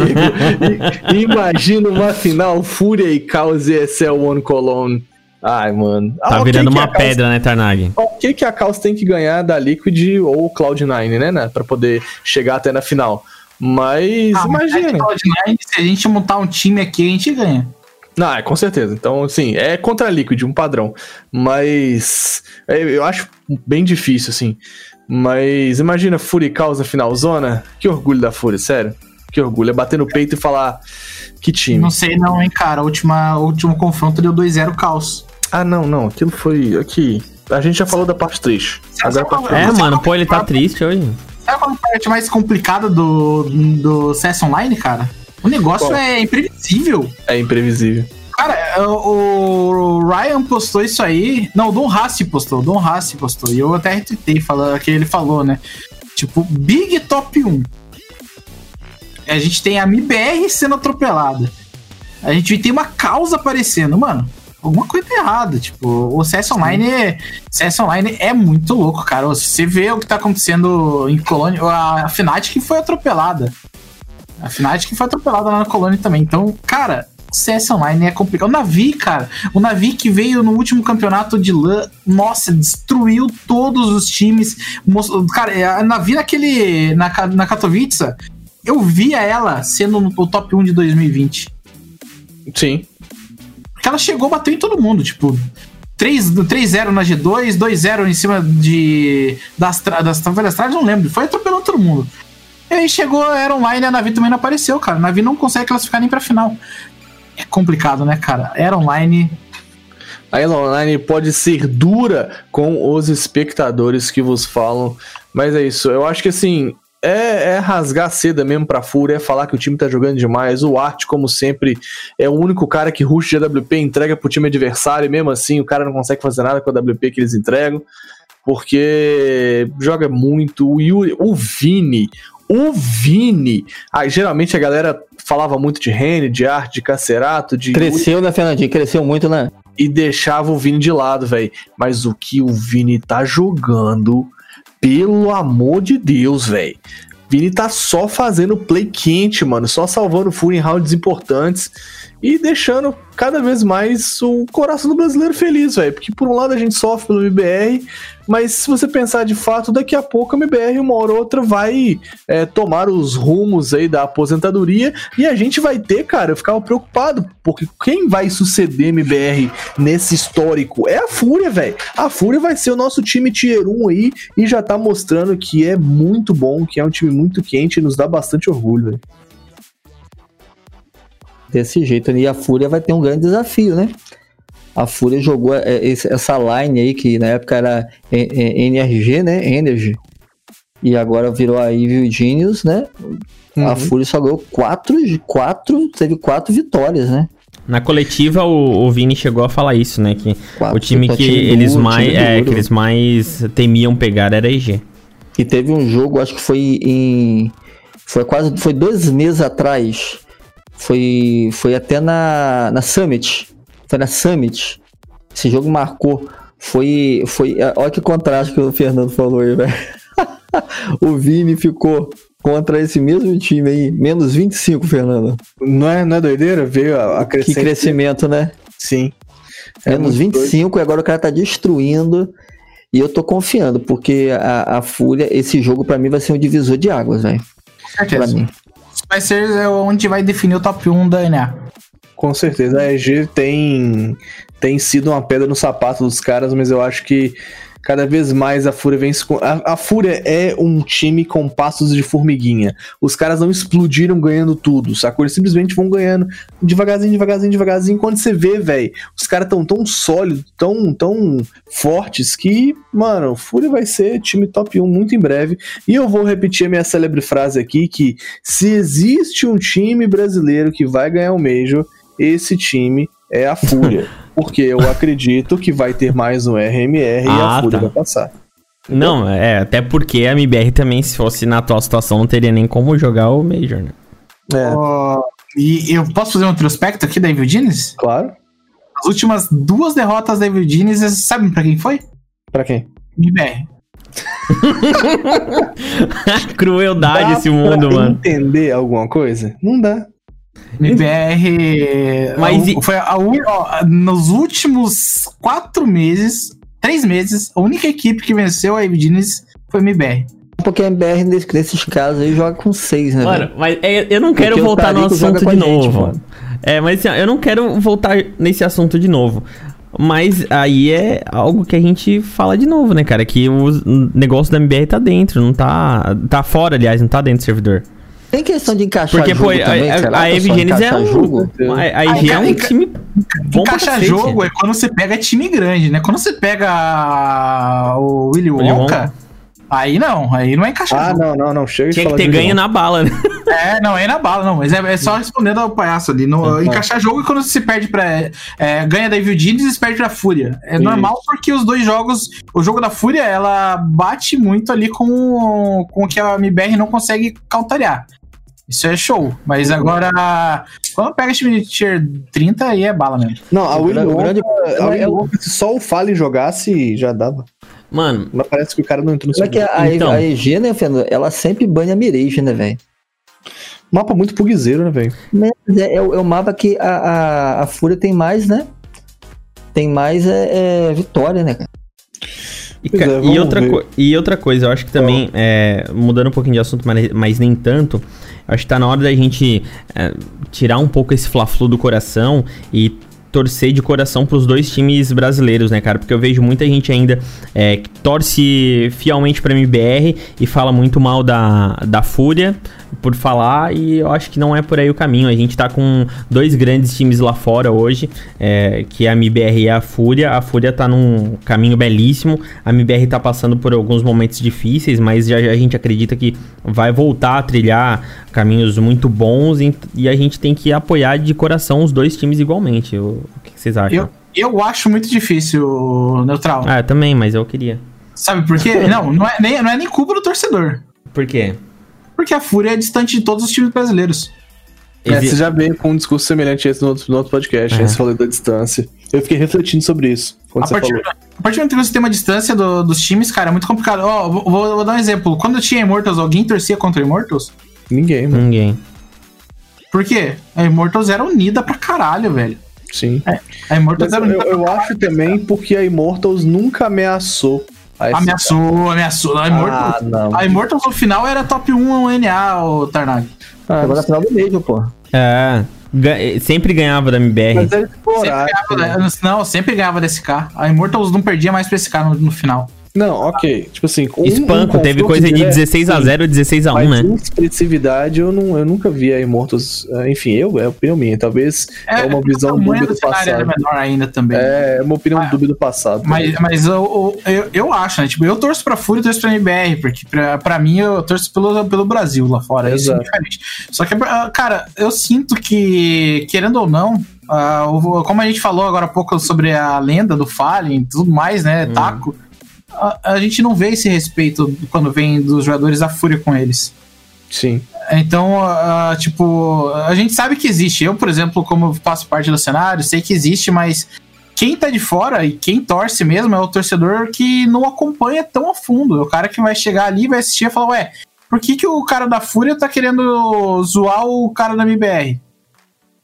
[laughs] Imagina uma final Fúria e Caos ESL One Cologne. Ai, mano. Tá Ah, virando uma Caos- pedra, né, Tarnag? O que, que a Caos tem que ganhar da Liquid ou Cloud9, né, né? Pra poder chegar até na final. Mas Ah, mas imagina. Cloud9, se a gente montar um time aqui, a gente ganha. Não, é com certeza. Então, assim, é contra a Liquid, um padrão. Mas é, eu acho bem difícil, assim. Mas imagina Fúria e Caos na final zona. Que orgulho da Fúria, sério. Que orgulho. É bater no peito e falar que time. Não sei não, hein, cara. O último confronto deu 2-0 caos. Ah, não, não. Aquilo foi aqui. A gente já falou da parte 3. Agora a parte É, Você mano, pô, ele tá triste hoje. Sabe qual é a parte mais complicada do, do CS Online, cara? O negócio é imprevisível. é imprevisível. Cara, o, o Ryan postou isso aí. Não, o Don Hassi postou. O Don Hassi postou. E eu até retuitei falando que ele falou, né? Tipo, Big Top 1. A gente tem a MBR sendo atropelada. A gente tem uma causa aparecendo. Mano, alguma coisa tá errada. Tipo, o CS Online é, CS Online é muito louco, cara. Você vê o que tá acontecendo em Colônia. A Fnatic foi atropelada. A Fnatic foi atropelada lá na Colônia também. Então, cara, CS Online é complicado. O Navi, cara, o Navi que veio no último campeonato de LAN, nossa, destruiu todos os times. Cara, a Navi naquele. Na, na Katowice, eu via ela sendo no- o top 1 de 2020. Sim. Porque ela chegou, bateu em todo mundo, tipo, 3-0 na G2, 2-0 em cima de das, das, das trás, não lembro. Foi atropelando todo mundo. E aí chegou, era online, a Navi também não apareceu, cara. A Navi não consegue classificar nem pra final. É complicado, né, cara? Era online. A Era online pode ser dura com os espectadores que vos falam. Mas é isso. Eu acho que assim, é, é, rasgar seda mesmo pra Fúria, é falar que o time tá jogando demais. O Art, como sempre, é o único cara que rush de AWP entrega pro time adversário, e mesmo assim o cara não consegue fazer nada com a AWP que eles entregam, porque joga muito. O Yuri, o Vini, o Vini. Ah, geralmente a galera falava muito de Rene, de Art, de Cacerato, de. Cresceu, Yuri, né, Fernandinho? Cresceu muito, né? E deixava o Vini de lado, velho. Mas o que o Vini tá jogando pelo amor de Deus, velho. Vini tá só fazendo play quente, mano. Só salvando full em rounds importantes e deixando cada vez mais o coração do brasileiro feliz, velho. Porque por um lado a gente sofre pelo MBR, mas se você pensar de fato, daqui a pouco a MBR, uma hora ou outra, vai é, tomar os rumos aí da aposentadoria e a gente vai ter, cara, eu ficava preocupado, porque quem vai suceder MBR nesse histórico é a Fúria, velho. A Fúria vai ser o nosso time tier 1 aí e já tá mostrando que é muito bom, que é um time muito quente e nos dá bastante orgulho, velho desse jeito. E a Fúria vai ter um grande desafio, né? A Fúria jogou é, essa line aí, que na época era NRG, né? Energy. E agora virou a Evil Genius, né? Uhum. A Fúria só ganhou quatro, quatro, teve quatro vitórias, né? Na coletiva, o, o Vini chegou a falar isso, né? Que quatro, o time que time eles duro, mais é, que eles mais temiam pegar era a EG. E teve um jogo, acho que foi em foi quase foi dois meses atrás foi, foi até na, na Summit. Foi na Summit. Esse jogo marcou. Foi. foi olha que contraste que o Fernando falou aí, velho. [laughs] o Vini ficou contra esse mesmo time aí, menos 25, Fernando. Não é, não é doideira? Veio a, a crescimento. Que crescimento, né? Sim. É menos 25 doido. e agora o cara tá destruindo. E eu tô confiando, porque a, a Fúria, esse jogo para mim vai ser um divisor de águas, velho. Pra mim vai ser é, onde vai definir o top 1 da NA. Com certeza, a EG tem, tem sido uma pedra no sapato dos caras, mas eu acho que cada vez mais a Fúria vem. A, a Fúria é um time com passos de formiguinha. Os caras não explodiram ganhando tudo, sacou? Eles simplesmente vão ganhando devagarzinho, devagarzinho, devagarzinho. Quando você vê, velho, os caras tão tão sólidos, tão, tão fortes que, mano, Fúria vai ser time top 1 muito em breve. E eu vou repetir a minha célebre frase aqui: que se existe um time brasileiro que vai ganhar o Major, esse time é a Fúria. [laughs] porque eu acredito que vai ter mais um RMR ah, e a ah, Fúria tá. vai passar. Não, é, até porque a MBR também, se fosse na atual situação, não teria nem como jogar o Major, né? É. Uh, e eu posso fazer um retrospecto aqui da Evil Genius? Claro. As últimas duas derrotas da Evil Genius, sabem pra quem foi? Pra quem? MBR. [laughs] Crueldade dá esse mundo, mano. entender alguma coisa? Não dá. MBR. Mas a, foi a, a, nos últimos quatro meses, três meses, a única equipe que venceu a Evidines foi a MBR. Porque a MBR nesses casos aí joga com seis, né? Mano, mas é, eu não quero Porque voltar no assunto de novo. Gente, é, mas assim, eu não quero voltar nesse assunto de novo. Mas aí é algo que a gente fala de novo, né, cara? Que o negócio da MBR tá dentro, não tá. Tá fora, aliás, não tá dentro do servidor. Tem questão de encaixar Porque, jogo pô, também, a, a, a é um jogo. A, a IG é um time bom Encaixar jogo é quando você pega time grande, né? Quando você pega o Willy Wonka, aí não, aí não é encaixar ah, jogo. Ah, não, não, não, chega Tinha que ter ganho na bala, né? É, não, é na bala, não, mas é, é só respondendo ao palhaço ali. No, uhum. Encaixar jogo é quando você perde pra... É, ganha da Evil Genius e perde pra Fúria. É Isso. normal porque os dois jogos... O jogo da Fúria, ela bate muito ali com, com o que a MBR não consegue counterar. Isso é show. Mas agora, quando pega time de tier 30, aí é bala mesmo. Não, a Willy Wonka, a se só o Fallen jogasse, já dava. Mano. Mas parece que o cara não entrou no é que a, então. a EG, né, Fernando, ela sempre banha Mirage, né, velho? Mapa muito pugzeiro, né, velho? É, é, o, é o mapa que a, a, a Fúria tem mais, né? Tem mais é, é vitória, né, cara? E, é, e, outra e outra coisa, eu acho que também, é, mudando um pouquinho de assunto, mas, mas nem tanto, Acho que tá na hora da gente é, tirar um pouco esse fla-flu do coração e torcer de coração pros dois times brasileiros, né, cara? Porque eu vejo muita gente ainda é, que torce fielmente pra MBR e fala muito mal da, da Fúria por falar, e eu acho que não é por aí o caminho. A gente tá com dois grandes times lá fora hoje, é, que é a MBR e a Fúria. A Fúria tá num caminho belíssimo, a MBR tá passando por alguns momentos difíceis, mas já, já a gente acredita que vai voltar a trilhar caminhos muito bons e, e a gente tem que apoiar de coração os dois times igualmente. O, o que, vocês acham? Eu, eu acho muito difícil, Neutral. Ah, também, mas eu queria. Sabe por quê? não, não é, nem, não é nem culpa do torcedor. Por quê? Porque a Fúria é distante de todos os times brasileiros. É, você já veio com um discurso semelhante a esse no outro, no outro podcast, É. Você falou da distância. Eu fiquei refletindo sobre isso quando A você partir, falou. a partir do momento que você tem uma distância do- dos times, cara, é muito complicado. Ó, vou, vou- vou dar um exemplo. Quando eu tinha Immortals, alguém torcia contra Immortals? Ninguém, mano. Ninguém. Por quê? A Immortals era unida pra caralho, velho. Sim. A Immortals Mas era eu, unida eu acho também porque a Immortals nunca ameaçou. A SK. Ameaçou, ameaçou. A Immortals, Ah, não. a Immortals no final era top 1 NA, o Tarnag. Ah, Agora na final do Major, pô. É, sempre ganhava da MBR. mas é Sempre ganhava, né? não, sempre ganhava desse SK. A Immortals não perdia mais pra SK no, no final. Não, ok. Tipo assim, um, Espanco, um teve coisa de direto, 16 a sim. 0 16 a 1 Mas né? expressividade, eu, não, eu nunca vi a Immortals. eh, Enfim, eu, é a opinião minha. Talvez é, uma visão o tamanho dúbia do do cenário era passado. menor ainda também. É uma opinião Ah, dúbia do passado. Mas, mas eu, eu, eu acho, né? Tipo, eu torço pra Fúria e torço pra MBR, porque pra, pra mim eu torço pelo, pelo Brasil lá fora. Isso é Exato. diferente. Só que, ah, cara, eu sinto que, querendo ou não, o- como a gente falou agora há pouco sobre a lenda do Fallen e tudo mais, né? Uhum. Taco. A, a gente não vê esse respeito quando vem dos jogadores da Fúria com eles. Sim. Então, tipo, a gente sabe que existe. Eu, por exemplo, como faço parte do cenário, sei que existe, mas quem tá de fora e quem torce mesmo é o torcedor que não acompanha tão a fundo. É o cara que vai chegar ali, vai assistir e falar, ué, por que, que o cara da Fúria tá querendo zoar o cara da MBR?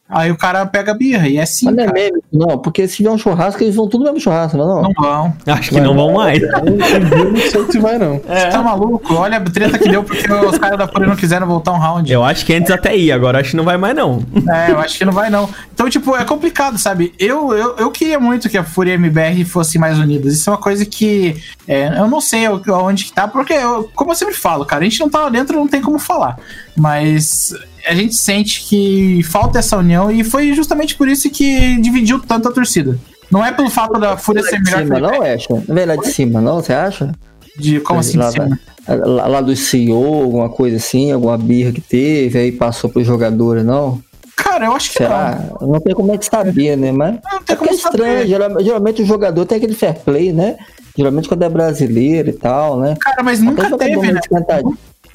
Aí o cara pega a birra, e é assim, Mas não é meme, não, porque se tiver um churrasco, eles vão tudo no mesmo churrasco, não é não? Não vão. Acho que não vão mais. Eu não sei se vai, não. Você tá maluco? Olha a treta que deu porque os caras da Fúria não quiseram voltar um round. Eu acho que antes até ia, agora acho que não vai mais não. É, eu acho que não vai não. Então, tipo, é complicado, sabe? Eu, eu, eu queria muito que a Fúria e a MBR fossem mais unidas. Isso é uma coisa que é, eu não sei onde que tá, porque, eu- como eu sempre falo, cara, a gente não tá lá dentro, não tem como falar. Mas a gente sente que falta essa união e foi justamente por isso que dividiu tanto a torcida. Não é pelo fato da Fúria ser de melhor cima, que não, Ash? Não é lá de cima, não? Você acha? de Como assim lá, de cima? lá, lá do CEO, alguma coisa assim, alguma birra que teve, aí passou pro jogador, não? Cara, eu acho que Será? Não tem como é que saber, né? Mas não. Não é tem é como saber. estranho. Geralmente, geralmente o jogador tem aquele fair play, né? Geralmente quando é brasileiro e tal, né? Cara, mas Até nunca teve, né?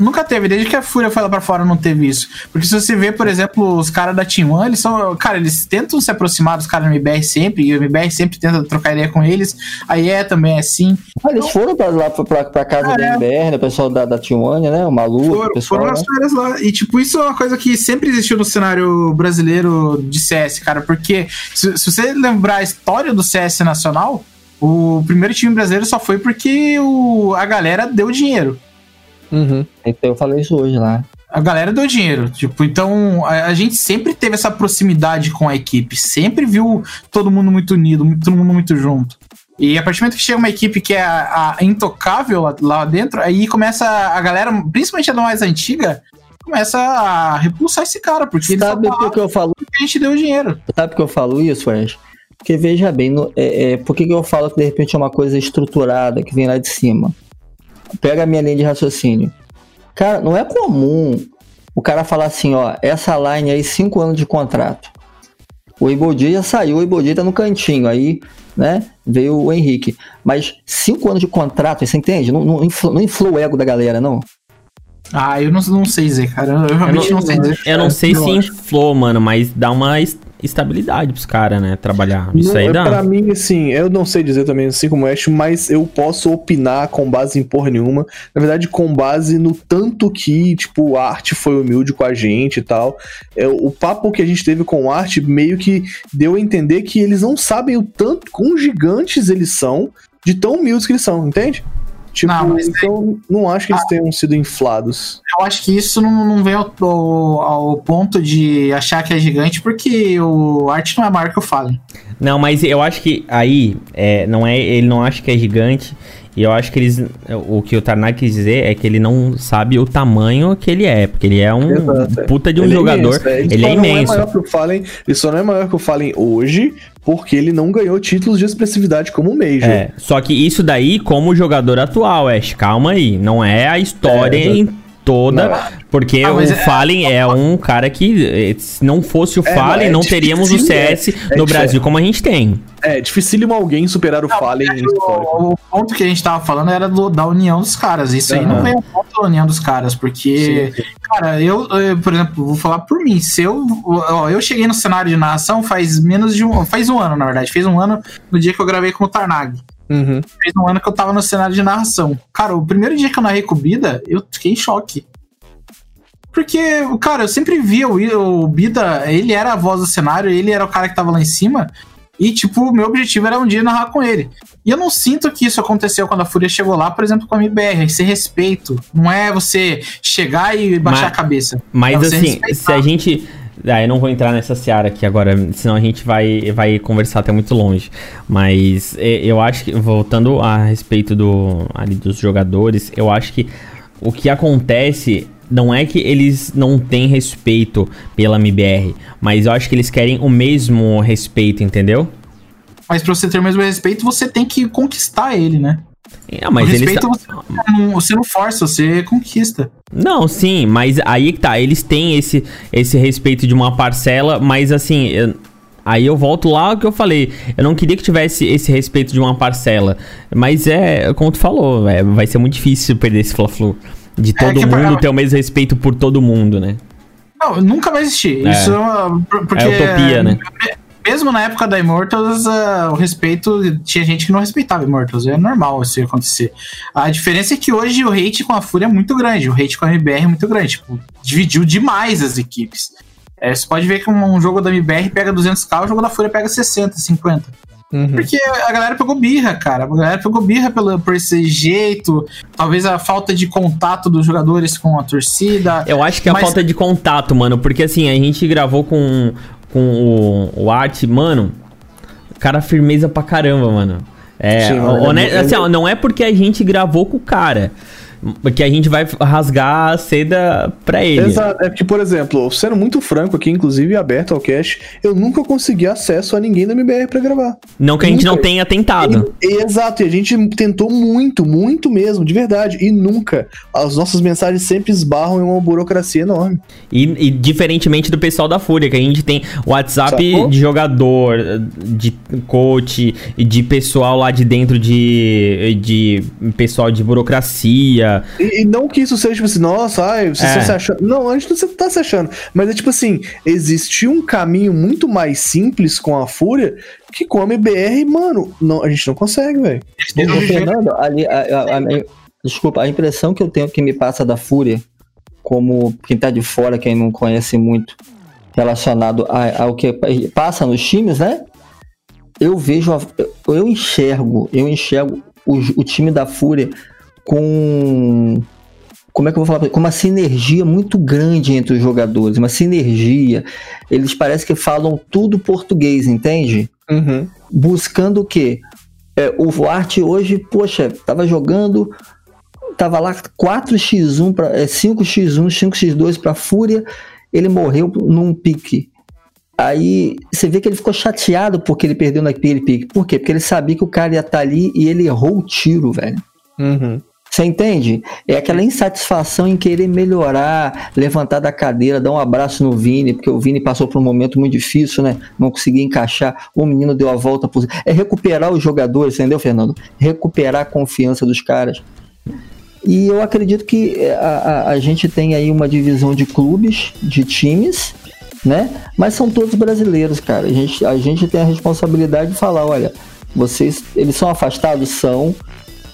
Nunca teve, desde que a Fúria foi lá pra fora não teve isso. Porque se você vê, por exemplo, os caras da Team One, eles são. Cara, eles tentam se aproximar dos caras do MBR sempre, e o MBR sempre tenta trocar ideia com eles. Aí é também assim. Ah, eles foram pra, lá pra, pra, casa Ah, da é. MBR, né? O pessoal da, da T1, né? O Maluco, o Foram, pessoal. foram né? férias lá. E, tipo, isso é uma coisa que sempre existiu no cenário brasileiro de CS, cara. Porque se, se você lembrar a história do CS nacional, o primeiro time brasileiro só foi porque o, a galera deu dinheiro. Uhum. Então eu falei isso hoje lá. A galera deu dinheiro, tipo, então a, a gente sempre teve essa proximidade com a equipe, sempre viu todo mundo muito unido, muito- todo mundo muito junto. E a partir do momento que chega uma equipe que é a, a intocável lá, lá dentro, aí começa a galera, principalmente a da mais antiga, começa a repulsar esse cara, porque ele Sabe por lá que eu falo porque a gente deu dinheiro. Sabe por que eu falo isso, Ash? Porque veja bem, no- é, é, por que, que eu falo que de repente é uma coisa estruturada que vem lá de cima? Pega a minha linha de raciocínio. Cara, não é comum o cara falar assim, ó, essa line aí, cinco anos de contrato. O Iboldi já saiu, o Iboldi tá no cantinho, aí, né, veio o Henrique. Mas cinco anos de contrato, você entende? Não, não, infla, não inflou o ego da galera, não. Ah, eu não, não sei dizer, cara. Eu Eu realmente não, não, sei dizer. eu não sei se inflou, mano, mas dá uma estabilidade pros caras, né? Trabalhar. Isso Não, aí é dá. Pra mim, assim, eu não sei dizer também assim como Ash, mas eu posso opinar com base em porra nenhuma. Na verdade, com base no tanto que, tipo, a arte foi humilde com a gente e tal. É, o papo que a gente teve com a arte meio que deu a entender que eles não sabem o tanto, quão gigantes eles são, de tão humildes que eles são, entende? Tipo, Não, mas então não acho que eles tenham sido inflados. Eu acho que isso não, não vem ao, ao- ao ponto de achar que é gigante, porque o Art não é maior que o Fallen. Não, mas eu acho que aí é, não é, ele não acha que é gigante. E eu acho que eles. O que o Tarnak quis dizer é que ele não sabe o tamanho que ele é. Porque ele é um Exato, é. puta de um Ele é jogador. imenso, é. ele só é não imenso. maior que o Fallen, ele só não é maior que o Fallen hoje, porque ele não ganhou títulos de expressividade como o Major. É, só que isso daí como jogador atual, Ash, calma aí, não é a história É, em toda, Não. porque Ah, o é- Fallen é um cara que eh, se não fosse o É, Fallen, não, não, é teríamos o CS é- no. Brasil como a gente tem. É, dificílimo alguém superar o Fallen em histórico. O, o ponto que a gente tava falando era do- da união dos caras. Isso aí não vem ao ponto da união dos caras, porque, Sim, cara, eu, eu, por exemplo, vou falar por mim. Se eu, ó, eu cheguei no cenário de narração faz menos de um. Faz um ano, na verdade. Fez um ano no dia que eu gravei com o Tarnag. Uhum. Fez um ano que eu tava no cenário de narração. Cara, o primeiro dia que eu narrei com o Bida, eu fiquei em choque. Porque, cara, eu sempre via o, o Bida, ele era a voz do cenário, ele era o cara que tava lá em cima. E, tipo, o meu objetivo era um dia narrar com ele. E eu não sinto que isso aconteceu quando a Fúria chegou lá, por exemplo, com a MBR. Esse respeito. Não é você chegar e baixar Mas- a cabeça. Mas É assim, respeitar. se a gente. Ah, eu não vou entrar nessa seara aqui agora, senão a gente vai, vai conversar até muito longe. Mas eu acho que, voltando a respeito do, ali dos jogadores, eu acho que o que acontece não é que eles não têm respeito pela MBR, mas eu acho que eles querem o mesmo respeito, entendeu? Mas pra você ter o mesmo respeito, você tem que conquistar ele, né? Ah, mas o eles. respeito tá- você, não, você não força, você conquista. Não, sim, mas aí que tá, eles têm esse, esse respeito de uma parcela, mas assim, eu- aí eu volto lá ao que eu falei, eu não queria que tivesse esse respeito de uma parcela, mas é, como tu falou, é, vai ser muito difícil perder esse Fla-Flu, de todo que é pra- mundo ter o mesmo respeito por todo mundo, né? Não, nunca vai existir. É. Isso é por- porque. É utopia, né? Mesmo na época da Immortals, ah, o respeito. Tinha gente que não respeitava Immortals. É normal isso acontecer. A diferença é que hoje o hate com a Fúria é muito grande. O hate com a MBR é muito grande. Tipo, dividiu demais as equipes. É, você pode ver que um, um jogo da MBR pega 200k, o jogo da Fúria pega 60, 50. Uhum. Porque a galera pegou birra, cara. A galera pegou birra pelo, por esse jeito. Talvez a falta de contato dos jogadores com a torcida. Eu acho que é a Mas- falta de contato, mano, porque assim, a gente gravou com, com o, o Art, mano, cara firmeza pra caramba, mano. É, Sim, mano, é- assim, ó, não é porque a gente gravou com o cara que a gente vai rasgar a seda pra ele. Exato. É porque, por exemplo, sendo muito franco aqui, inclusive aberto ao cache, eu nunca consegui acesso a ninguém da MBR pra gravar. Não que a gente não tenha tentado. E- exato, e a gente tentou muito, muito mesmo, de verdade, e nunca. As nossas mensagens sempre esbarram em uma burocracia enorme. E, e diferentemente do pessoal da Fúria, que a gente tem WhatsApp Sacou? de jogador, de coach, de pessoal lá de dentro de, de pessoal de burocracia. E, e não que isso seja tipo assim, nossa, ai, vocês É. estão se achando. Não, a gente não tá se achando. Mas é tipo assim, existe um caminho muito mais simples com a Fúria que com a MBR, mano, não, a gente não consegue, velho. Fernando, ali, a- a- a- desculpa, a impressão que eu tenho que me passa da Fúria, como quem tá de fora, quem não conhece muito, relacionado ao que passa nos times, né? Eu vejo, eu enxergo, eu enxergo o, o time da Fúria com como é que eu vou falar? Com uma sinergia muito grande entre os jogadores, uma sinergia. Eles parecem que falam tudo português, entende? Uhum. buscando o quê? É, o Voarte hoje, poxa, tava jogando, tava lá 4x1 para é, 5x1, 5x2 para Fúria, ele morreu num pique. Aí você vê que ele ficou chateado porque ele perdeu naquele pique. Por quê? Porque ele sabia que o cara ia estar ali e ele errou o tiro, velho. Uhum. Você entende? É aquela insatisfação em querer melhorar, levantar da cadeira, dar um abraço no Vini, porque o Vini passou por um momento muito difícil, né? Não conseguia encaixar, o menino deu a volta por. É recuperar os jogadores, entendeu, Fernando? Recuperar a confiança dos caras. E eu acredito que é, a, a, a gente tem aí uma divisão de clubes, de times, né? Mas são todos brasileiros, cara. A gente, a gente tem a responsabilidade de falar, olha, vocês, eles são afastados, são,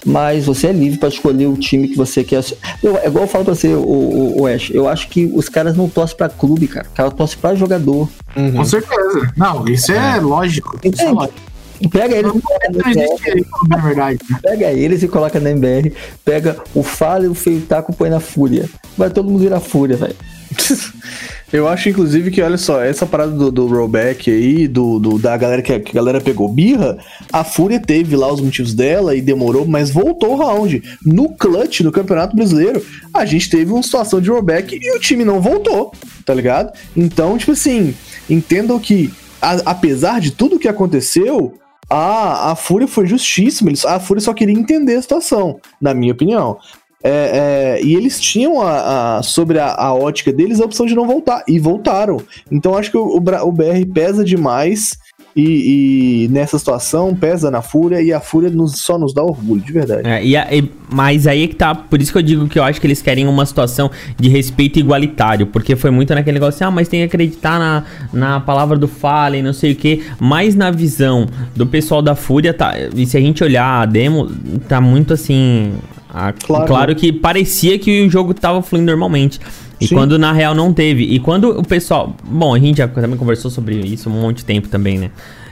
mas você é livre para escolher o time que você quer. Eu, é igual eu falo pra você, o, o, o Ash, eu acho que os caras não torcem pra clube, cara. O cara torce pra jogador. Uhum. Com certeza. Não, isso é, lógico. Isso é lógico. Pega eles e coloca na Não MBR. né? Pega eles e coloca na MBR. Pega o Fala e o Feitaco põe na Fúria. Vai todo mundo virar Fúria, velho. [laughs] Eu acho, inclusive, que, olha só, essa parada do, do rollback aí, do, do- da galera que, que a galera pegou birra, a Fúria teve lá os motivos dela e demorou, mas voltou o round. No clutch, no Campeonato Brasileiro, a gente teve uma situação de rollback e o time não voltou, tá ligado? Então, tipo assim, entendam que, a- apesar de tudo que aconteceu, a, a Fúria foi justíssima. A Fúria só queria entender a situação, na minha opinião. É, é, e eles tinham a, a- sobre a, a ótica deles a opção de não voltar, e voltaram. Então acho que o, o o BR pesa demais, e, e nessa situação pesa na Fúria, e a Fúria nos- só nos dá orgulho, de verdade. É, e a- e- mas aí é que tá. Por isso que eu digo que eu acho que eles querem uma situação de respeito igualitário. Porque foi muito naquele negócio assim, ah, mas tem que acreditar na, na palavra do Fallen, não sei o que. Mas na visão do pessoal da Fúria, tá. E se a gente olhar a demo, tá muito assim. A- Claro. claro que parecia que o jogo tava fluindo normalmente. E Sim. quando na real não teve. E quando o pessoal. Bom, a gente já também conversou sobre isso há um monte de tempo também, né?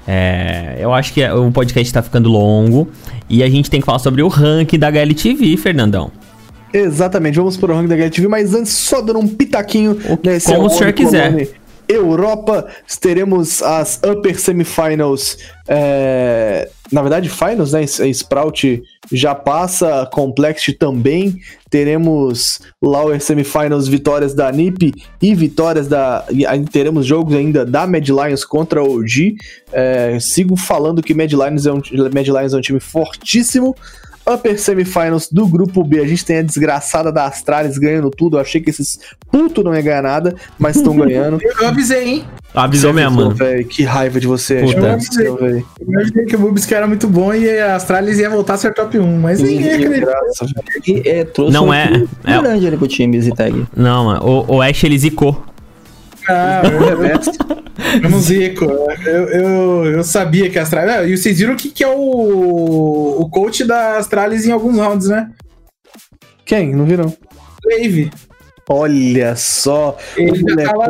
É, eu acho que o podcast tá ficando longo. E a gente tem que falar sobre o ranking da HLTV, Fernandão. Exatamente, vamos para o ranking da HTV, mas antes, só dando um pitaquinho nesse como o senhor quiser. Europa, teremos as Upper Semifinals, é, na verdade, Finals, né? A Sprout já passa, Complexity também. Teremos Lower Semifinals, vitórias da NiP e vitórias da. E teremos jogos ainda da Mad Lions contra a OG. É, sigo falando que Mad Lions, é um, Mad Lions é um time fortíssimo. Upper Semifinals do grupo B, a gente tem a desgraçada da Astralis ganhando tudo. Eu achei que esses putos não iam ganhar nada, mas estão [laughs] ganhando. Eu avisei, hein? Avisou mesmo, mano. velho. Que raiva de você, Puta. Céu, velho. Eu que o Bubis que era muito bom e a Astralis ia voltar a ser top 1, mas ninguém Que acredita. é, trouxe Não um é- é- grande ali pro time, Zitag. Não, mano. O, o Ash ele zicou. Ah, eu, eu não zico. Eu, eu, eu sabia que a Astralis. Ah, E vocês viram o que, que é o, o coach da Astralis em alguns rounds, né? Quem? Não viram? Wave. Olha só. Ele o já tá lá,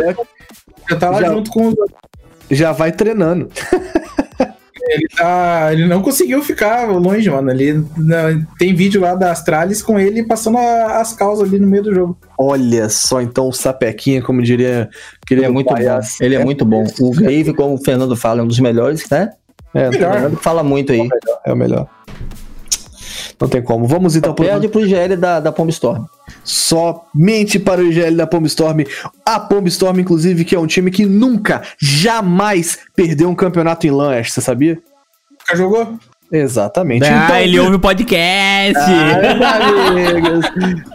já tá lá Já- junto com os. já vai treinando. [laughs] Ele, tá, ele não conseguiu ficar longe, mano. Ele, não, tem vídeo lá da Astralis com ele passando a- as causas ali no meio do jogo. Olha só, então o Sapequinha, como diria. Ele é muito bom. Ele é muito bom. O Grave, como o Fernando fala, é um dos melhores, né? É, O Melhor. Fernando fala muito aí. é o melhor. Não tem como. Vamos então pro Perde pro GL da, da Pomb Storm. somente para o IGL da Pomb Storm. A Pomb Storm, inclusive, que é um time que nunca, jamais perdeu um campeonato em LAN, você sabia? Nunca jogou? Exatamente. Ah, ele ouve o podcast. Ah, amigos.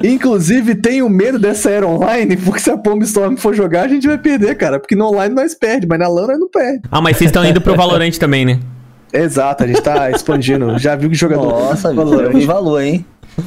Inclusive, tenho medo dessa era online, porque se a Pomb Storm for jogar, a gente vai perder, cara. Porque no online nós perde, mas na LAN nós não perde. Ah, mas vocês estão indo pro Valorant também, né? Exato, a gente tá [laughs] expandindo. Já viu que jogador. Nossa, Valorant. tem valor, hein?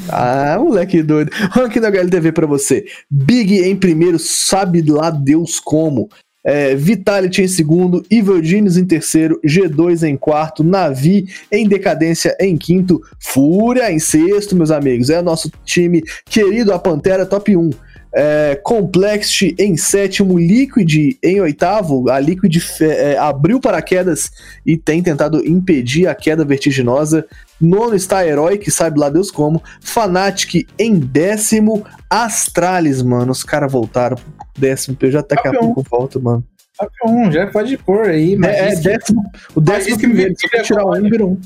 Ah, moleque doido. Ranking da HLTV pra você. Big em primeiro, sabe lá Deus como. É, Vitality em segundo, Evil Genius em terceiro, G2 em quarto, Navi em decadência em quinto, Fúria em sexto, meus amigos. É o nosso time querido, a Pantera top 1. É, Complexity em sétimo, Liquid em oitavo. A Liquid fe- é, abriu paraquedas e tem tentado impedir a queda vertiginosa. Nono está Herói, que sabe lá Deus como. Fnatic em décimo. Astralis, mano. Os caras voltaram pro décimo. Já daqui a pouco volta, mano. Top 1, já pode pôr aí, mas. É, é décimo, o décimo que primeiro. Eu é tirar um, Colônia. virou um.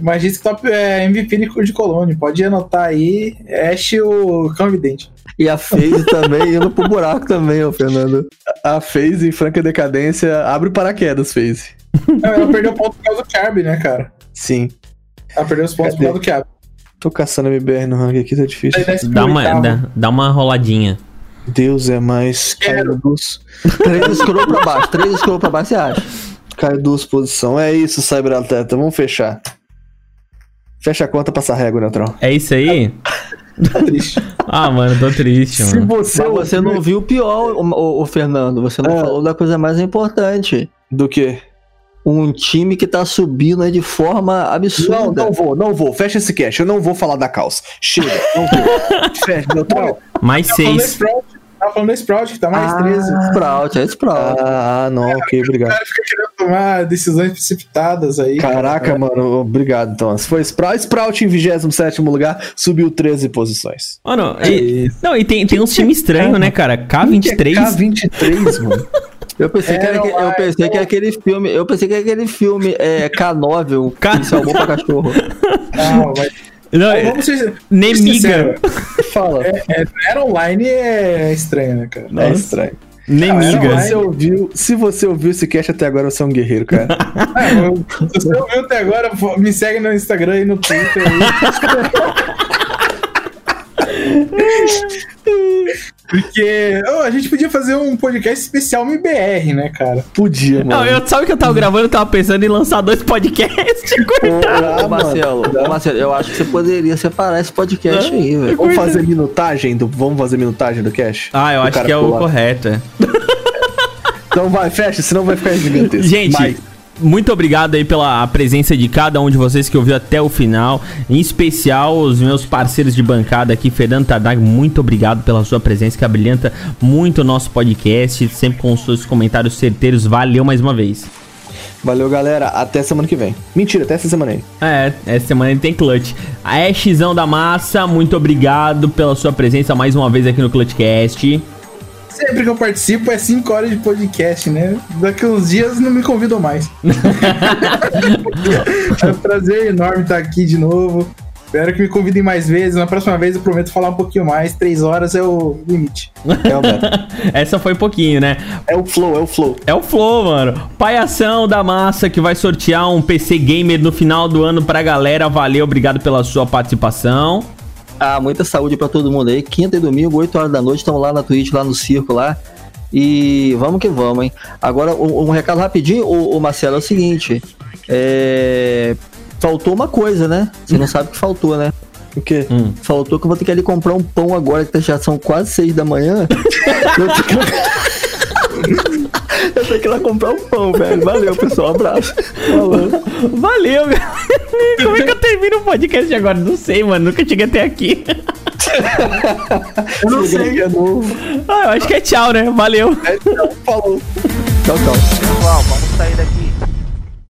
Mas diz que top é MVP de de Colônia. Pode anotar aí. Ash o cão evidente. E a FaZe [laughs] também indo pro buraco também, ô Fernando. A FaZe em franca decadência. Abre o paraquedas, FaZe. Não, ela perdeu ponto por causa do Carb, né, cara? Sim. Ela perdeu os pontos por Cadê? causa do Carb. Tô caçando MBR no ranking aqui, tá difícil. Dá uma, oitavo. dá, dá uma roladinha. Deus é mais. Cai Quero. duas, Três scroll pra baixo, três scroll pra baixo, você acha? cai duas posição. É isso, Cyberatleta. Vamos fechar. Fecha a conta, passa a régua, Neutral. É isso aí? Tá triste. [laughs] Ah, mano, tô triste, Se mano. você, Mas você não viu o pior, ô, ô, ô, Fernando. Você não Ah. falou da coisa mais importante. Do que? Um time que tá subindo aí de forma absurda. Não, não vou, não vou. Fecha esse cash. Eu não vou falar da calça. Chega, não vou. [laughs] Fecha, Neutral. Mais Falando seis. Sprout, tava falando da Sprout, que tá mais 13. Sprout, é Sprout. Ah, não, ok, O obrigado. cara fica querendo tomar decisões precipitadas aí. Caraca, mano, obrigado então. Se foi Sprout, Sprout em 27 lugar, subiu 13 posições. Mano, e, não, e tem, tem uns times estranhos, né, cara? K23. K23, mano. Eu pensei, que era, Era que- eu lá, pensei que era aquele filme. Eu pensei que era aquele filme é, K9, o K- que salvou pra cachorro. Não, mas Não, é- vamos ser Nemiga. [laughs] Fala. É, é, era online é estranho, né, cara? É estranho. Se Nemiga. você, ouviu, se você ouviu esse cast até agora, você é um guerreiro, cara. [laughs] É, eu- se você ouviu até agora, me segue no Instagram e no Twitter. [laughs] Porque ô, a gente podia fazer um podcast especial MBR, né, cara? Podia, mano. Não, eu, sabe o que eu tava gravando? Eu tava pensando em lançar dois podcasts. [laughs] Ah, Ô, Marcelo, Marcelo, eu acho que você poderia separar esse podcast aí, velho. Vamos fazer minutagem do, vamos fazer minutagem do cast? Ah, eu O acho que é o pular. correto. é. Então vai, fecha, senão vai ficar gigantesco. Gente. Muito obrigado aí pela presença de cada um de vocês que ouviu até o final. Em especial, os meus parceiros de bancada aqui, Fernando Tardag, muito obrigado pela sua presença, que abrilhanta muito o nosso podcast, sempre com os seus comentários certeiros. Valeu mais uma vez. Valeu, galera. Até semana que vem. Mentira, até essa semana aí. É, essa semana ele tem clutch. A Ashzão da Massa, muito obrigado pela sua presença mais uma vez aqui no Clutchcast. Sempre que eu participo é 5 horas de podcast, né? Daqui uns dias não me convidam mais. [laughs] é um prazer enorme estar aqui de novo. Espero que me convidem mais vezes. Na próxima vez eu prometo falar um pouquinho mais. Três horas é o limite. É o. [laughs] Essa foi pouquinho, né? é o flow, é o flow. É o Flow, mano. Paiação da Massa que vai sortear um PC Gamer no final do ano pra galera. Valeu, obrigado pela sua participação. Ah, muita saúde pra todo mundo aí. Quinta e domingo, 8 horas da noite, estamos lá na Twitch, lá no circo lá. E vamos que vamos, hein? Agora, um, um recado rapidinho, o, Marcelo, é o seguinte. É... Faltou uma coisa, né? Você não sabe o que faltou, né? O quê? Faltou que eu vou ter que ali comprar um pão agora, que já são quase seis da manhã. eu, [laughs] tenho. Eu tenho que ir lá comprar um pão, velho. Valeu, pessoal. Abraço. Falou. Valeu, galera. Como é que eu termino o podcast agora? Não sei, mano. Nunca cheguei até aqui. Eu não sei. É novo. Ah, eu acho que é tchau, né? Valeu. Falou. Tchau, tchau. Pessoal, vamos sair daqui